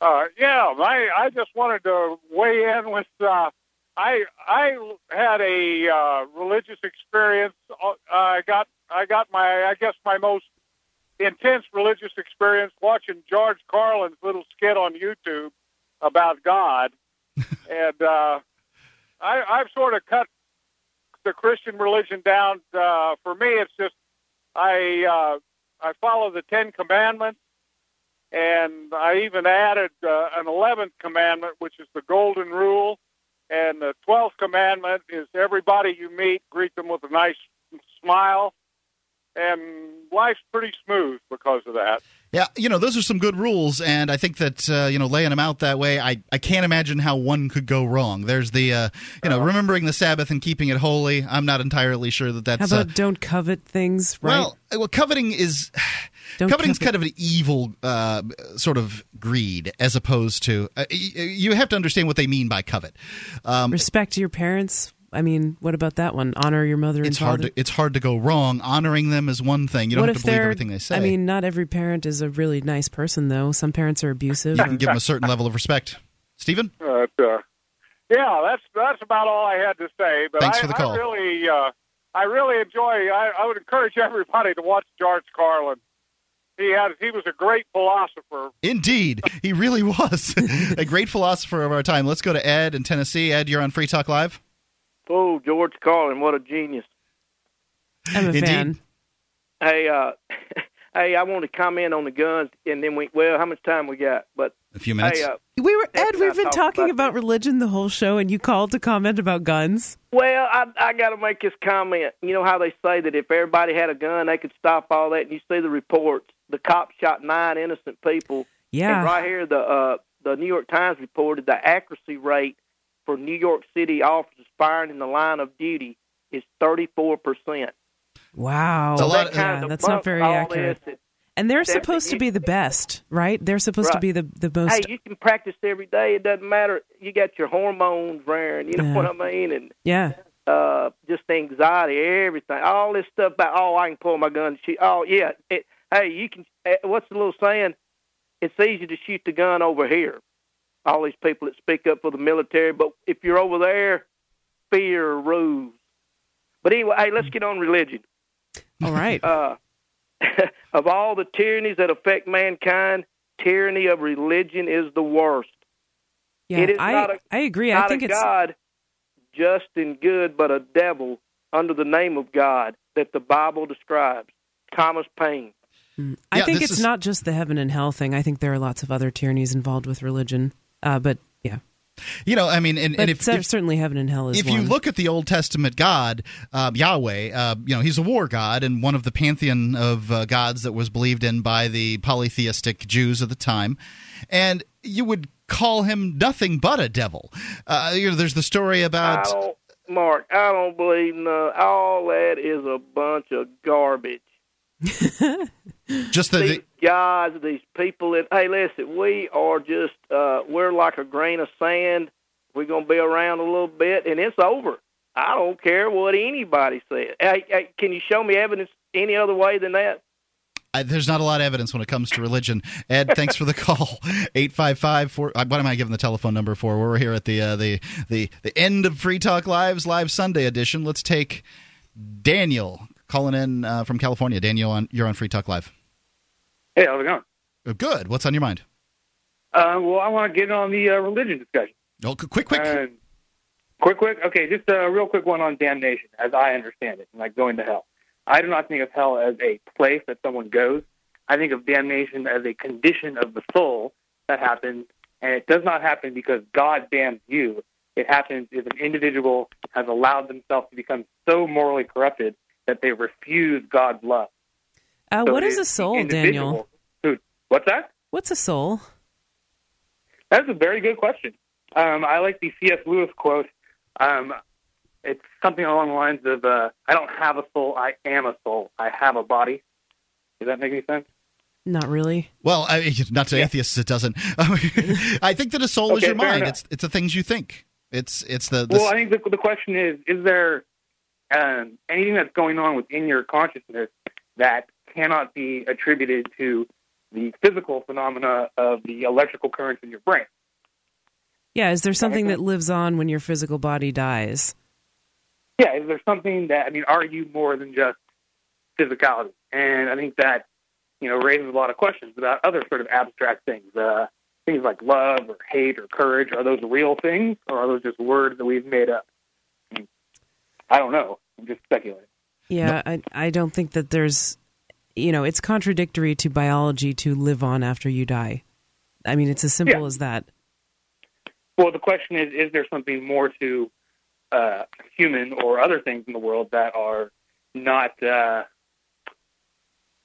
Uh, yeah, I I just wanted to weigh in with. Uh, I I had a uh, religious experience. Uh, I got I got my I guess my most intense religious experience watching George Carlin's little skit on YouTube about God, and uh, I I've sort of cut the Christian religion down. Uh, for me, it's just I uh, I follow the Ten Commandments and I even added uh, an eleventh commandment, which is the golden rule, and the twelfth commandment is everybody you meet greet them with a nice smile, and life's pretty smooth because of that. Yeah, you know, those are some good rules, and I think that uh, you know, laying them out that way, I, I can't imagine how one could go wrong. There's the uh, you know, remembering the Sabbath and keeping it holy. I'm not entirely sure that that's How uh, about don't covet things, right? well, well, coveting is Don't coveting's covet- kind of an evil uh, sort of greed, as opposed to uh, you have to understand what they mean by covet. Um, Respect your parents. I mean, what about that one? Honor your mother and it's father. hard to it's hard to go wrong. Honoring them is one thing. You don't what have to believe everything they say. I mean, not every parent is a really nice person, though. Some parents are abusive. you can give them a certain level of respect. Stephen, But, uh, yeah, that's that's about all I had to say. But Thanks I, for the call. I really uh, I really enjoy. I, I would encourage everybody to watch George Carlin. He had he was a great philosopher. Indeed, he really was a great philosopher of our time. Let's go to Ed in Tennessee. Ed, you're on Free Talk Live. Oh, George Carlin, what a genius! I'm a Indeed. fan. Hey, uh, hey, I want to comment on the guns, and then we. Well, how much time we got? But A few minutes. Hey, uh, We were Ed. We've been talk talking about about religion the whole show, and you called to comment about guns. well, I I got to make this comment. You know how they say that if everybody had a gun, they could stop all that. And you see the reports. The cops shot nine innocent people. Yeah. And right here, the uh, the New York Times reported the accuracy rate for New York City officers firing in the line of duty is thirty four percent. Wow, So that Yeah, kind of that's not very accurate. this. And they're supposed to be the best, right? They're supposed to be the the most. Hey, you can practice every day. It doesn't matter. You got your hormones running. You know Yeah. what I mean? And yeah, uh, just anxiety, everything, all this stuff about. Oh, I can pull my gun. And shoot. Oh, yeah. It, hey, you can. eh, What's the little saying? It's easy to shoot the gun over here. All these people that speak up for the military, but if you're over there, fear rules. But anyway, hey, let's get on religion. all right. Uh, of all the tyrannies that affect mankind, tyranny of religion is the worst. Yeah, it is I not a, I agree. not I think a it's God just and good, but a devil under the name of God that the Bible describes. Thomas Paine. I Yeah, think it's is- not just the heaven and hell thing. I think there are lots of other tyrannies involved with religion. Uh, but yeah, You know, I mean, and, But and if, cer- if certainly heaven and hell is if one. you look at the Old Testament God, uh, Yahweh, uh, you know, he's a war god and one of the pantheon of uh, gods that was believed in by the polytheistic Jews of the time. And you would call him nothing but a devil. Uh, you know, there's the story I about. don't, Mark, I don't believe no. All that is a bunch of garbage. Just the, these guys, these people that hey, listen, we are just uh we're like a grain of sand. We're gonna be around a little bit, and it's over. I don't care what anybody says. Hey, hey, can you show me evidence any other way than that? I, there's not a lot of evidence when it comes to religion. Ed, thanks for the call. Eight five five four. uh, What am I giving the telephone number for? We're here at the uh, the the the end of Free Talk Live's live Sunday edition. Let's take Daniel calling in uh, from California. Daniel, on you're on Free Talk Live. Hey, how's it going? Uh, Good. What's on your mind? Uh, well, I want to get on the uh, religion discussion. Oh, quick, quick. Quick, quick. Okay, just a real quick one on damnation, as I understand it, like going to hell. I do not think of hell as a place that someone goes. I think of damnation as a condition of the soul that happens, and it does not happen because God damns you. It happens if an individual has allowed themselves to become so morally corrupted that they refuse God's love. uh, So what it is a soul, Daniel? who- what's that? What's a soul? That's a very good question. Um, I like the C.S. Lewis quote. Um, it's something along the lines of, uh, "I don't have a soul. I am a soul. I have a body." Does that make any sense? Not really. Well, I, not to atheists, it doesn't. I think that a soul is your mind. enough. It's it's the things you think. It's it's the, the Well, I think the, the question is: Is there um, anything that's going on within your consciousness that cannot be attributed to the physical phenomena of the electrical currents in your brain? Yeah, is there something that lives on when your physical body dies? yeah, is there something that I mean, are you more than just physicality? And I think that you know raises a lot of questions about other sort of abstract things, uh, things like love or hate or courage. Are those real things, or are those just words that we've made up? I, don't know. I'm just speculating. Yeah, I I don't think that there's you know, it's contradictory to biology to live on after you die. I mean, it's as simple Yeah. as that. Well, the question is: Is there something more to uh, human or other things in the world that are not uh,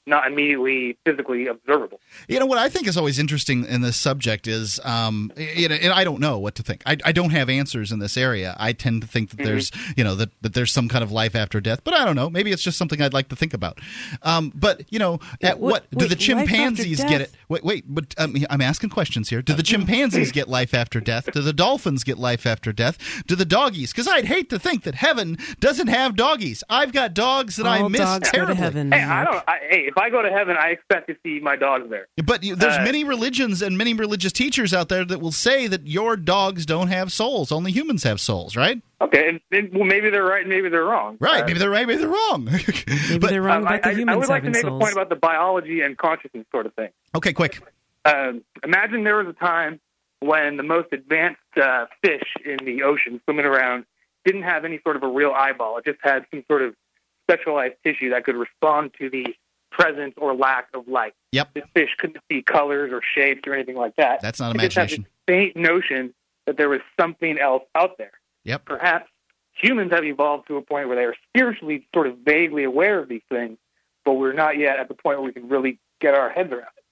not immediately physically observable? You know what I think is always interesting in this subject is, um, you know, and I don't know what to think. I, I don't have answers in this area. I tend to think that there's, you know, that, that there's some kind of life after death, but I don't know. Maybe it's just something I'd like to think about. Um, but you know, at what- what, do wait, the chimpanzees get it? Wait, wait, but um, I'm asking questions here. Do the chimpanzees get life after death? Do the dolphins get life after death? Do the doggies? Because I'd hate to think that heaven doesn't have doggies. I've got dogs that I miss dogs go to terribly. heaven. Hey, I don't. I, hey, if I go to heaven, I expect to see my dogs there. But you, there's Uh, many religions and many religious teachers out there that will say that your dogs don't have souls. Only humans have souls, right? Okay, and, and, well, maybe they're right, and maybe they're wrong. Right. Uh, maybe they're right. Maybe they're wrong. Maybe But- they're wrong um, about I, the I- humans I would like to make souls. a point about the biology and consciousness sort of thing. okay, quick. Um, imagine there was a time when the most advanced uh, fish in the ocean swimming around didn't have any sort of a real eyeball. It just had some sort of specialized tissue that could respond to the presence or lack of light. Yep. This fish couldn't see colors or shapes or anything like that. That's not It just had this imagination. faint notion that there was something else out there. Yep. Perhaps humans have evolved to a point where they are spiritually sort of vaguely aware of these things, but we're not yet at the point where we can really get our heads around it.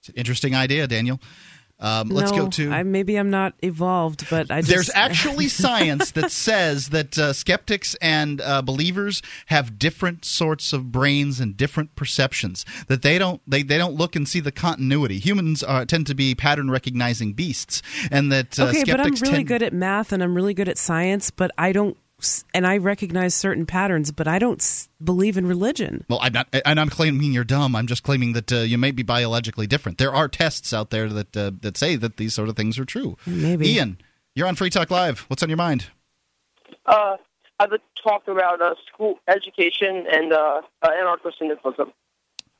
It's an interesting idea, Daniel. Um, let's No, go to. I, maybe I'm not evolved, but I just, There's actually science that says that uh, skeptics and uh, believers have different sorts of brains and different perceptions. That they don't they, they don't look and see the continuity. Humans are, tend to be pattern recognizing beasts, and that uh, okay, but I'm really tend, good at math and I'm really good at science, but I don't, and I recognize certain patterns, but I don't s- believe in religion. Well, I'm not, and I'm claiming you're dumb. I'm just claiming that uh, you may be biologically different. There are tests out there that uh, that say that these sort of things are true. Maybe. Ian, you're on Free Talk Live. What's on your mind? Uh, I'd like to talk about uh, school education and uh, uh, anarcho-syndicalism.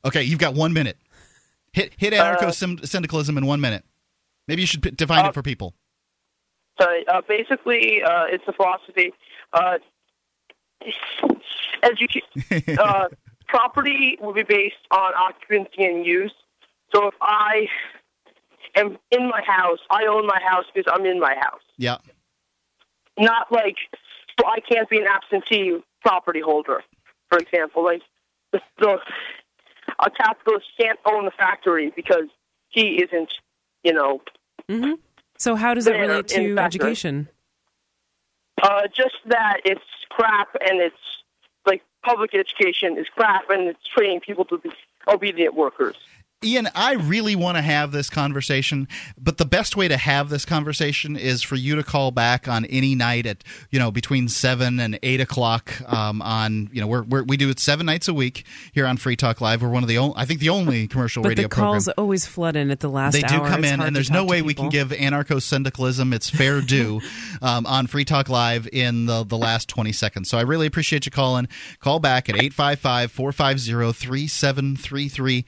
Okay, you've got one minute. Hit hit Uh, anarcho syndicalism in one minute. Maybe you should p- define Uh, it for people. Sorry, uh, basically, uh, it's a philosophy. Uh, edu- uh, property will be based on occupancy and use. So if I am in my house, I own my house because I'm in my house. Yeah. Not like so I can't be an absentee property holder, for example. Like the, the a capitalist can't own the factory because he isn't, you know. hmm So how does it relate in to factory. education? Uh, just that it's crap and it's like public education is crap and it's training people to be obedient workers. Ian, I really want to have this conversation, but the best way to have this conversation is for you to call back on any night at you know between seven and eight o'clock. Um, on you know we're, we're, we do it seven nights a week here on Free Talk Live. We're one of the only, I think the only commercial But radio the program. calls always flood in at the last They do hour. come It's in, and there's no way we can give anarcho syndicalism its fair due um, on Free Talk Live in the, the last 20 seconds. So I really appreciate you calling. Call back at 855 450 3733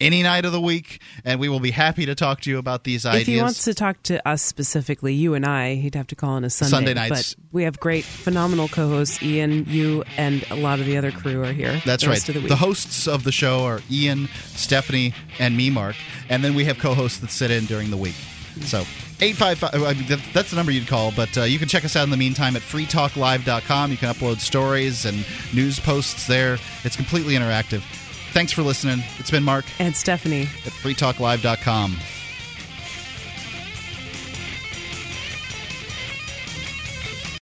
any night of the week, and we will be happy to talk to you about these ideas. If he wants to talk to us specifically, you and I, he'd have to call on a Sunday. Sunday nights. But we have great, phenomenal co-hosts. Ian, you, and a lot of the other crew are here. That's the right. the, the hosts of the show are Ian, Stephanie, and me, Mark. And then we have co hosts that sit in during the week. So, 855, I mean, that's the number you'd call, but uh, you can check us out in the meantime at freetalklive.com. You can upload stories and news posts there. It's completely interactive. Thanks for listening. It's been Mark and Stephanie at freetalklive.com.